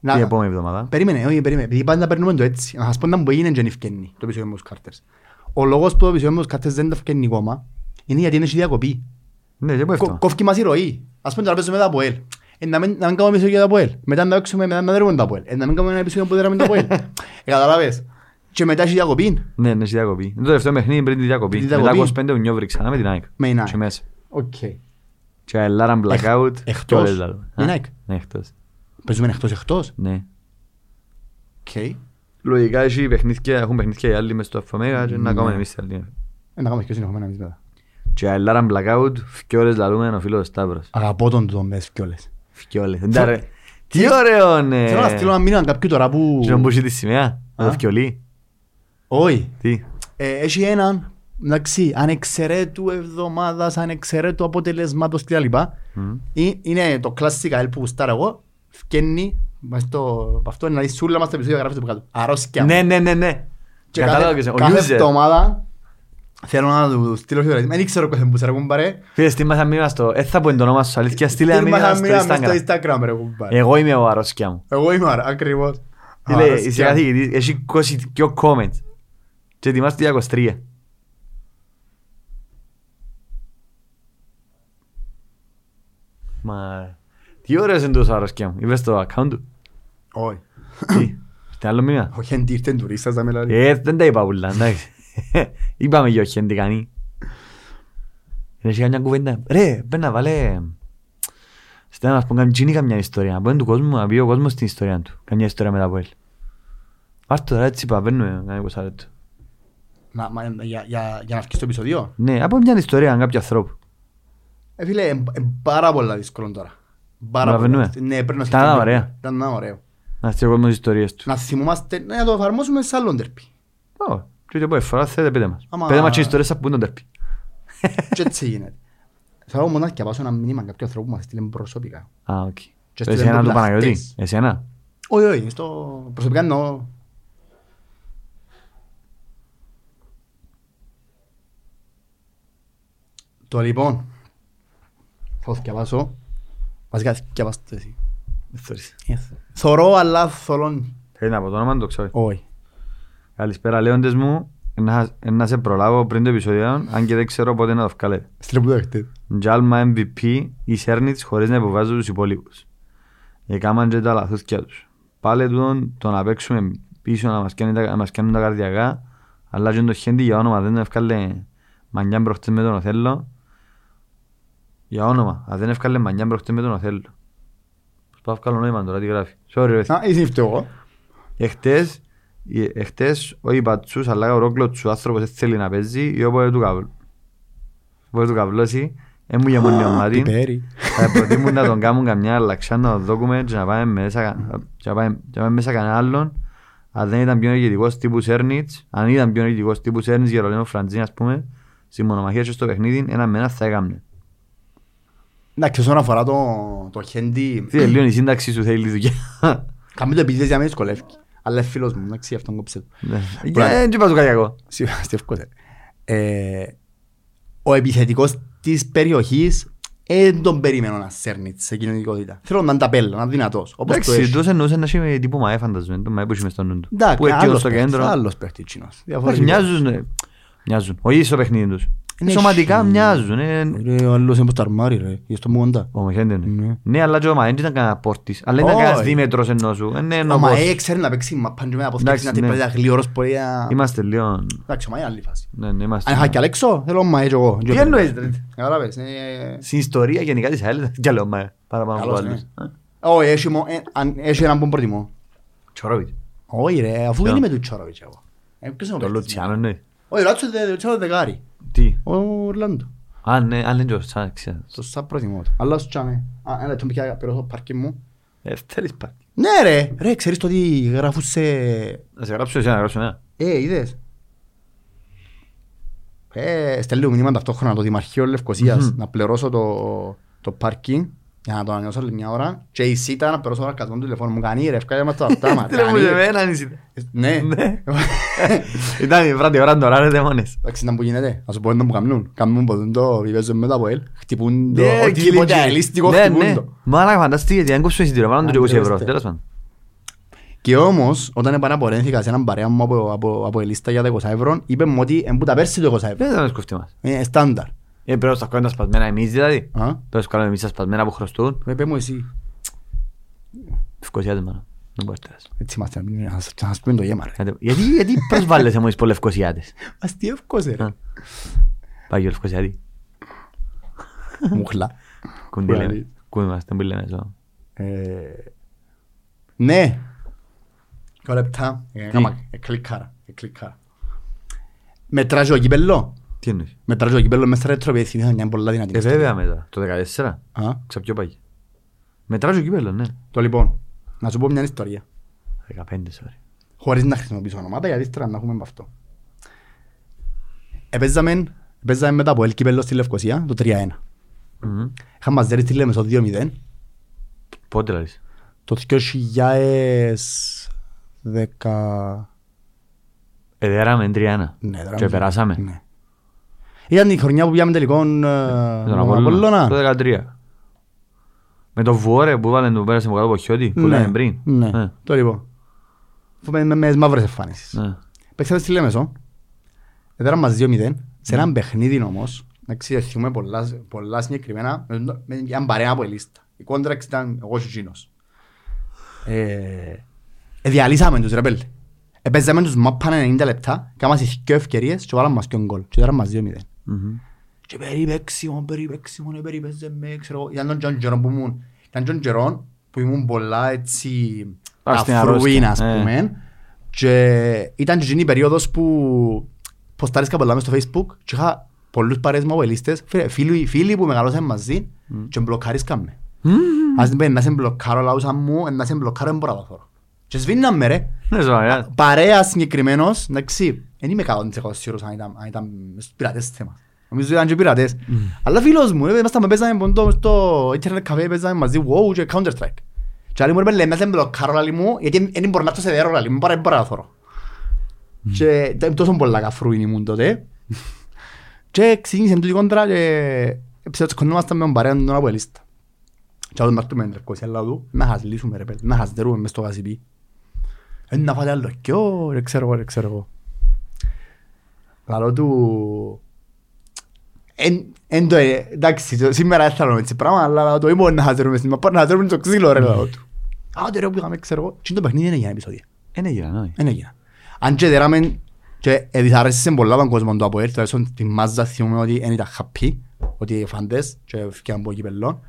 Να- την επόμενη εβδομάδα. Περίμενε, όχι, περίμενε. Επειδή πάντα παίρνουμε το έτσι. Να σας πω να που έγινε και δεν ευκαινεί το επεισόδιο με τους Κάρτερς. Ο λόγος που το επεισόδιο με τους Κάρτερς δεν το ευκαινεί ακόμα είναι γιατί είναι έχει διακοπή. Ναι, και πού Κο- αυτό. Κόφκει μας η ροή. Ας πούμε τώρα παίζουμε τα ΑΠΟΕΛ. Ε, να μην να μην κάνουμε επεισόδιο για τα ΑΠΟΕΛ. Μετά να παίξουμε, μετά να δέρουμε τα ΑΠΟΕΛ. Ε, να μην κάνουμε ένα επεισόδιο που δέραμε τα ΑΠΟΕΛ. Ε, καταλάβες. Και μετά έχει διακοπή. Ναι, ναι, στη διακοπή. Είναι το τελευταίο παιχνίδι πριν τη διακοπή. Πριν τη Μετά διακοπή. 25 ο Νιόβρη ξανά με την ΑΕΚ. Με την ΑΕΚ. Και μέσα. Οκ. Και αελάραν blackout. Εκ- και όλες εκτός. λαλούν. Με την Α, ΑΕΚ. Ναι, εκτός. Παίζουμε εκτός εκτός. Ναι. Οκ. Λογικά έχει παιχνίδια, έχουν παιχνίδια οι άλλοι μες στο Αφομέγα και να Ναι. κάνουμε εμείς τα άλλη. Ε, να κάνουμε και συνεχόμενα εμείς μετά. Και αελάραν blackout, φκιόλες λαλούμε ο φίλος Σταύρος. Αγαπώ τον τον μες κιόλες. Φκιόλες. Δεν τα ρε. Τι ωραίο ναι. Θέλω να στείλω ένα μήνυμα κάποιου τώρα που... Και να μπούσει τη σημαία. Με το Α. φκιολί. Όχι. Τι; Ε, έχει έναν, εντάξει, ανεξαιρέτου εβδομάδας, ανεξαιρέτου αποτελεσμάτος κλπ. Μμ. Ε, Είναι το κλασσικά ελ που γουστάρω εγώ, φκένει, μες στο, απ' αυτό είναι να δεις σούλα μας το επεισόδιο γράφεται από κάτω. Αρρώσκια. Ναι, ναι, ναι, ναι. Και Κατάλαβα κάθε, και σε- ο κάθε user. εβδομάδα Θέλω να του στείλω χειροκρότημα. Δεν ξέρω ποιος θα σε ρε κουμπάρε. Φίλε, στείλ μας αμήνυμα στο... έτσι θα πω το όνομα σου, αλήθεια. Ε, στείλ αμήνυμα στο Instagram. ρε κουμπάρε. Εγώ είμαι ο αρρώσκια μου. Εγώ είμαι ο ακριβώς. Φίλε, είσαι καθηγητής, έχει 22 comments. Και ετοιμάστε 23. Μα... Τι ωραίος είναι το αρρώσκια μου. Είπες το account του. Όχι. Τι, άλλο μήνα. Όχι, αν τουρίστας να ε, δεν τα είπα πουλά, εντάξει. Είπαμε για όχι τι κάνει. Είναι σιγά μια κουβέντα. Ρε, πένα βάλε... Στέλνα να πούμε, γίνει καμιά ιστορία. Να πούμε του κόσμου, να πει ο κόσμος την ιστορία του. Καμιά ιστορία με τα Αποέλ. Πάρ' το τώρα έτσι παβαίνουμε, κάνει πως άρετο. Να- μα, Για για- για να αρχίσει το επεισόδιο; Ναι, από μια ιστορία κάποιου ανθρώπου. Ε, φίλε, είναι πάρα πολλά δύσκολο τώρα. Πάρα Καταλαβαίνουμε. πολλά. Ναι, πρέπει να Ήταν σκεφτούμε. ωραία. Ήταν ωραίο. Να στείλει ο κόσμος τις ιστορίες του. Να θυμούμαστε, ναι, να το εφαρμόσουμε σε άλλον τερπί. Ω, και ούτε πότε φορά θέλετε πείτε μας. Άμα- Πείτε μας και ιστορίες από πού τον τερπεί. Και έτσι γίνεται. Θέλω μόνος να διαβάσω ένα μήνυμα κάποιου ανθρώπου που μας έστειλε προσωπικά. Α, οκ. Και στείλε Εσένα το του Παναγιώτη. πλαχτές. Εσένα. Όχι, όχι, στο προσωπικά εννοώ. Το λοιπόν, θα το διαβάσω. Βασικά διαβάστε εσύ. Δεν θέλεις. Θωρώ αλλά θολώνει. Θέλει να πω το όνομα, το ξέρω. Όχι. Καλησπέρα λέοντες μου. Να, να σε προλάβω πριν το επεισόδιο, αν και δεν ξέρω πότε να το βγάλετε. Στείλε που το έχετε. Τζάλμα MVP ή Σέρνιτς χωρίς να υποβάζω τους υπόλοιπους. Έκαναν και τα λαθούθκια τους. Πάλε τούτον το να παίξουμε πίσω να μας κάνουν τα, να μας κάνουν τα καρδιακά, αλλά και το χέντι για όνομα δεν ευκάλε μανιά προχτές με τον Οθέλο. Για όνομα, αν δεν ευκάλε μανιά προχτές με τον Οθέλο. Πώς πάω βγάλω νόημα τώρα, τι γράφει. Sorry ρε. Α, είσαι ήρθε εγώ. Εχτες, ε, εχτες ο Ιπατσούς αλλά ο Ρόγκλος ο άνθρωπος δεν θέλει να παίζει ή όποτε του καβλ. Όποτε του καβλώσει, δεν μου για μόνο μάτι. Πιπέρι. Θα προτιμούν να τον κάνουν καμιά αλλαξιά να το δώκουμε και να πάμε μέσα, και να πάμε, και να πάμε μέσα κανένα άλλον. Αν δεν ήταν πιο ενεργητικός τύπους Σέρνιτς, αν ήταν πιο ενεργητικός τύπους Σέρνιτς για Ρολένο Φραντζίν ας πούμε, στη μονομαχία και στο παιχνίδι, ένα με ένα θα έκαμνε. Εντάξει, όσον αφορά το, το χέντι, Τι λίγο η σύνταξη σου θέλει δουλειά. καμία το επίτηδες για μένα δυσκολεύει. Αλλά είναι φίλος μου, εντάξει, αυτόν κόψε το. Ναι. Για δεν είπα του κάτι κακό. Στεύκωσε. Ε, ο επιθετικός της περιοχής δεν τον περιμένω να σέρνει σε κοινωνικότητα. Θέλω να είναι ταπέλα, να είναι δυνατός. Όπως το Εντάξει, έχει. τόσο εννοούσε να έχει τύπου μαέ φανταζούμε, το μαέ που έχει μες στο νου του. Εντάξει, Που εκεί άλλος στο παίκτης, κέντρο. Άλλος παίκτης κοινός. Εντάξει, Διαφορετικός. μοιάζουν, ναι. μοιάζουν. Όχι στο παιχνίδι τους. Είναι Σωματικά χι- μοιάζουν. ε. Ρε, ο άλλος είναι πως τα αρμάρι ρε, γι' αυτό μου κοντά. Ο Μοχέντε Ναι. είναι. Ναι, αλλά και ο Μαέ δεν ήταν κανένα πόρτης. Αλλά ήταν Όχι. κανένας δίμετρος ενώ σου. Ε, ναι, ενώ Ο πώς. Μαέ ξέρει να παίξει μαπάν και με αποσκέψει να Εντάξει, τυπάει ναι. τα γλύωρος μπορεί να... Είμαστε λίγο... Εντάξει, ο Μαέ είναι άλλη φάση. Ναι, ναι, είμαστε. Αν είχα και Αλέξο, θέλω ο Μαέ και εγώ. Τι εννοείς, ρε; Κατάλαβες, ε, Στην ιστορία γενικά της ΑΕΛ κι άλλο Μαέ. Παραπάνω από Καλός, άλλους. ναι. Όχι, έχει μο- ε, αν- έχει έναν που προτιμώ. Τσορόβιτ. Όχι ρε, αφού Ποιο; είναι με του Τσόροβιτς εγώ. Ε, ποιος είναι ο Το παίκτης Λουτσιάνο μου; ναι. Όχι, ράτσο δε- Τσόρο δεκάρι. Τι; Ο Ορλάντο. Α, ναι, αν είναι ο Σαν, ξέρω. Στο σαν προτιμώ το. Αλλά σου τσάμε. Α, ένα λεπτό πια πήρω στο πάρκι μου. Ε, θέλεις πάρτι. Ναι ρε, ρε, ξέρεις το ότι γράφουν σε... Να σε γράψω εσύ να γράψω ένα. Ε, είδες. Ε, στέλνω μήνυμα ταυτόχρονα το Δημαρχείο Λευκοσίας Μμμ. να πληρώσω το, το πάρκινγκ για να το ανανεώσω άλλη μια ώρα και η ΣΥΤΑ να πληρώσω το αρκατόν του τηλεφώνου μου. Κάνει ρε, ευκάλια μας το αυτάμα. Τι λέμε σε μένα αν είσαι. Ναι. Ναι. Ήταν η πρώτη ώρα τώρα ρε δαίμονες. Εντάξει, να που γίνεται. Να σου πω να μου καμνούν. Καμνούν ποτέ το βιβέζουν μετά από ελ. Χτυπούν το... Ναι, Οτιδήποτε killing αελίστικο Ναι, χτυπούν ναι. το. Μάλακα φανταστεί γιατί αν κόψω εισιτήριο πάνω τους 20 ευρώ. Αντρεύεστε. Τέλος πάντων. Και όμως, όταν επαναπορένθηκα σε έναν παρέα μου από, από, από ελίστα για τα 20 ευρώ, είπε μου ότι εμπού τα πέρσι το 20 ευρώ. Δεν θα μας κοφτεί μας. Είναι στάνταρ. Ε, πρέπει να στα κάνουμε τα σπασμένα εμείς δηλαδή. Α, Πρέπει να κάνουμε εμείς τα σπασμένα που χρωστούν. με πέ μου εσύ. Ευκοσιάτες μάνα. Δεν μπορείς τέλος. Έτσι είμαστε, να μην- να σας- να σας πούμε το γέμα ρε. Κάτι- Γιατί, γιατί προσβάλλεσαι μόλις πω λευκοσιάτες; Αστιεύκος ρε. Α. Πάει και ο λευκοσιάτη. Μουχλά. Κουντί λέμε. Κουναλί. Κού είμαστε, που λέμε εδώ. Ε, Ναι. Δύο λεπτά. Ε, κάμα- ε, κλικάρα, ε, κλικάρα. Μετράζει ο κύπελλο; Τι εννοείς; Μετράζει ο κύπελλο μέσα στα ρετροπέδια. Θυμήθηκα μια πολλά δυνατή. Ε, βέβαια μετά. Το 14. Α, Ξα πιο πάει. Μετράζει ο κύπελλο, ναι. Το λοιπόν, να σου πω μια ιστορία. 15, sorry. Χωρίς να χρησιμοποιήσω ονόματα, γιατί ύστερα να έχουμε με αυτό. Επέζαμε, επέζαμε μετά από Ελκύπελλο στη Λευκοσία, το 3-1. Μμμ. Είχαμε μας δέρει στη Λέμεσο 2-0. Πότε λες; Το 2010... Ε, δέραμε 3-1. Ναι, τώρα Και μην- περάσαμε. Ναι. Ήταν η χρονιά που πήγαμε τελικό ε, Με με τον τον Απόλλωνα. Το 13. Με το Βουόρε που βάλε το πέρασε μου κάτω από χιώτη που Ναι, λέμε πριν. Ναι, Ε, το λοιπόν. Αφού Με, με, με τις μαύρες εμφάνισεις. ναι. Παίξαμε στη Λέμεσο. Έδερα μας 2-0. Σε έναν παιχνίδι όμως, Εντάξει, θυμούμε πολλά, πολλά συγκεκριμένα με, με μια παρέα από λίστα. Η κόντραξ ήταν εγώ και εκείνος. Ε, ε, διαλύσαμε τους ρε πέλε. Επέζαμε τους μάπανε 90 λεπτά, κάμασαι και ευκαιρίες και βάλαμε μας και ο γκολ. Και τώρα μας 2-0. Μμμ. Και περιπέξιμο, περιπέξιμο, ναι, περιπέζεμε, ξέρω εγώ. Ήταν τον καιρό που ήμουν, ήταν τον καιρό που ήμουν πολλά έτσι Α, στην αφρούιν, ας αρρώστια, πούμε. Και ήταν και εκείνη η περίοδος που ποστάρισκα πολλά μες στο facebook και είχα πολλούς παρέες μου αποελίστες, φίλε, φίλοι, φίλοι που μεγαλώσαν μαζί και μπλοκάρισκαν με. Ας την πέντε, να σε μπλοκάρω λαούσα μου, να σε μπλοκάρω δεν μπορώ να το θωρώ. Και σβήναν με ρε. Ναι, σοβαρά. Παρέα συγκεκριμένος, εντάξει, δεν είμαι 100% σίγουρος αν ήταν, αν ήταν στους πειρατές θέμα. Νομίζω ήταν και πειρατές. Αλλά φίλος μου, ήμασταν με παίζαμε ποντό στο ίντερνετ καφέ, παίζαμε μαζί WoW και Counter-Strike. Και άλλοι μου είπαν, λέμε, δεν μπλοκάρω λαλί μου, γιατί δεν μπορώ να το σε δέρω λαλί μου, παρά δεν μπορώ να θωρώ. Και ήταν τόσο πολλά καφρούιν ήμουν τότε. Και ξεκίνησε τούτη κόντρα και ψευσκονόμασταν με τον παρέα του από λίστα. Και άλλος μάρτουμε εντρευκός, αλλά του, να χασλίσουμε ρε παιδί, να χασδερούμε μες στο γασιπί. Ε, να φάτε άλλο κιό, ρε ξέρω εγώ, ρε ξέρω εγώ. Λαλό του... Εν, εν το, ε, εντάξει, το- σήμερα δεν θέλω έτσι πράγμα, αλλά το ήμουν να χαζερούμε στην μαπά, να χαζερούμε το ξύλο ρε λαλό του. Άντε ρε που είχαμε, ξέρω εγώ. Και το παιχνίδι δεν έγινε επεισόδια. Δεν έγιναν, όχι. Δεν έγινε. Αν και δέραμε και δυσαρέστησε πολλά τον κόσμο του ΑΠΟΕΛ, τουλάχιστον τη μάζα θυμούμε ότι δεν ήταν happy, ότι οι φαντές και φύγαν από κυπελλόν.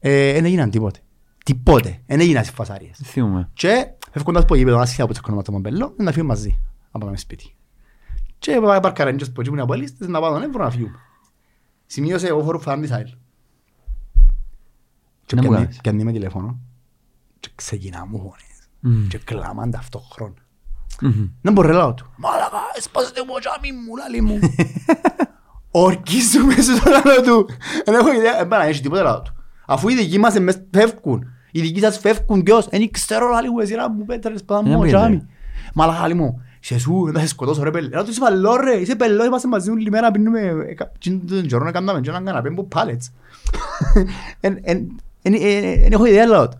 Ε, Δεν έγιναν τίποτε. Τίποτε. Δεν έγιναν στις φασάριες. Δεν θυμούμαι. Και φεύγοντας από γήπεδο άσχετα από τσακωνόμα το Μαμπέλο, να φύγουμε μαζί. Να πάμε σπίτι. Και παρκαρέν και σποτζίμουν οι απολύστες να πάω τον Εύρο να φύγουμε. Σημείωσε εγώ φορού φάμε της ΑΕΛ. Και Να μου πιάνει- κάνεις. πιάνει με τηλέφωνο και ξεκινά μου φωνές. Μμμ. Και κλάμαν ταυτόχρονα. Μμμ. Δεν μπορεί να του. Μάλακα, έσπασε το μποτσάμι μου, λαλί μου. Ορκίζουμε στο λαλό του. Δεν έχω ιδέα, δεν πάει να έχει τίποτα λαλό του. Αφού οι δικοί μας εμείς φεύγουν. Οι δικοί σας φεύγουν ποιος. Δεν ξέρω λαλί μου, εσύ να μου πέτρες πάντα Δεν μου πήγαινε. μποτσάμι. Μάλακα λαλί μου. Σε σου, να σε σκοτώσω ρε πέλε. Να του είσαι παλό ρε, είσαι πελό, είμαστε μαζί όλη μέρα, πίνουμε, ε, κα- τσιν- τον καιρό να κάνουμε και έναν καναπέ που πάλετς. Εν- εν- εν- εν- εν έχω ιδέα λαλό του.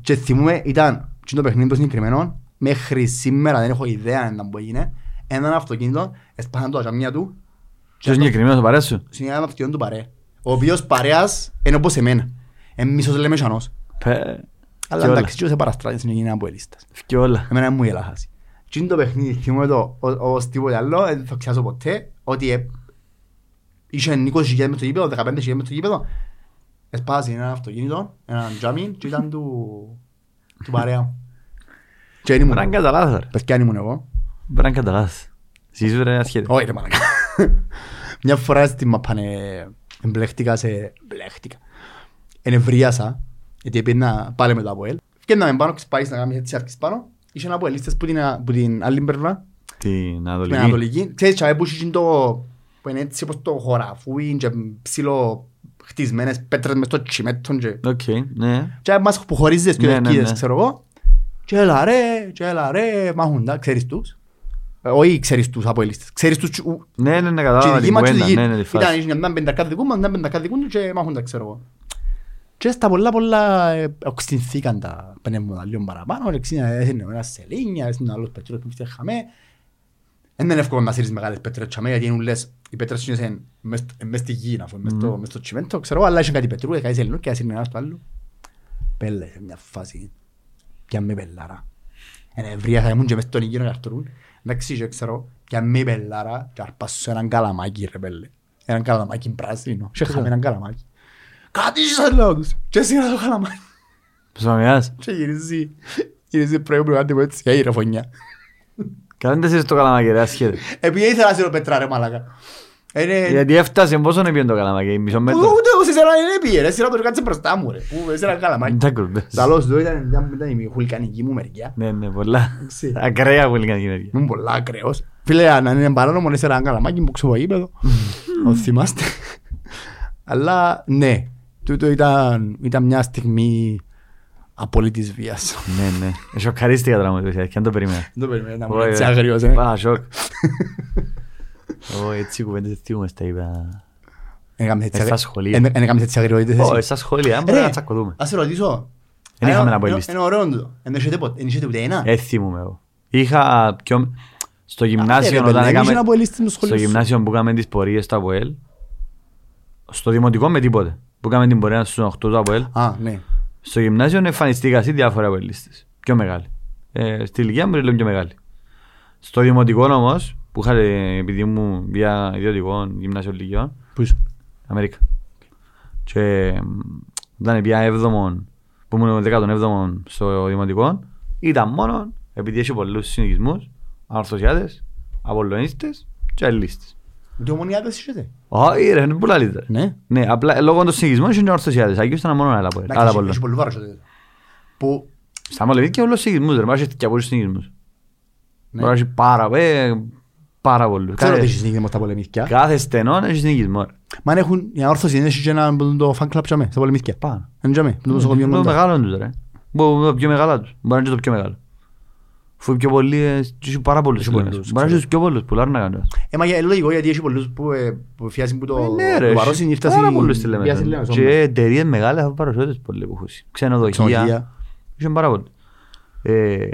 Και θυμούμε, ήταν και το παιχνίδι το συγκεκριμένο, μέχρι σήμερα δεν έχω ιδέα αν που έγινε, έναν αυτοκίνητο, έσπασαν το αζαμιά του, Και ο συγκεκριμένος ο παρέας σου. στην έναν αυτοκίνητο του παρέ. Ο οποίος παρέας είναι όπως εμένα. Εν μίσος λέμε σανός. Πε, Αλλά και όλα. εντάξει, και σε παραστράτες είναι γίνα από ελίστας. Και όλα. Εμένα μου γελάχαση. Τι είναι το παιχνίδι, θυμούμαι το, ο- ως τίποτε άλλο, δεν θα ξιάσω ποτέ, ότι ε, είχε 20.000 μες στο γήπεδο, 15.000 μες στο γήπεδο, εσπάσει ένα αυτοκίνητο, έναν τζάμι και ήταν του, του παρέα μου. Και δεν ήμουν Πρέπει να εγώ. καταλάβεις, ρε. Παιδιά, δεν ήμουν εγώ. Πρέπει να καταλάβεις. Ζήσου ρε ασχέτη. Όχι ρε μαλάκα. Μια φορά στην μαπάνε εμπλέχτηκα σε... Μπλέχτηκα. Ενευρίασα, γιατί πήγαινα πάλι με το ΑΠΟΕΛ. Φτιάχναμε πάνω, ξεπάγεις να κάνεις έτσι άρχιες πάνω. Είχε ένα ΑΠΟΕΛίστες που την, που την άλλη πλευρά, Την στην Ανατολική. Ανατολική. Ξέρεις, τσάβε που είχε το... που είναι έτσι όπως το χωραφούι και ψηλό χτισμένες πέτρες μες στο τσιμέτον και... Οκ, ναι. Και μας που χωρίζεις και Ναι, ναι, ευκείδες, ναι. ξέρω εγώ. Και έλα ρε, και έλα ρε, μάχουντα, ξέρεις τους. Ε, Όχι ξέρεις τους ΑΠΟΕΛίστες, ξέρεις τους ου- Ναι, ναι, ναι, και οι κατάλαβα δικοί την μας και οι κουβέντα. δικοί. Ναι, ναι, τη φάση. Ήταν μια πενταρκά δικού μας, μια πενταρκά δικού του και μάχοντα ξέρω εγώ. Και στα πολλά πολλά ε, οξυνθήκαν τα πνεύματα λίγο παραπάνω, εξήνια έθινε ένας σελίνια, έθινε άλλος πετρός που φτιάχαμε. χαμέ. Δεν είναι εύκολο να σύρεις μεγάλες πέτρες τσαμέ, γιατί είναι λες, οι πέτρες είναι μες μες στη γη, να πούμε, μες στο- μες στο τσιμέντο, ξέρω εγώ, αλλά είχε κάτι πετρούδες, κάτι σελινούς και άσυρνε ένας στο άλλο. Πέλε, σε μια φάση, πια με πελάρα. Εν ευρεία θα ήμουν και μες στον υγιεινο καρτορούν. Εντάξει, και ξέρω, πια με πελάρα και αρπάσω έναν καλαμάκι ρε πέλε. Έναν καλαμάκι πράσινο. Και είχαμε έναν καλαμάκι. Κάτι σας λέω τους. Και σίγουρα το καλαμάκι. Πώς θα μιλάς. Και γυρίζει. Γυρίζει πρωί που κάτι μου έτσι. Και έγινε φωνιά. Καλά δεν είσαι το καλαμάκι ρε ασχέτη. Επειδή ήθελα να σε πετρά ρε μαλάκα. Είναι... Γιατί έφτασε πόσο είναι πιέν το καλαμάκι, μισό μέτρο; Ούτε εγώ σε σειρά δεν πήγε ρε. Σειρά το κάτσε μπροστά μου ρε. Που είσαι ένα καλαμάκι. Τα κρουντές. Λαλός του ήταν ήταν- ήταν η χουλικανική μου μεριά. Ναι, ναι, πολλά. Εντάξει. Ακραία που λίγα κοινωνία. Ήμουν πολλά ακραίος. Φίλε, αν είναι παράνομο, είναι σε ένα καλαμάκι που ξέρω γήπεδο. Ο θυμάστε. Αλλά ναι, τούτο ήταν, ήταν μια στιγμή απολύτης βίας. Ναι, ναι. Σοκαρίστηκα τώρα μου το είπες, και αν το περίμενα. Δεν το περιμένω να μου Όχι, έτσι ρε. άγριος. ε. Πα, σοκ. Ω, έτσι κουβέντες τι μου στα είπα. Εν έκαμες έτσι Ε, στα αγρι- σχολεία. εν- εν έκαμες έτσι αγριότητες εσύ. Ω, στα σχόλια, αν μπορεί να τσακωθούμε. Ας σε ρωτήσω. Δεν είχαμε Ε, να πω η ε, λίστα. Είναι ωραίο τούτο. Εν έχετε ποτέ- εν έχετε ούτε ένα. Ε, θυμούμαι εγώ. Είχα πιο... Στο Άντε, γυμνάσιο ρε, όταν παιδί, έκαμε... ήσουν από ελίστη στο Στο σχολείο σου. γυμνάσιο που έκαμε τις πορείες στο ΑΠΟΕΛ Στο δημοτικό με τίποτε. Που κάναμε την πορεία στους 8 του ΑΠΟΕΛ. Α, ναι. Στο γυμνάσιο εμφανιστήκα σε διάφορα αποελίστες. Πιο μεγάλοι. Ε, στη ηλικία μου λέω πιο μεγάλοι. Στο δημοτικό όμως, που είχα ε, επειδή μου για ιδιωτικό γυμνάσιο λυκειών, Πού είσαι; Αμέρικα. Και ε, όταν πια έβδομον, που ήμουν δεκάτον έβδομον στο δημοτικό, ήταν μόνο επειδή έχει πολλούς συνοικισμούς, ανορθωσιάτες, απολλωνίστες και αλληλίστες. Τι ομονιάδες είσετε. Όχι ρε, είναι πολλά λίτρα. Ναι. Ναι, απλά λόγω των συνοικισμών είναι ανορθωσιάτες. Αγίως ήταν μόνο άλλα Εντάξει, άλλα έχει- πολλά. Έχει πολύ βάρος. τότε. Που Στα Μολεβίτια όλος συνοικισμούς, ρε, μάχει και πολλούς συνοικισμούς. Ναι. Μπορεί να έχεις πάρα, ε, πάρα πολλούς. ξέρω ότι Κάθε- έχεις συνήθεια στα πολεμήθηκια. Κάθε στενό έχεις συνοικισμό. ρε. Μα αν έχουν η ανόρθωση είναι και ένα που το fan club τσάμε, στα πολεμήθηκια. Πάνω. Είναι τσάμε, που το νοσοκομείο Το κοντά. μεγάλο τους ρε. Μπο- το πιο μεγάλο τους. Μπορεί να είναι και το πιο μεγάλο. Φου πιο πολλοί, ε, και έχει πάρα πολλούς. Έχει λένε. πολλούς, Μπορεί να ξέρω. έχεις πιο πολλούς που λάρουν να κάνουν. Ε, μα για- είναι λογικό γιατί έχει πολλούς που ε, που φιάσουν που το Ε, Ναι ρε, το βαρόσιν έχει ήρθα πάρα στη- πολλούς στη βία στη Λεμεσό. Λεμεσό. Και εταιρείες μεγάλες έχουν παρουσιότητες πολλοί που έχουν. Ξενοδοχεία. Ξενοδοχεία. Είχε πάρα πολλοί. Ε,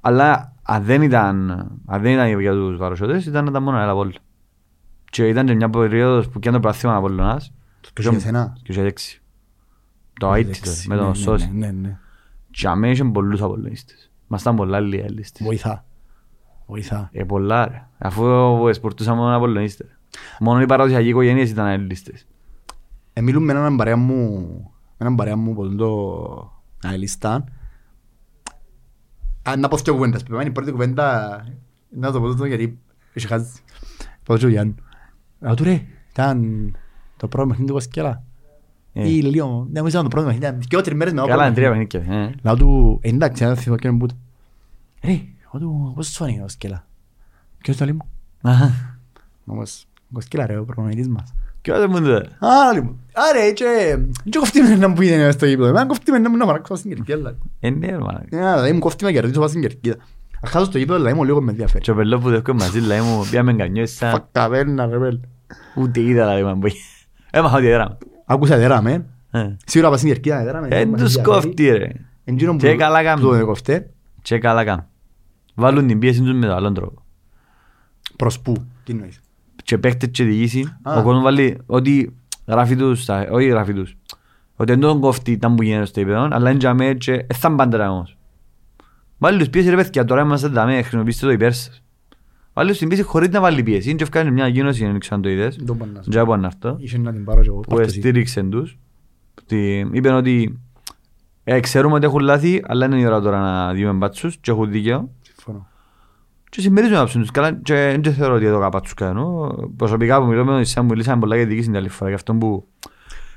Αλλά αν δεν ήταν, αν δεν ήταν για τους παρουσιότητες ήταν να ήταν μόνο ένα πόλο. Και ήταν και μια περίοδος που έκανε το πράθυμα Απολλωνάς. Το 2009. 2006. Το Αίτητο Εντάξει, με ναι, τον ναι, Σώση. ναι, ναι, ναι. Και αμέ είχαν πολλούς Απολλωνίστες. Μας ήταν πολλά λίγοι αλληλίστες. Βοηθά. Βοηθά. Ε, πολλά ρε. Αφού σπορτούσαμε μόνο Απολλωνίστες. Μόνο οι παραδοσιακοί οικογένειες ήταν αλληλίστες. Ε, μιλούν με έναν παρέα μου, με έναν παρέα μου που το αελιστάν. Αν να πω δύο κουβέντες, πρέπει να είναι η πρώτη κουβέντα, να το πω τούτο γιατί έχει χάσει. Πάω και ο Γιάννου. Α, του ρε, ήταν το πρώτο παιχνίδι του Κοσκέλα. Ε. Ή λίγο, δεν νομίζω ήταν το πρώτο παιχνίδι, ήταν και τρεις μέρες μετά το Καλά, πρώτο είναι τρία παιχνίδι. παιχνίδια. ε. Λάω του, «Ε, εντάξει, ένα θυμό και έναν πούτο. Ρε, εγώ του, πώς σου φάνηκε ο Κοσκέλα. Ποιος το λέει μου. Αχα. Όμως, ο Κοσκέλα ρε, ο προπονητής μας. Ποιος δεν μου το λέει. Α, λοιπόν. Άρα, και και κοφτεί με να μου είναι στο γήπεδο. Εμένα κοφτεί με να μου να παράξω στην κερκίδα. Ε, ναι, ρε, μάνα. Ε, δηλαδή μου κοφτεί με να κερδίσω πάω στην κερκίδα. Αρχάζω στο γήπεδο, δηλαδή μου λίγο με ενδιαφέρει. Και ο πελό που δεύκω μαζί, λέει μου, πήγαμε γκανιώσα. Φακαβέρνα ρε πέλ. Ούτε είδα, δηλαδή, man, που- Έμαθα ότι έδραμε. Άκουσα δέρα με. Ε. Σίγουρα πάω στην κερκίδα δέρα με. Εν τους κόφτει, ρε. Εντζήνο Και καλά κάνουν. που το κοφτέ. Και καλά κάνουν. Βάλουν την πίεση τους με τον άλλον τρόπο. Προς πού. Τι εννοείς; Και παίχτες και διοίκηση, Α. ο κόσμος βάλει ότι γράφει τους, στα- όχι γράφει τους, ότι δεν τον κόφτει τα που γίνεται στο ύπεδο, αλλά είναι για μέ και ε, θα πάντα όμως. Βάλει τους πίεση ρε παιδιά, τώρα είμαστε δαμέ, χρησιμοποιήστε το υπέρ σας. Βάλει τους την πίεση χωρίς να βάλει πίεση. Είναι και ευκάνε μια ανακοίνωση, δεν ξέρω αν το είδες, Δεν μπορώ να σου και από αυτό, Είχε να την πάρω και εγώ. που Πάρ' το εσύ. στήριξε τους. ότι Είπαν ότι ε, ξέρουμε ότι έχουν λάθη, αλλά είναι η ώρα τώρα να δούμε μπάτσους και έχουν δίκαιο. Συμφωνώ. Και συμμερίζουμε άψουν τους καλά και δεν θεωρώ ότι εδώ κάπα τους κάνω. Προσωπικά που μιλώ με τον Ισέα μου μιλήσαμε πολλά για διοίκηση την άλλη φορά γι' αυτό που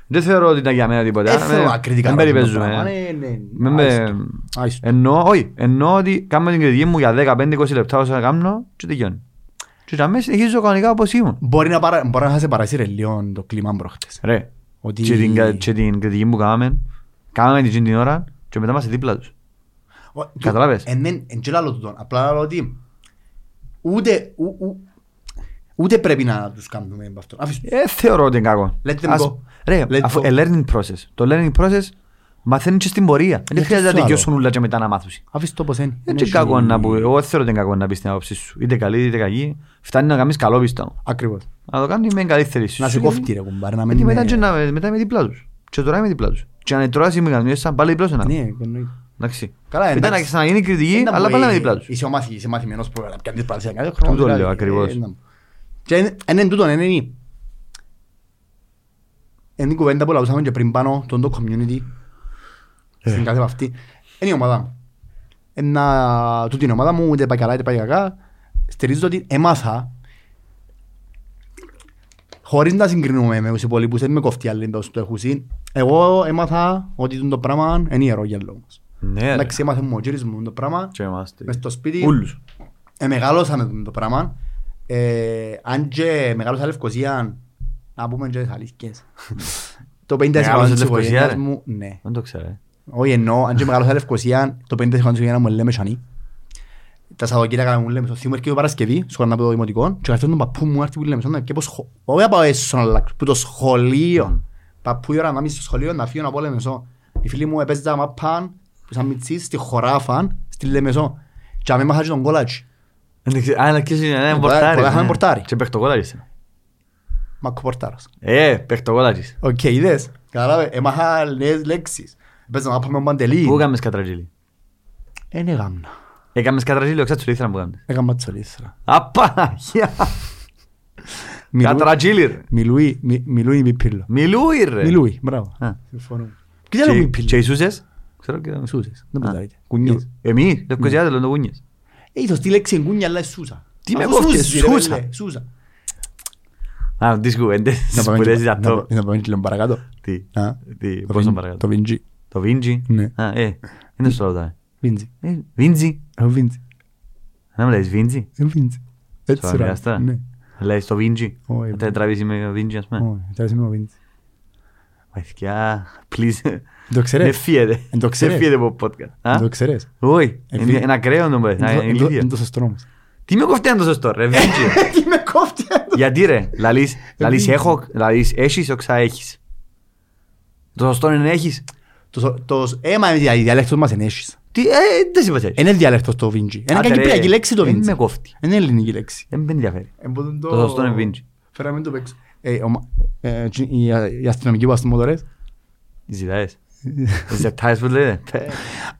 δεν θεωρώ ότι ήταν για μένα τίποτα. Ε, θέλω να κριτικά Δεν να το περιπέζουμε. πράγμα. Ναι, ναι. Με- με- Άιστο. Άιστο. Εννοώ, όχι, εννοώ ότι κάνω την κριτική μου για 15-20 λεπτά όσα κάνω και τελειώνει. Και για μένα συνεχίζω κανονικά όπως ήμουν. Μπορεί να παρα- μπορεί να σε παρασύρε λίγο το κλίμα προχτές. Ρε, Ότι- και την, κα- και την κριτική που κάναμε, κάναμε την την ώρα και μετά είμαστε δίπλα τους. Ο- Καταλάβες; Εν δεν- εν και λάλλω τούτον. Απλά λέω ότι ούτε, ου- ου- ούτε πρέπει να τους κάνουμε με αυτό. Αφήσου. Ε, θεωρώ ότι είναι κακό. Let them Ας- go. Ρε, Let αφού go. a learning process. Το learning process μαθαίνει και στην πορεία. Δεν Γιατί χρειάζεται να σου άλλο. τελειώσουν όλα και μετά να μάθουν. Αφήσου το πως είναι. Δεν Εν είναι έχει- κακό να που, εγώ θεωρώ ότι είναι κακό να πεις την άποψη σου. Είτε καλή είτε κακή. Φτάνει να κάνεις καλό πιστό. Ακριβώς. Να το κάνεις με την καλύτερη σου. Να σε κόφτει ρε κουμπάρε. Να μην Γιατί μετά, είναι- και να, μετά είμαι δίπλα τους. Και τώρα είμαι δίπλα τους. Και αν τώρα είσαι με κανονίες σαν πάλι δίπλα σου να. Ναι, εννοείται. Εντάξει. Καλά, Ήταν εντάξει. να ξαναγίνει κριτική, Δεν αλλά μπορεί- πάλι είμαι δίπλα τους. Είσαι ο μάθη- είσαι μαθημένος που να πιάνεις πράξεις κάθε χρόνο. Τούτο δηλαδή, λέω ακριβώς. Ε, να- Και εν- εν είναι τούτον, εν είναι. Είναι η κουβέντα που λαούσαμε και πριν πάνω, τον το community, Ε. στην κάθε αυτή. Είναι η ομάδα μου. Ένα, τούτη είναι η ομάδα μου, είτε πάει καλά είτε πάει κακά. Στηρίζω ότι έμαθα, χωρίς να συγκρινούμε με τους υπόλοιπους, δεν με κοφτεί άλλοι εντός του έχουσιν. Εγώ έμαθα ότι το πράγμα είναι ιερό για λόγο μας. Ναι, ρε. Εντάξει, έμαθε μου ο κύρις μου το πράγμα. Και είμαστε. Μες στο σπίτι Ούλους. ε, μεγάλωσα με το πράγμα. Ε, αν και μεγάλωσα Λευκοσία, να πούμε και τις αλήθειες. Το 50% Μεγάλωσες της Λευκοσία, οικογένειας ρε. μου, ναι. Δεν το ξέρω. ε. Όχι εννοώ, αν και μεγάλωσα Λευκοσία, το 50% της οικογένειας μου λέμε σανί. Τα Σαββατοκύριακα μου λέμε στο θύμο έρχεται το Παρασκευή, σχολείο από το δημοτικό, και καθόλου τον παππού μου έρθει που λέμε σανί, και από σχολείο, όχι από έσω να αλλάξω, που το σχολείο. Παππού η ώρα να μην στο σχολείο να φύγω να πω Λεμεσό. Οι φίλοι μου έπαιζαν μαπάν, που σαν μητσής, στη χωράφαν, στη Λεμεσό. Και αμέ μάχα και τον κόλατσι. Εντάξει, Α, αλλά και είναι ένα πολλά- πορτάρι. πολλά είχαμε ναι. πορτάρι. Και παιχτοκόλλαρι είσαι. Μακοπορτάρος. Ε, παιχτοκόλατζης. Οκ, είδες. Κατάλαβε. Έμαθα νέες λέξεις. Παίζα να πάμε μαντελή. Πού έκαμες κατραγίλι. Είναι γάμνα. Έκαμες κατραγίλι, όξα του ήθελα που έκαμες. Έκανα τσολίσρα. Απαναγία. Κατραγίλι ρε. Μιλούι, μι- μιλούι μη πύλο. Μιλούι ρε. Μιλούι, μπράβο. Α. Συμφωνώ. Και τι άλλο μη Και- πύλο. Και οι σούσες. Ξέρω και τα Σούσες. Δεν Α. πετάγεται. Κουνιές. Εμείς, λευκοζιάδες, λέμε το κούνιες. Ε, η σωστή λέξη είναι κούνια, αλλά είναι σούσα. Τι με Αφού κόφτες, σούζεις, ρε, σούσα. βέλε, Σούσα. Α, τις κουβέντες Να πάμε σπουδές και- για να το... πάμε- να πάμε και λίγο παρακάτω. Τι, Α, τι, το πόσο Vin- παρακάτω; Το Vinci. Το Βίντζι. Ναι. Α, ε, είναι στο λαό. Vinci. Ε, Βίντζι. Ε, Ο Vinci. Να μου λες Βίντζι. Ε, Vinci. Έτσι Σοβαρά, ρε. asta. Ναι. Λέει το Βίντζι. Όχι, Θα τραβήσει με Βίντζι, ας πούμε. Όχι, τώρα είμαι ο Vinci. Βοηθιά, please. Το Με ξέρεις. φύγετε. Εν το Με ξέρεις. φύγετε από podcast. Α? Το ξέρεις. Όχι, Ε, είναι φύ- είναι ακραίο το πω. Είναι το- Είναι είναι το- ηλίθιο. Είναι το σωστό όμως. Τι με κοφτεί αν το σωστό ρε, Βίντζι. Τι με κόφτει αυτό. Γιατί ρε, λαλείς, λαλείς Βίντζι. έχω, λαλείς έχεις, όξα έχεις. Το σωστό είναι έχεις. Το σο- το- Ε, μα η διάλεκτος μας είναι έσχης. Τι, ε, δεν σε είπα έτσι. Είναι διάλεκτος το Vinci. Είναι Άντε, ρε, κυπριακή λέξη το εν με Vinci. κόφτει. Είναι ελληνική λέξη. Δεν με ενδιαφέρει. Ε, μπορούν Το σωστό είναι Vinci. Φέραμε το παίξω. Ε, ο μα- ε, τσι- οι α- οι αστυνομικοί που αστυνομοτορές. Οι ζητάες. Ζετάες που λέτε. Ε,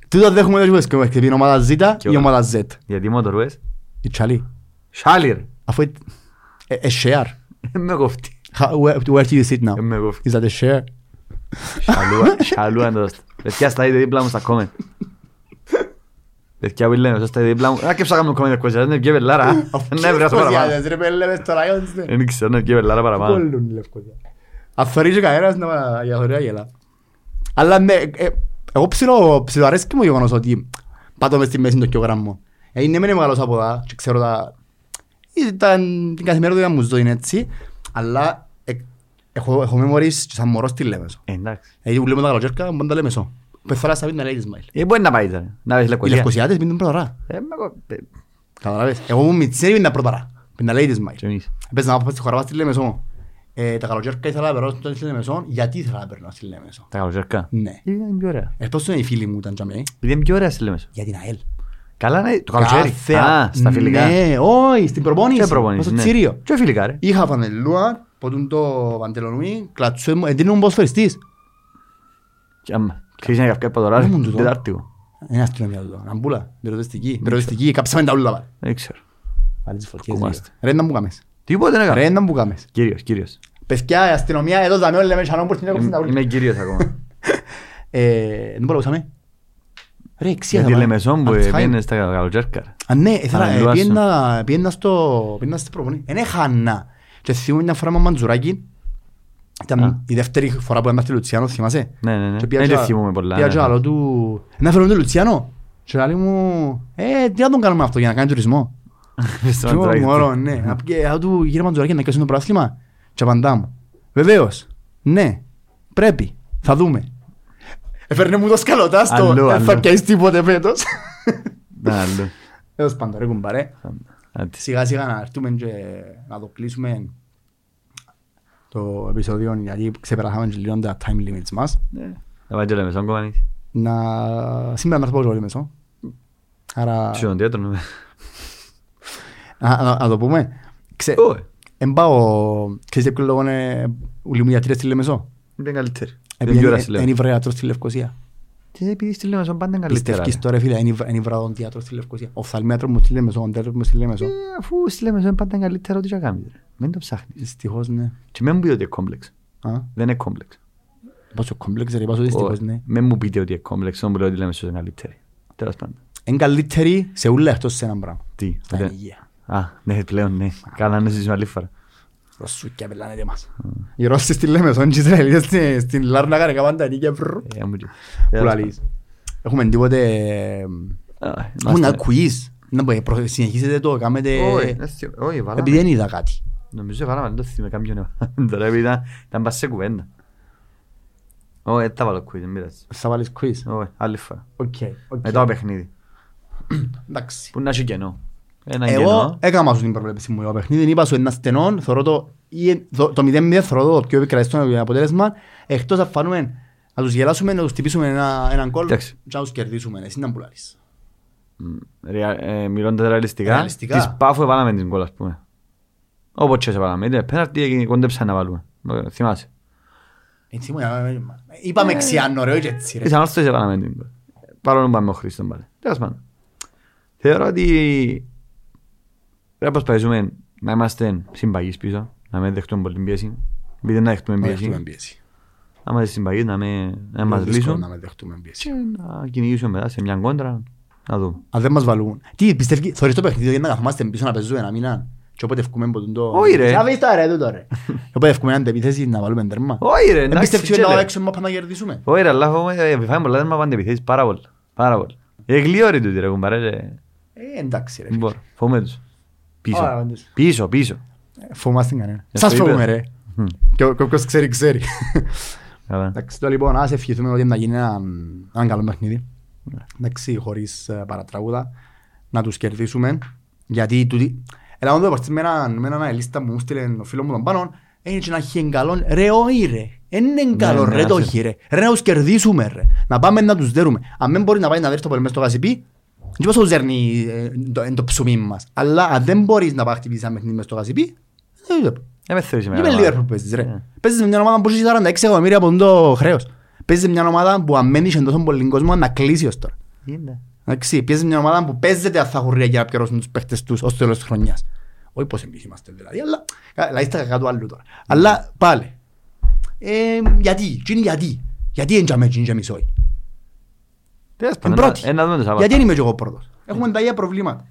τούτα δεν έχουμε σκοπεύει. Η ομάδα Z ή η ομάδα Z. Γιατί μόνο το Η Τσάλι. Τσάλι ρε. Αφού είναι share. Με κοφτεί. Where do you sit now? Με κοφτεί. Is that a share? Σαλούα εντός. Παιδιά στα είδε δίπλα μου στα κόμεν. Παιδιά που λένε, στα είδε δίπλα μου. Α, και κόμεν για. Δεν είναι ναι, λάρα. Παραπάνω. Δεν είναι λάρα παραπάνω. Κανένας να γελά. Αλλά ναι, ε, εγώ ψιλο, ψιλοαρέσκει μου το γεγονός ότι πάτω μες στη μέση το κιογράμμο. Ε, είναι μεν μεγάλος από τα και ξέρω τα... Ήταν την καθημερινότητα μου ζωή είναι έτσι, αλλά ε, έχω, έχω memories και σαν μωρός στη Λέμεσο. Ε, Εντάξει. Γιατί που λέμε τα καλοκαίρκα, πάντα Λέμεσο. Πεθαρά στα πίτα λέει Ισμαήλ. Ε, μπορεί να πάει τώρα. Να βρεις Οι Λευκοσία. Λευκοσιάτες πίνουν πρώτα ώρα. Ε, με κόφτει. Καταλαβες. Εγώ μου μητσέρι πίνουν πρώτα ώρα. Πίνουν λέει Ισμαήλ. Και εμείς. Πες να πάω στη χώρα στη Λέμεσο. Ε, τα καλοκαίρια ήθελα να περάσω στη Λέμεσο. Γιατί ήθελα να περνώ στη Λέμεσο. Τα καλοκαιρικά. Ναι. Ε, Είναι πιο ωραία. Ε, πώς είναι οι φίλοι μου ήταν τζαμί. Επειδή είναι πιο ωραία στη Λέμεσο. Για την ΑΕΛ. Καλά είναι το καλοκαίρι. Κάθε- Α, στα φιλικά. Ναι, όχι, στην προπόνηση. Και προπονήσεις, Στο ναι. Τσίριο. Και φιλικά ρε. Είχα φανελούα, ποτούν το παντελονούι, κλατσούε μου, εντύνουν πώς φεριστής. Και άμα. Ξέρεις να καυκά πατωράρι. Δεν μου τούτο. Τετάρτικο. Είναι αστυνομία εδώ, αμπούλα, μυρωτιστική, μυρωτιστική, κάψαμε τα ούλα πάλι. Δεν ξέρω. Πάλι τις φωτιές. Ακούμαστε. Ρε να μου κάμες. Τίποτε δεν Ρε έκανα. να μου κάμες. Κύριος, κύριος. Παιδιά, η αστυνομία εδώ δαμέ όλοι λέμε σανόν πως την έκοψαν τα ούλα. Είμαι κύριος ακόμα. Ε, Δεν μπορώ να Ρε, εξία Γιατί θα λέμε πάμε. σόν που Αλτσχάιμερ. πήγαινε στα καλοκαίρκα. Α, ναι, ήθελα, Α, ε, λουάσου. πήγαινα- πήγαινα στο, πήγαινα στην προπονή. Εν έχανα. Και θυμούμαι μια φορά με μαντζουράκι. Ήταν Α. η δεύτερη φορά που ήμουν στη Λουτσιάνο, θυμάσαι; Ναι, ναι, ναι. Και πήγα Δεν και- το θυμούμαι πολλά, πήγα ναι, και ναι. άλλο του, να φέρουμε τον Λουτσιάνο. Και λέει μου, ε, τι να τον κάνουμε αυτό για να κάνει τουρισμό. Στο Και εγώ, μαντράκι. μωρό, ναι. Να πει, «Α, του κύριε Μαντζουράκη να κάνει το πράσλημα. Και απαντά μου, βεβαίως, ναι, πρέπει, θα δούμε. Έφερνε μου το σκαλωτά Αλλού, στο, αλλού. θα πιάσεις τίποτε φέτος. Ναι, άλλο. Έως πάντων, ρε κουμπάρε. Άντε. Σιγά σιγά να έρθουμε και να το κλείσουμε το επεισόδιο γιατί ξεπεράσαμε και λίγο τα time limits μας. Ναι. Θα πάει και λέμε σαν κομμάνι. Να... Σήμερα να έρθω πολύ μεσό. Άρα, Τι στον θέατρο, ναι. Να, να, να το πούμε. Ξε... Όχι. Εν πάω, ξέρεις ποιο λόγο είναι ούλοι μου γιατροί στη Λεμεσό; Είναι καλύτερη. Επειδή Δεν πιο ώρας είναι- στη λέμε. είναι βρεατρός στη Λευκοσία. Και επειδή στη λέμε σαν πάντα είναι καλύτερα. Πιστεύεις ρε. τώρα φίλε, είναι είναι βραδοντιάτρος στη Λευκοσία. Ο φθαλμίατρος μου στη Λεμεσό, ο ντέρος μου στη Λεμεσό. Ε, Αφού στη λέμε σαν πάντα είναι καλύτερα ό,τι και κάνεις, ρε. Μην το ψάχνεις. Δυστυχώς ναι. Και μην μου πείτε ότι είναι κόμπλεξ. Α, Δεν είναι κόμπλεξ. πόσο κόμπλεξ ρε, πόσο δυστυχώς Όχι. ναι. Μην μου πείτε ότι είναι κόμπλεξ, όμως λέω ότι λέμε σαν καλύτερη. Τέλος πάντων. Είναι καλύτερη σε ούλα εκτός σε έναν πράγμα. Τι. Στα δεν- υγεία. Α, ναι, πλέον ναι. Καλά να συζητήσουμε άλλη φορά. Ρωσούκια πελάνετε μας. Οι Ρώσοι στη Λέμεσον και οι Ισραηλίτες στη- στην Λάρνα κάνε καπάντα νίκια βρρρ. Ε, μου και- Που Τέλος λαλείς. Έχουμε τίποτε... πάντων. Α, Έχουμε ένα είμαστε- quiz. Να πω, προ- συνεχίσετε το, κάνετε... Όχι, δεν θυμ- όχι, βάλαμε. Επειδή δεν είδα κάτι. Νομίζω βάλαμε, δεν το θυμάμαι κάποιον. Τώρα επειδή ήταν- ήταν πας σε κουβέντα. Όχι, δεν τα βάλω quiz, δεν πειράζει. Θα βάλεις quiz. Όχι, άλλη φορά. Οκ. οκ. Μετά το παιχνίδι. Εντάξει. Που να έχει κενό. Ένα Εγώ κενό. έκανα σου την προβλέψη μου για το παιχνίδι. Είπα σου ένα στενό, θωρώ το, ή- το, το 0-0 θωρώ το πιο επικρατιστό αποτέλεσμα. Εκτός αν φάνουμε να τους γελάσουμε, να τους τυπήσουμε ένα, έναν κόλ Εντάξει. και να τους κερδίσουμε. Εσύ να πουλάρεις. Ρεα- ε, Μιλώντας ρεαλιστικά, Ρεαλιστικά. της Πάφου έβαλαμε την κόλλα, ας πούμε. Όπως και σε βάλαμε. Είτε πέναρτι και κοντέψαν να βάλουμε. Ε, Θυμάσαι. Έτσι μου, ε, Είπαμε ξιάνο ρε, όχι έτσι ρε. Ήσαν όρθος και βάλαμε την. Παρόλο που πάμε ο Χρήστον πάλι. Τέλος πάντων. Θεωρώ ότι πρέπει να προσπαθήσουμε να είμαστε συμπαγείς πίσω. Να μην δεχτούμε πολύ πίεση. Επειδή να δεχτούμε Να πίεση. δεχτούμε πίεση. Να είμαστε συμπαγείς, να μην να μας Είναι δύσκολο λύσουν. να με δεχτούμε πίεση. Και να κυνηγήσουμε μετά σε μια κόντρα. Να δούμε. Αν δεν μας βάλουν. Τι πιστεύει, θωρείς το παιχνίδι για να καθόμαστε πίσω να παίζουμε ένα μήνα και όποτε ευκούμε από τον το... Όχι, ρε. Να βρεις τώρα ρε τούτο ρε. Όποτε ευκούμε έναν επίθεση να βάλουμε τέρμα. Όχι ρε, Δεν εντάξει. πιστεύεις ότι να τσέλε. έξω μάπα να κερδίσουμε; Όχι ρε, αλλά φοβούμαι, ε, φάμε πολλά τέρμα πάντα επιθέσεις πάρα πολλά. Πάρα πολλά. Ε, γλίωροι τούτοι ρε κουμπάρε. ρε. Ε, εντάξει ρε. Δεν μπορώ. Φοβούμαι τους. Πίσω. Άρα, όντως. Πίσω, πίσω. Ε, Φοβούμαστε κανένα. Για Σας στο φοβούμε γήπεδο. ρε. Μμ. Και ο- και όποιος ξέρει, ξέρει. Καλά. Εντάξει, τώρα λοιπόν, ας ευχηθούμε ότι να γίνει ένα, ένα καλό παιχνίδι. Εντάξει, χωρίς ε, παρατράγουδα. Να τους κερδίσουμε. Γιατί τούτοι... Έλα να το πάρεις με έναν με έναν λίστα που μου στείλε ο φίλος μου τον πάνω. Είναι και ένα χιεγκαλόν. Ρε όχι ρε. Είναι καλό ναι, ρε το άσε. όχι ρε. Ρε να τους κερδίσουμε ρε. Να πάμε να τους δέρουμε. Αν δεν μπορεί να πάει να δέρει το πολύ μέσα στο κασιπί, δεν πώς το ζέρνει ε, το- εν το ψωμί μας. Αλλά αν δεν μπορείς να πάει να χτυπήσεις ένα παιχνίδι μέσα στο κασιπί, δεν το Ε, με θεωρείς τι μεγάλα με ομάδα. Liverpool παίζεις ρε. Ε. Παίζεις με μια ομάδα που έχει 46 εκατομμύρια από το χρέος. Παίζεις με μια ομάδα που αν μένεις εν τόσο πολύ κόσμο να κλείσει ως τώρα. Είναι. Εντάξει, παίζεις με μια ομάδα που παίζεται αν θα έχουν για να πιερώσουν τους παίχτες τους ως το τέλος της χρονιάς. Όχι πως εμείς είμαστε δηλαδή, αλλά αλλά είστε κακά του άλλου τώρα. Αλλά πάλι. Ε, γιατί, τι είναι γιατί. Γιατί είναι για μένα, τι είναι για εμείς όχι. Τέλος Είναι πάντων, πρώτη. ε, να δούμε το Σάββατο. Γιατί δεν είμαι και εγώ πρώτος. Έχουμε τα ίδια προβλήματα.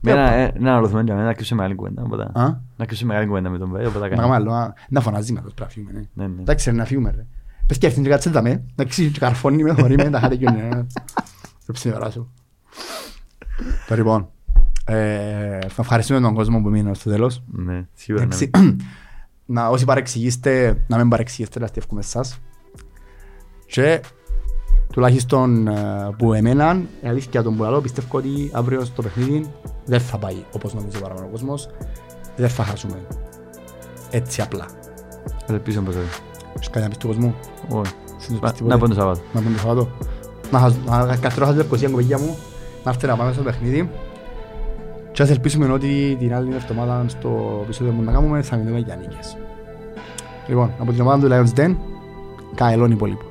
Με ένα- ε, Να αναρωθούμε για μένα, να κρύψουμε μεγάλη κουβέντα. οπότε- Α; Να κρύψουμε μεγάλη κουβέντα με τον Βέιο, οπότε Να κάνουμε. κάνουμε άλλο, α, να φωνάζει με αυτός πρέπει να φύγουμε. ναι. Ναι, ναι. Εντάξει, ρε, να φύγουμε ρε. Πες και αυτήν και κάτσε τα με. Εντάξει, και καρφώνει με, θωρεί με, τα χάτε και είναι. Το ψημερά σου. Τώρα λοιπόν, ε, θα ευχαριστούμε τον κόσμο που μείνει στο τέλος. Ναι, σίγουρα. ναι. Εντάξει, να, όσοι παρεξηγήσετε, να μην παρεξηγήσετε, να στεύκουμε εσάς. Και τουλάχιστον ε, που εμένα, η αλήθεια τον που λαλώ, πιστεύω ότι αύριο στο παιχνίδι δεν θα πάει όπως νομίζει παραπάνω ο κόσμος. Δεν θα χάσουμε. Έτσι απλά. Θα ελπίσω πως όχι. Έχεις κάτι να πεις του κόσμου. Όχι. Συνήθως Να- πεις τίποτε. Να πω το Σάββατο. Να πούμε το Σαββάτο. Να χα- να καθρώ λευκοσία κοπέγια μου, να έρθει να πάμε στο παιχνίδι. Και ας ελπίσουμε ότι την άλλη εβδομάδα στο επεισόδιο που να κάνουμε θα μείνουμε για νίκες. Λοιπόν, από την ομάδα του Lions Den, καελών υπόλοιπο.